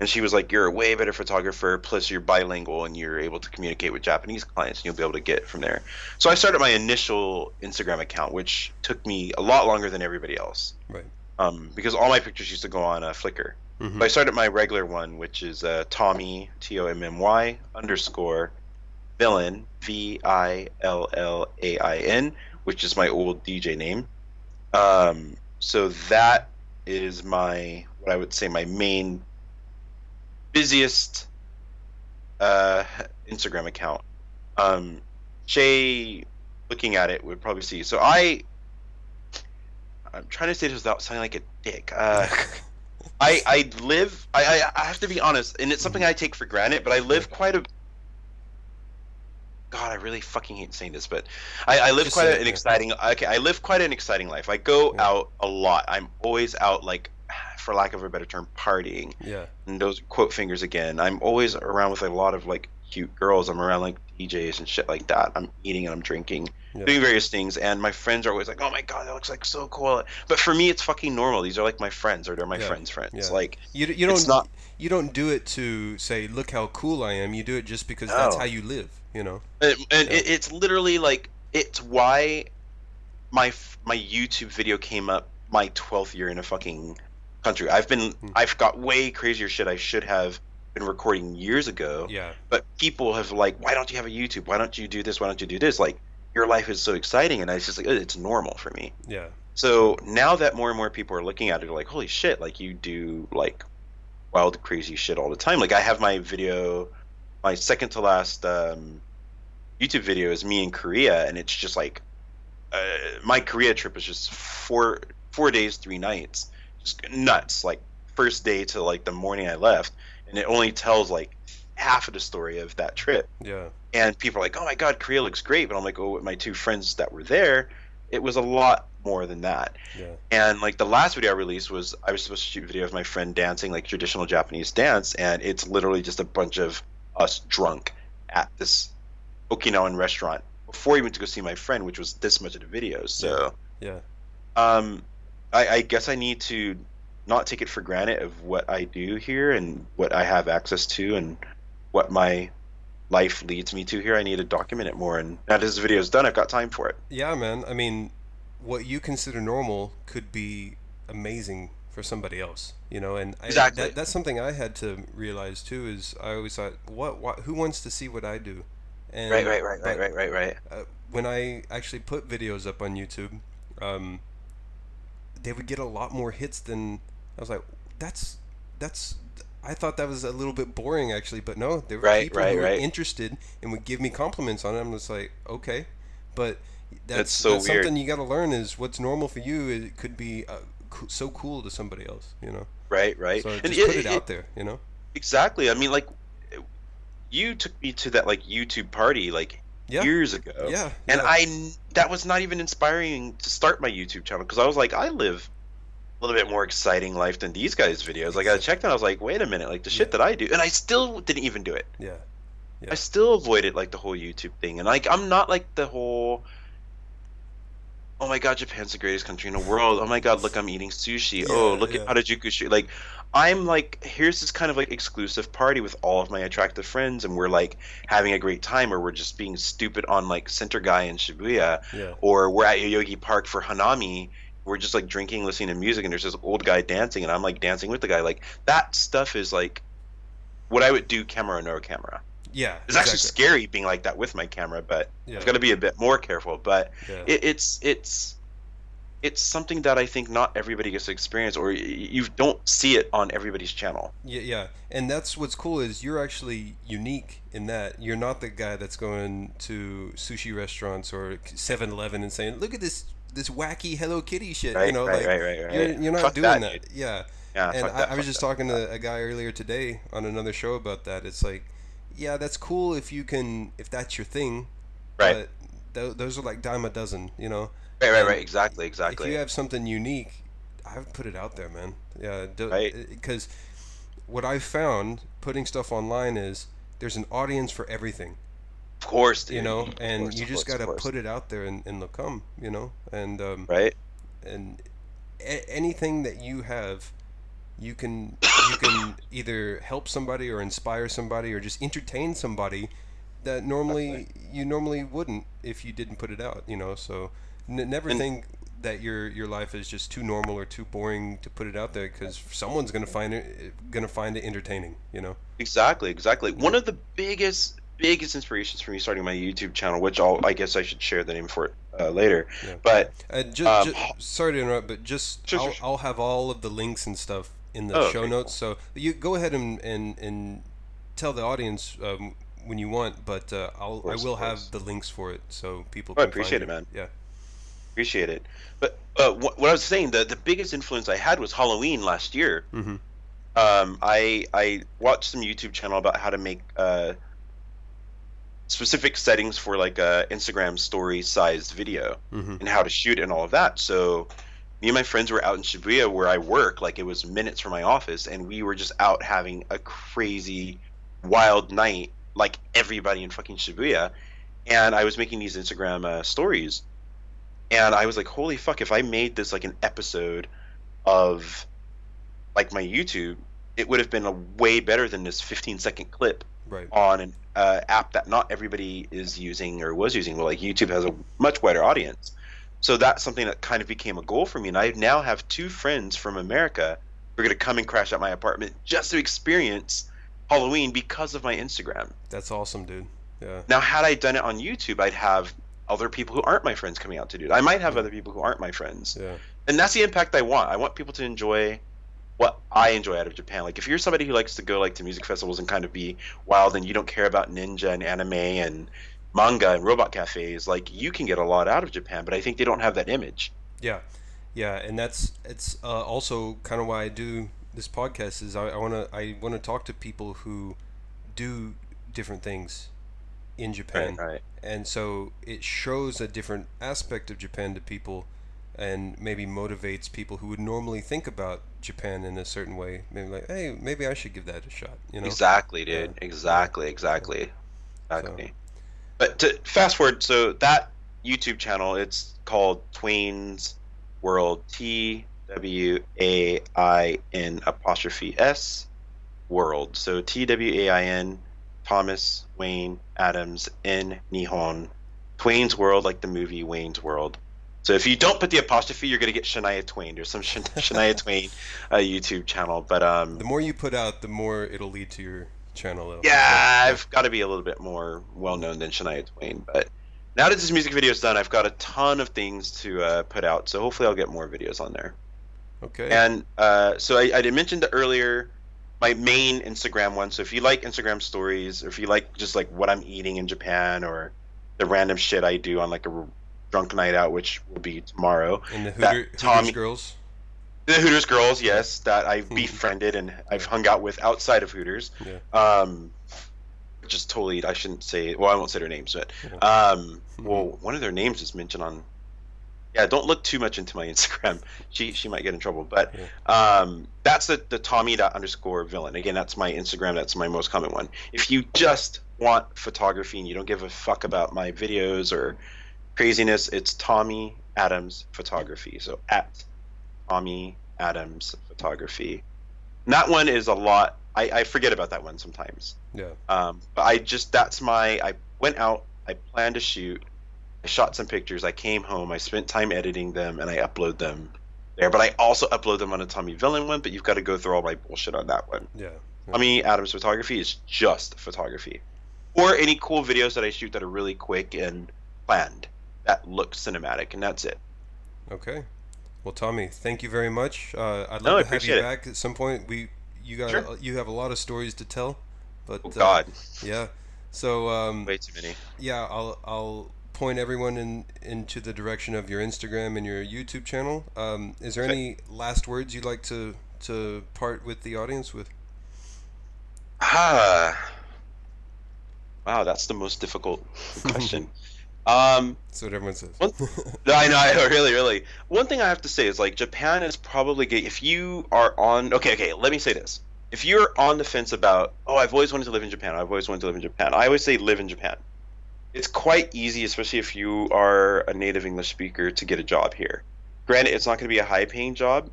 And she was like, "You're a way better photographer. Plus, you're bilingual and you're able to communicate with Japanese clients, and you'll be able to get from there." So I started my initial Instagram account, which took me a lot longer than everybody else Right. um, because all my pictures used to go on uh, Flickr. Mhm. But I started my regular one, which is uh, Tommy T O M M Y underscore villain V I L L A I N, which is my old DJ name. Um, so that is my what I would say my main busiest uh, Instagram account. Um, Shay, looking at it, would probably see. So I, I'm trying to say this without sounding like a dick. Uh, I I live. I, I I have to be honest, and it's something I take for granted, but I live quite a. God, I really fucking hate saying this, but I, I live Just quite a- an exciting. Okay, I live quite an exciting life. I go Yeah. out a lot. I'm always out, like, for lack of a better term, partying Yeah. and those quote fingers again. I'm always around with a lot of like cute girls. I'm around like DJs and shit like that. I'm eating and I'm drinking, Yeah. doing various things, and my friends are always like, "Oh my god, that looks like so cool." But for me, it's fucking normal. These are like my friends, or they're my Yeah. friends' friends. Yeah. Like, You, you don't not- you don't do it to say look how cool I am. You do it just because that's how you live. You know. and, and it, it's literally like it's why my my YouTube video came up my 12th year in a fucking country. I've been Hmm. I've got way crazier shit I should have been recording years ago. Yeah. but people have like why don't you have a youtube why don't you do this why don't you do this like your life is so exciting and i was just like it's normal for me Yeah. so now that more and more people are looking at it like holy shit like you do like wild crazy shit all the time like i have my video my second to last um, youtube video is me in korea and it's just like uh, my korea trip is just four four days three nights just nuts like first day to like the morning i left and it only tells like half of the story of that trip Yeah. and people are like, "Oh my God, Korea looks great," but I'm like, "Oh, with my two friends that were there, it was a lot more than that. Yeah. And like the last video I released was I was supposed to shoot a video of my friend dancing like traditional Japanese dance, and it's literally just a bunch of us drunk at this Okinawan restaurant before we went to go see my friend, which was this much of the video. So Yeah. um, I, I guess I need to not take it for granted of what I do here and what I have access to and what my life leads me to here. I need to document it more. And now that this video is done, I've got time for it. Yeah, man. I mean, what you consider normal could be amazing for somebody else, you know. And I, Exactly. that, that's something I had to realize too. Is I always thought, what, what, who wants to see what I do? And Right, right, right, but, right, right, right, right. Uh, when I actually put videos up on YouTube, um, they would get a lot more hits than I was like. That's that's. I thought that was a little bit boring actually, but no, there were Right, people right, who were right. interested and would give me compliments on it. I'm just like, okay, but that's, That's so weird. something you got to learn is what's normal for you. It could be uh, co- so cool to somebody else, you know. Right, right. So just it- put it, it- out there, you know. Exactly. I mean, like, you took me to that like YouTube party like Yeah. years ago. Yeah, And I that was not even inspiring to start my YouTube channel because I was like, I live little bit more exciting life than these guys' videos. Like I checked and I was like, wait a minute, like the shit Yeah. that I do, and I still didn't even do it. Yeah. Yeah. I still avoided like the whole YouTube thing, and like I'm not like the whole. Oh my god, Japan's the greatest country in the world. Oh my god, look, I'm eating sushi. oh, look yeah. at Harajuku street. Like, I'm like, here's this kind of like exclusive party with all of my attractive friends, and we're like having a great time, or we're just being stupid on like Center Gai in Shibuya, Yeah. or we're at Yoyogi Park for Hanami. We're just like drinking, listening to music, and there's this old guy dancing, and I'm like dancing with the guy. Like that stuff is like what I would do camera or no camera. Yeah. It's actually scary being like that with my camera, but Yeah. I've got to be a bit more careful. But Yeah. it, it's it's it's something that I think not everybody gets to experience, or you don't see it on everybody's channel. Yeah, yeah, and that's what's cool is you're actually unique in that you're not the guy that's going to sushi restaurants or 7-Eleven and saying, "Look at this this wacky Hello Kitty shit." Right, you know, right, like right, right, you're you're not Fuck doing that, that. Yeah, Yeah, and I, that, I was just that, talking to a guy earlier today on another show about that. It's like, yeah, that's cool if you can if that's your thing, Right. But th- those are like dime a dozen, you know. right, right, and right. Exactly, exactly. If you have something unique, I would put it out there, man. Yeah, Right. Uh, because what I've found putting stuff online is there's an audience for everything, of course, dude. you know, and course, you just gotta put it out there and, and they'll come, you know, and um, right. and a- anything that you have, you can you can either help somebody or inspire somebody or just entertain somebody that normally you normally wouldn't if you didn't put it out, you know. So n- never And- think that your your life is just too normal or too boring to put it out there because someone's gonna find it gonna find it entertaining, you know. Exactly, exactly. One of the biggest, biggest inspirations for me starting my YouTube channel, which I'll, I guess I should share the name for it uh, later. Yeah. But Uh, just, Um, sorry to interrupt, but just Sure, I'll, sure. I'll have all of the links and stuff in the Oh, show okay, notes. So you go ahead and, and, and tell the audience um, when you want, but uh, I'll course, I will have the links for it so people. Oh, I appreciate it, man. Yeah. appreciate it. But uh, what, what I was saying, the the biggest influence I had was Halloween last year. Mm-hmm. Um, I I watched some YouTube channel about how to make uh, specific settings for like a Instagram story sized video Mm-hmm. and how to shoot and all of that. So me and my friends were out in Shibuya where I work, like it was minutes from my office, and we were just out having a crazy, wild night, like everybody in fucking Shibuya. And I was making these Instagram uh, stories, and I was like, "Holy fuck! If I made this like an episode of like my YouTube, it would have been a way better than this 15 second clip Right. on an uh, app that not everybody is using or was using. Well, like YouTube has a much wider audience, so that's something that kind of became a goal for me. And I now have two friends from America who are going to come and crash at my apartment just to experience Halloween because of my Instagram. That's awesome, dude. Yeah. Now, had I done it on YouTube, I'd have other people who aren't my friends coming out to do it. I might have other people who aren't my friends, Yeah. and that's the impact I want. I want people to enjoy what I enjoy out of Japan. Like if you're somebody who likes to go like to music festivals and kind of be wild and you don't care about ninja and anime and manga and robot cafes, like you can get a lot out of Japan, but I think they don't have that image. Yeah, yeah, and that's it's uh, also kind of why I do this podcast is I want to I want to talk to people who do different things in Japan, right. and so it shows a different aspect of Japan to people, and maybe motivates people who would normally think about Japan in a certain way. Maybe like, hey, maybe I should give that a shot. You know? Exactly, dude. Exactly, exactly, exactly. But to fast forward, so that YouTube channel, it's called Twain's World. T W A I N apostrophe S World. So T W A I N Thomas Wayne Adams N Nihon Twain's World, like the movie Wayne's World. So if you don't put the apostrophe, you're gonna get Shania Twain. There's some Sh- Shania Twain uh, YouTube channel, but um, The more you put out, the more it'll lead to your channel. though. yeah, I've got to be a little bit more well known than Shania Twain. But now that this music video is done, I've got a ton of things to uh, put out. So hopefully, I'll get more videos on there. Okay. And uh, so I, I did mention the earlier my main Instagram one. So if you like Instagram stories, or if you like just like what I'm eating in Japan, or the random shit I do on like a drunk night out, which will be tomorrow. and the that Hooter, Tommy- Hooters girls. The Hooters girls, yes, that I've befriended and I've hung out with outside of Hooters. Yeah. Um, just totally, I shouldn't say. Well, I won't say their names, but um, well, one of their names is mentioned on. Yeah, don't look too much into my Instagram. She she might get in trouble. But um, that's the the Tommy dot underscore villain. Again, that's my Instagram. That's my most common one. If you just want photography and you don't give a fuck about my videos or craziness, it's Tommy Adams Photography. So at Tommy Adams Photography. And that one is a lot. I, I forget about that one sometimes. Yeah. Um, but I just that's my I went out, I planned to shoot, I shot some pictures, I came home, I spent time editing them, and I upload them there. But I also upload them on a Tommy Villain one. But you've got to go through all my bullshit on that one. Yeah. Tommy Adams photography is just photography, or any cool videos that I shoot that are really quick and planned that look cinematic, and that's it. Okay. Well, Tommy, thank you very much. Uh, I'd love No, I to have you it. back at some point. We you got Sure. you have a lot of stories to tell, but Oh uh, God, yeah. So um, way too many. yeah, I'll I'll point everyone in into the direction of your Instagram and your YouTube channel. Um, is there Okay. any last words you'd like to to part with the audience with? Ah, wow, that's the most difficult question. Um, That's what everyone says. No, I know, I know, really, really. One thing I have to say is like Japan is probably if you are on. Okay, okay. Let me say this: if you're on the fence about, oh, I've always wanted to live in Japan, I've always wanted to live in Japan. I always say live in Japan. It's quite easy, especially if you are a native English speaker, to get a job here. Granted, it's not going to be a high-paying job,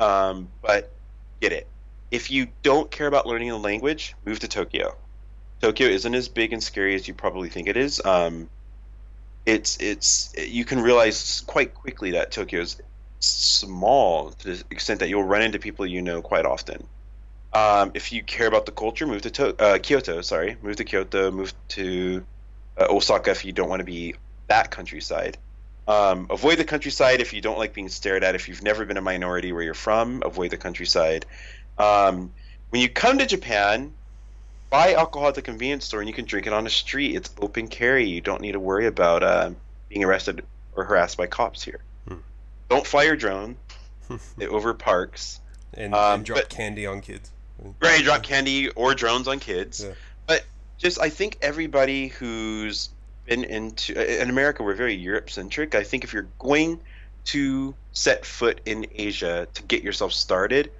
um, but get it. If you don't care about learning the language, move to Tokyo. Tokyo isn't as big and scary as you probably think it is. Um, it's it's you can realize quite quickly that Tokyo is small to the extent that you'll run into people you know quite often. Um, if you care about the culture, move to, to- uh, Kyoto. Sorry, move to Kyoto. Move to uh, Osaka if you don't want to be that countryside. Um, avoid the countryside if you don't like being stared at. If you've never been a minority where you're from, avoid the countryside. Um, when you come to Japan, buy alcohol at the convenience store and you can drink it on the street. It's open carry. You don't need to worry about uh, being arrested or harassed by cops here. Hmm. Don't fly your drone. it over parks. and, um, and drop but- candy on kids. Right, drop candy or drones on kids. Yeah. But just I think everybody who's been into in America, we're very Europe centric. I think if you're going to set foot in Asia to get yourself started,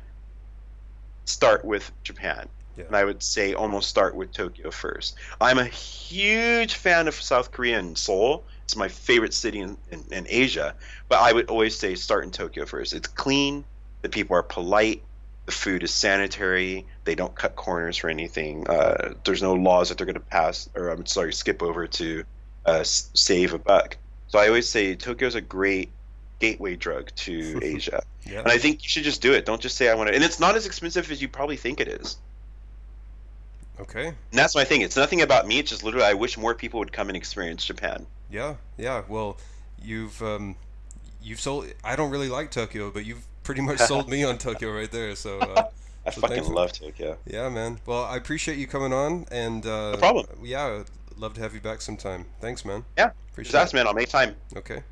start with Japan. Yeah. And I would say almost start with Tokyo first. I'm a huge fan of South Korea and Seoul. It's my favorite city in, in, in Asia. But I would always say start in Tokyo first. It's clean, the people are polite, the food is sanitary, they don't cut corners for anything. Uh, there's no laws that they're going to pass, or I'm sorry, skip over to uh, save a buck. So I always say Tokyo's a great gateway drug to Asia. Yeah. And I think you should just do it. Don't just say I want to. And it's not as expensive as you probably think it is. Okay. And that's my thing. It's nothing about me. It's just literally I wish more people would come and experience Japan. Yeah. Yeah. Well, you've um, you've sold. I don't really like Tokyo, but you've pretty much sold me on Tokyo right there. So. Uh, I So fucking love Tokyo. Yeah, man. Well, I appreciate you coming on, and uh, No problem. Yeah, love to have you back sometime. Thanks, man. Yeah. appreciate Just ask, man. I'll make time. Okay.